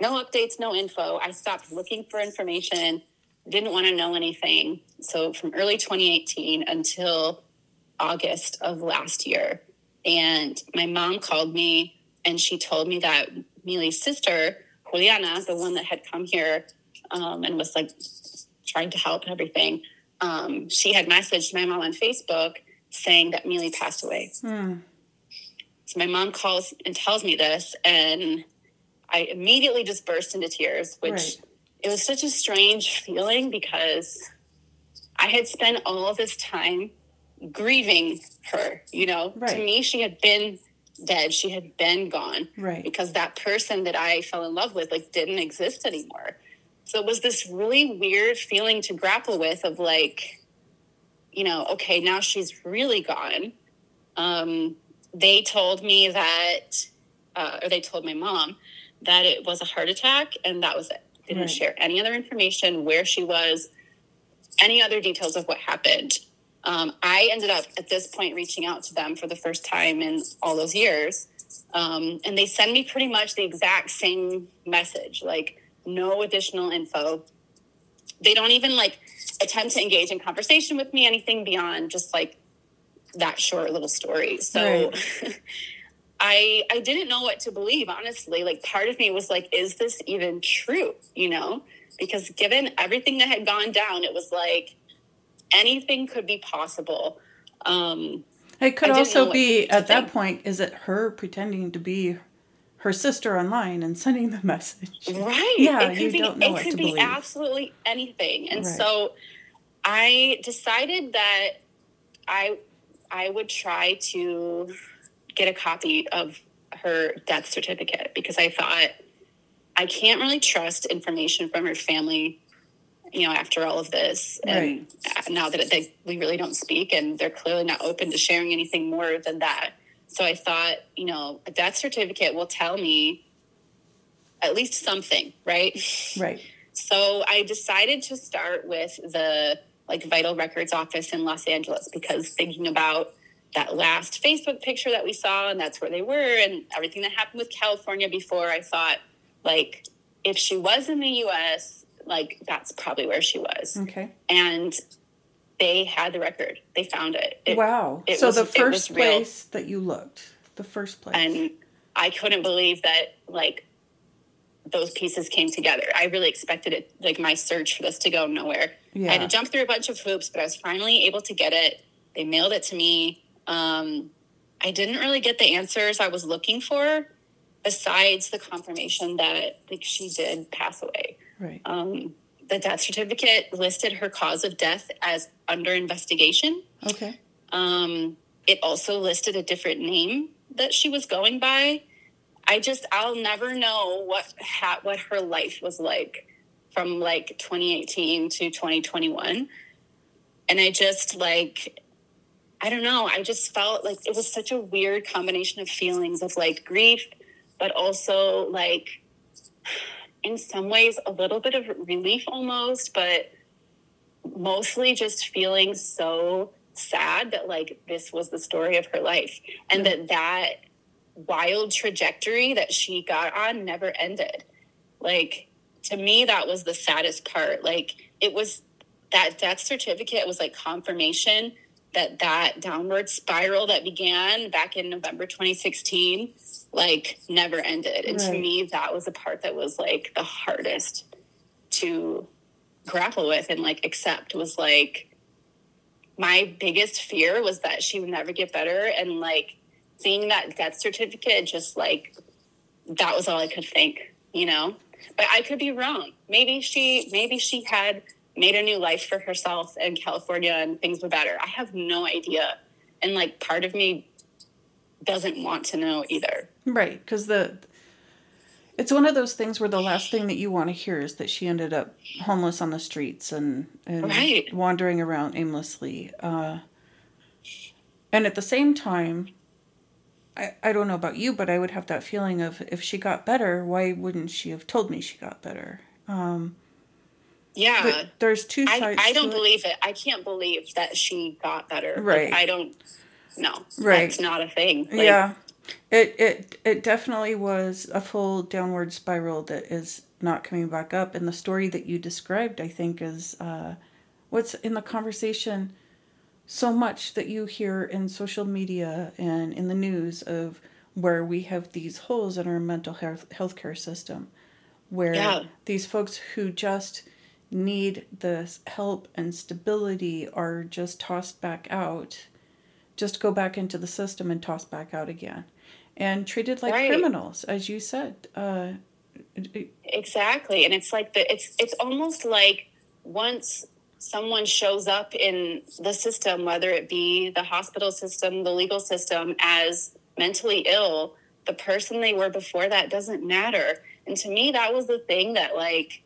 no updates, no info. I stopped looking for information, didn't want to know anything. So from early 2018 until August of last year. And my mom called me and she told me that Mealy's sister, Juliana, the one that had come here um, and was like trying to help and everything, um, she had messaged my mom on Facebook saying that Mealy passed away. Hmm. So my mom calls and tells me this, and I immediately just burst into tears, which Right. it was such a strange feeling because I had spent all of this time grieving her. You know, to me, she had been dead, she had been gone Right. because that person that I fell in love with like didn't exist anymore. So it was this really weird feeling to grapple with of like, you know, okay, now she's really gone. Um, they told me that, uh, or they told my mom that it was a heart attack and that was it. They didn't Right. share any other information, where she was, any other details of what happened. Um, I ended up at this point reaching out to them for the first time in all those years. Um, and they send me pretty much the exact same message, like no additional info. They don't even like attempt to engage in conversation with me, anything beyond just like that short little story. So *laughs* I I didn't know what to believe, honestly. Like part of me was like, is this even true? You know? Because given everything that had gone down, it was like anything could be possible. Um It could I didn't know also be at that think. point, is it her pretending to be her sister online and sending the *laughs* message? Right. Yeah, it you be don't know it could be believe. absolutely anything. And Right. so I decided that I I would try to get a copy of her death certificate because I thought I can't really trust information from her family, you know, after all of this. And now that they, we really don't speak and they're clearly not open to sharing anything more than that. So I thought, you know, a death certificate will tell me at least something, right? Right. So I decided to start with the like vital records office in Los Angeles because thinking about that last Facebook picture that we saw and that's where they were and everything that happened with California before, I thought like if she was in the US, like that's probably where she was. Okay. And they had the record. They found it. It- wow. it so was- the first real. place that you looked, the first place. and I couldn't believe that like those pieces came together. I really expected it like my search for this to go nowhere. I had to jump through a bunch of hoops, but I was finally able to get it. They mailed it to me. Um, I didn't really get the answers I was looking for, besides the confirmation that like she did pass away. right. Um, the death certificate listed her cause of death as under investigation. okay. Um, it also listed a different name that she was going by. I just I'll never know what ha- what her life was like from like 2018 to 2021. And I just like I don't know, I just felt like it was such a weird combination of feelings of like grief but also like in some ways a little bit of relief almost, but mostly just feeling so sad that like this was the story of her life and that that wild trajectory that she got on never ended. Like to me that was the saddest part. Like it was that death certificate was like confirmation that that downward spiral that began back in november 2016 like never ended. And to me that was the part that was like the hardest to grapple with and like accept was like my biggest fear was that she would never get better and like seeing that death certificate just like that was all i could think you know but i could be wrong maybe she maybe she had made a new life for herself in california and things were better i have no idea and like part of me doesn't want to know either Right, because the it's one of those things where the last thing that you want to hear is that she ended up homeless on the streets and, and Right. wandering around aimlessly. Uh, and at the same time, I, I don't know about you, but I would have that feeling of if she got better, why wouldn't she have told me she got better? Um, yeah but there's two I, sides. I don't to believe it. I can't believe that she got better. Like, Right. I don't. No. Right. That's not a thing. Like, yeah, it it it definitely was a full downward spiral that is not coming back up. And the story that you described, I think, is uh, what's in the conversation. So much that you hear in social media and in the news of where we have these holes in our mental health healthcare system, where Yeah. these folks who just need the help and stability are just tossed back out just go back into the system and tossed back out again and treated like Right. criminals as you said uh, Exactly. And it's like the it's it's almost like once someone shows up in the system, whether it be the hospital system, the legal system, as mentally ill, the person they were before that doesn't matter. And to me, that was the thing that like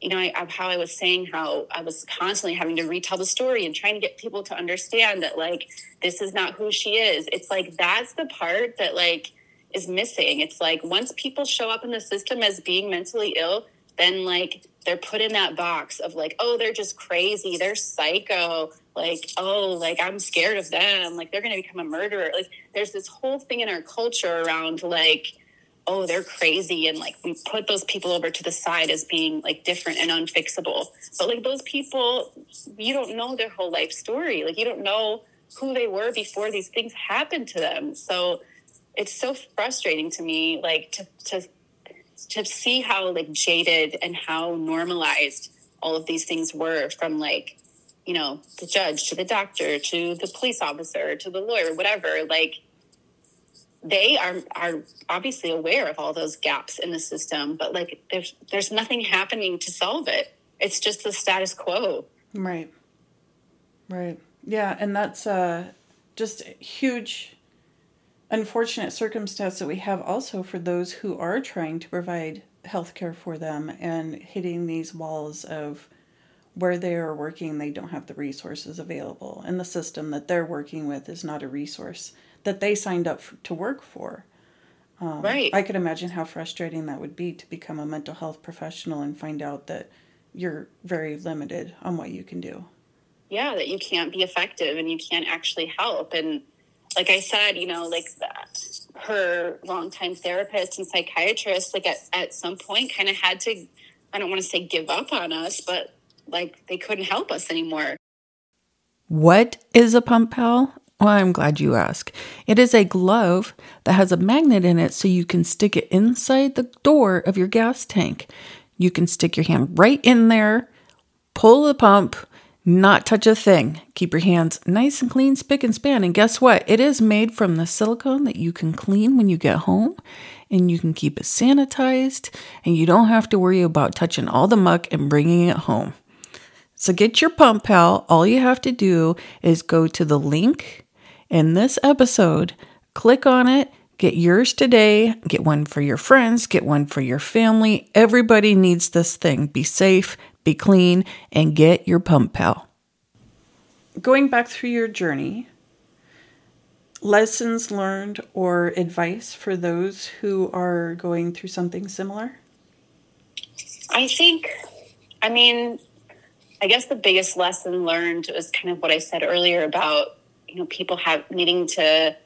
you know, I, how I was saying how I was constantly having to retell the story and trying to get people to understand that like this is not who she is. It's like that's the part that like is missing. It's like once people show up in the system as being mentally ill, then like they're put in that box of like, oh, they're just crazy, they're psycho, like, oh, like I'm scared of them, like they're gonna become a murderer. Like there's this whole thing in our culture around like oh, they're crazy. And like we put those people over to the side as being like different and unfixable. But like those people, you don't know their whole life story. Like you don't know who they were before these things happened to them. So it's so frustrating to me, like to to to see how like jaded and how normalized all of these things were from like you know the judge to the doctor to the police officer to the lawyer whatever like they are are obviously aware of all those gaps in the system but like there's there's nothing happening to solve it. It's just the status quo. Right. Right. Yeah and that's uh just huge unfortunate circumstance that we have also for those who are trying to provide health care for them and hitting these walls of where they are working they don't have the resources available. And the system that they're working with is not a resource that they signed up for, to work for. Um, right. I could imagine how frustrating that would be to become a mental health professional and find out that you're very limited on what you can do. Yeah that you can't be effective and you can't actually help. And like i said you know like that her longtime therapist and psychiatrist like at, at some point kind of had to i don't want to say give up on us but like they couldn't help us anymore what is a pump pal well, I'm glad you asked. It is a glove that has a magnet in it so you can stick it inside the door of your gas tank. You can stick your hand right in there, pull the pump, not touch a thing. Keep your hands nice and clean, spick and span. And guess what? It is made from the silicone that you can clean when you get home and you can keep it sanitized and you don't have to worry about touching all the muck and bringing it home. So get your pump pal. All you have to do is go to the link in this episode, click on it, get yours today, get one for your friends, get one for your family. Everybody needs this thing. Be safe, be clean, and get your pump pal. Going back through your journey, lessons learned or advice for those who are going through something similar? I think, I mean, I guess the biggest lesson learned was kind of what I said earlier about, you know, people have needing to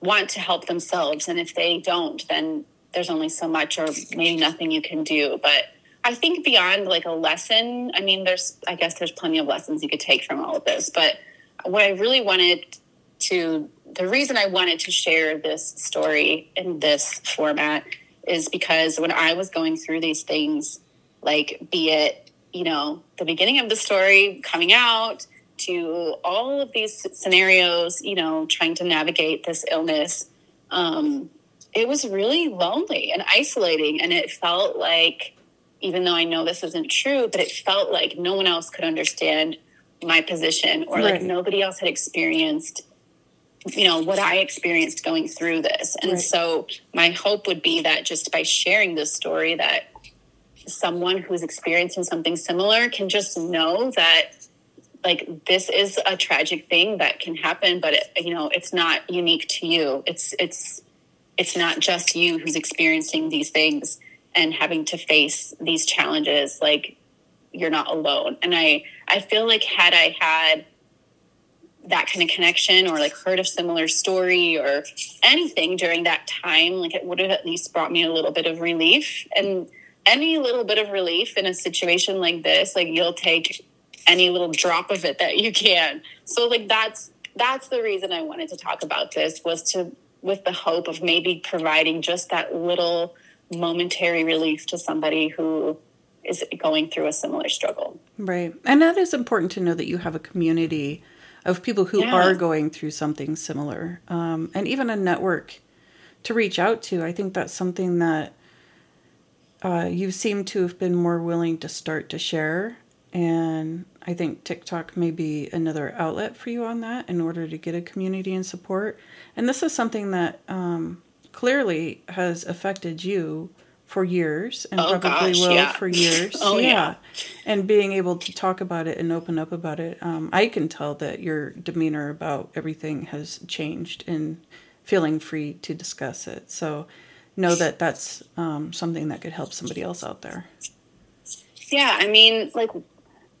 want to help themselves. And if they don't, then there's only so much or maybe nothing you can do. But I think beyond like a lesson, I mean, there's, I guess there's plenty of lessons you could take from all of this. But what I really wanted to, the reason I wanted to share this story in this format is because when I was going through these things, like be it, you know, the beginning of the story coming out to all of these scenarios, you know, trying to navigate this illness, um, it was really lonely and isolating. And it felt like, even though I know this isn't true, but it felt like no one else could understand my position or right. like nobody else had experienced you know what i experienced going through this and right. so my hope would be that just by sharing this story that someone who's experiencing something similar can just know that like this is a tragic thing that can happen but it, you know it's not unique to you it's it's it's not just you who's experiencing these things and having to face these challenges like you're not alone. And i i feel like had i had that kind of connection or like heard a similar story or anything during that time like it would have at least brought me a little bit of relief. And any little bit of relief in a situation like this like you'll take any little drop of it that you can. So like that's that's the reason i wanted to talk about this was to with the hope of maybe providing just that little momentary relief to somebody who is going through a similar struggle. Right. And that is important to know that you have a community of people who yeah. are going through something similar um, and even a network to reach out to. I think that's something that uh, you seem to have been more willing to start to share. And I think TikTok may be another outlet for you on that in order to get a community and support. And this is something that um, clearly has affected you for years and oh, probably gosh, will yeah. for years. *laughs* oh yeah. yeah. And being able to talk about it and open up about it, um, I can tell that your demeanor about everything has changed and feeling free to discuss it. So know that that's um, something that could help somebody else out there. Yeah, I mean, like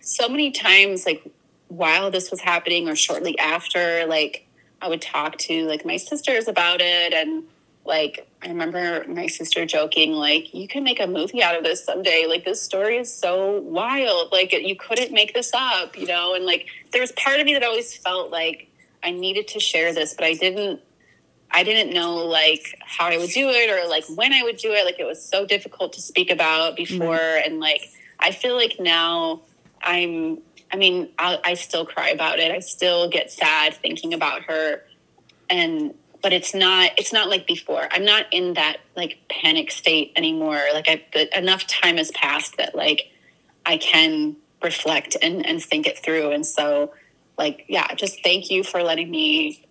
so many times, like while this was happening or shortly after, like I would talk to like my sisters about it and like I remember my sister joking, like, you can make a movie out of this someday. Like, this story is so wild. Like, you couldn't make this up, you know? And like, there was part of me that always felt like I needed to share this, but I didn't, I didn't know like how I would do it or like when I would do it. Like it was so difficult to speak about before. Mm-hmm. And like, I feel like now I'm, I mean, I, I still cry about it. I still get sad thinking about her. And, but it's not, it's not like before. I'm not in that like panic state anymore. Like I, enough time has passed that like I can reflect and, and think it through. And so like, yeah, just thank you for letting me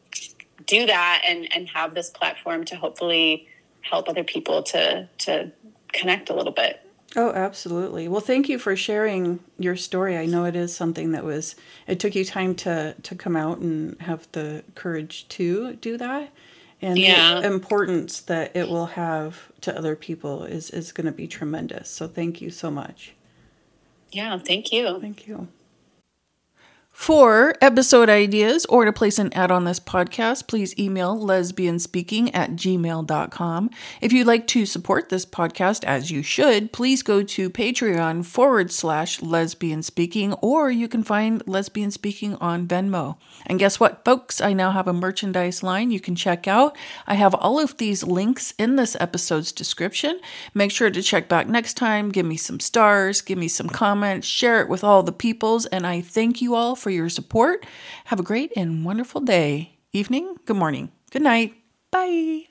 do that and and have this platform to hopefully help other people to to connect a little bit. Oh, absolutely. Well, thank you for sharing your story. I know it is something that was it took you time to to come out and have the courage to do that. And yeah. the importance that it will have to other people is is going to be tremendous. So thank you so much. Yeah, thank you. Thank you. For episode ideas or to place an ad on this podcast, please email lesbianspeaking at gmail.com. If you'd like to support this podcast, as you should, please go to Patreon forward slash lesbian speaking, or you can find lesbian speaking on Venmo. And guess what, folks? I now have a merchandise line you can check out. I have all of these links in this episode's description. Make sure to check back next time, give me some stars, give me some comments, share it with all the peoples, and I thank you all for your support. Have a great and wonderful day, evening, good morning, good night. Bye.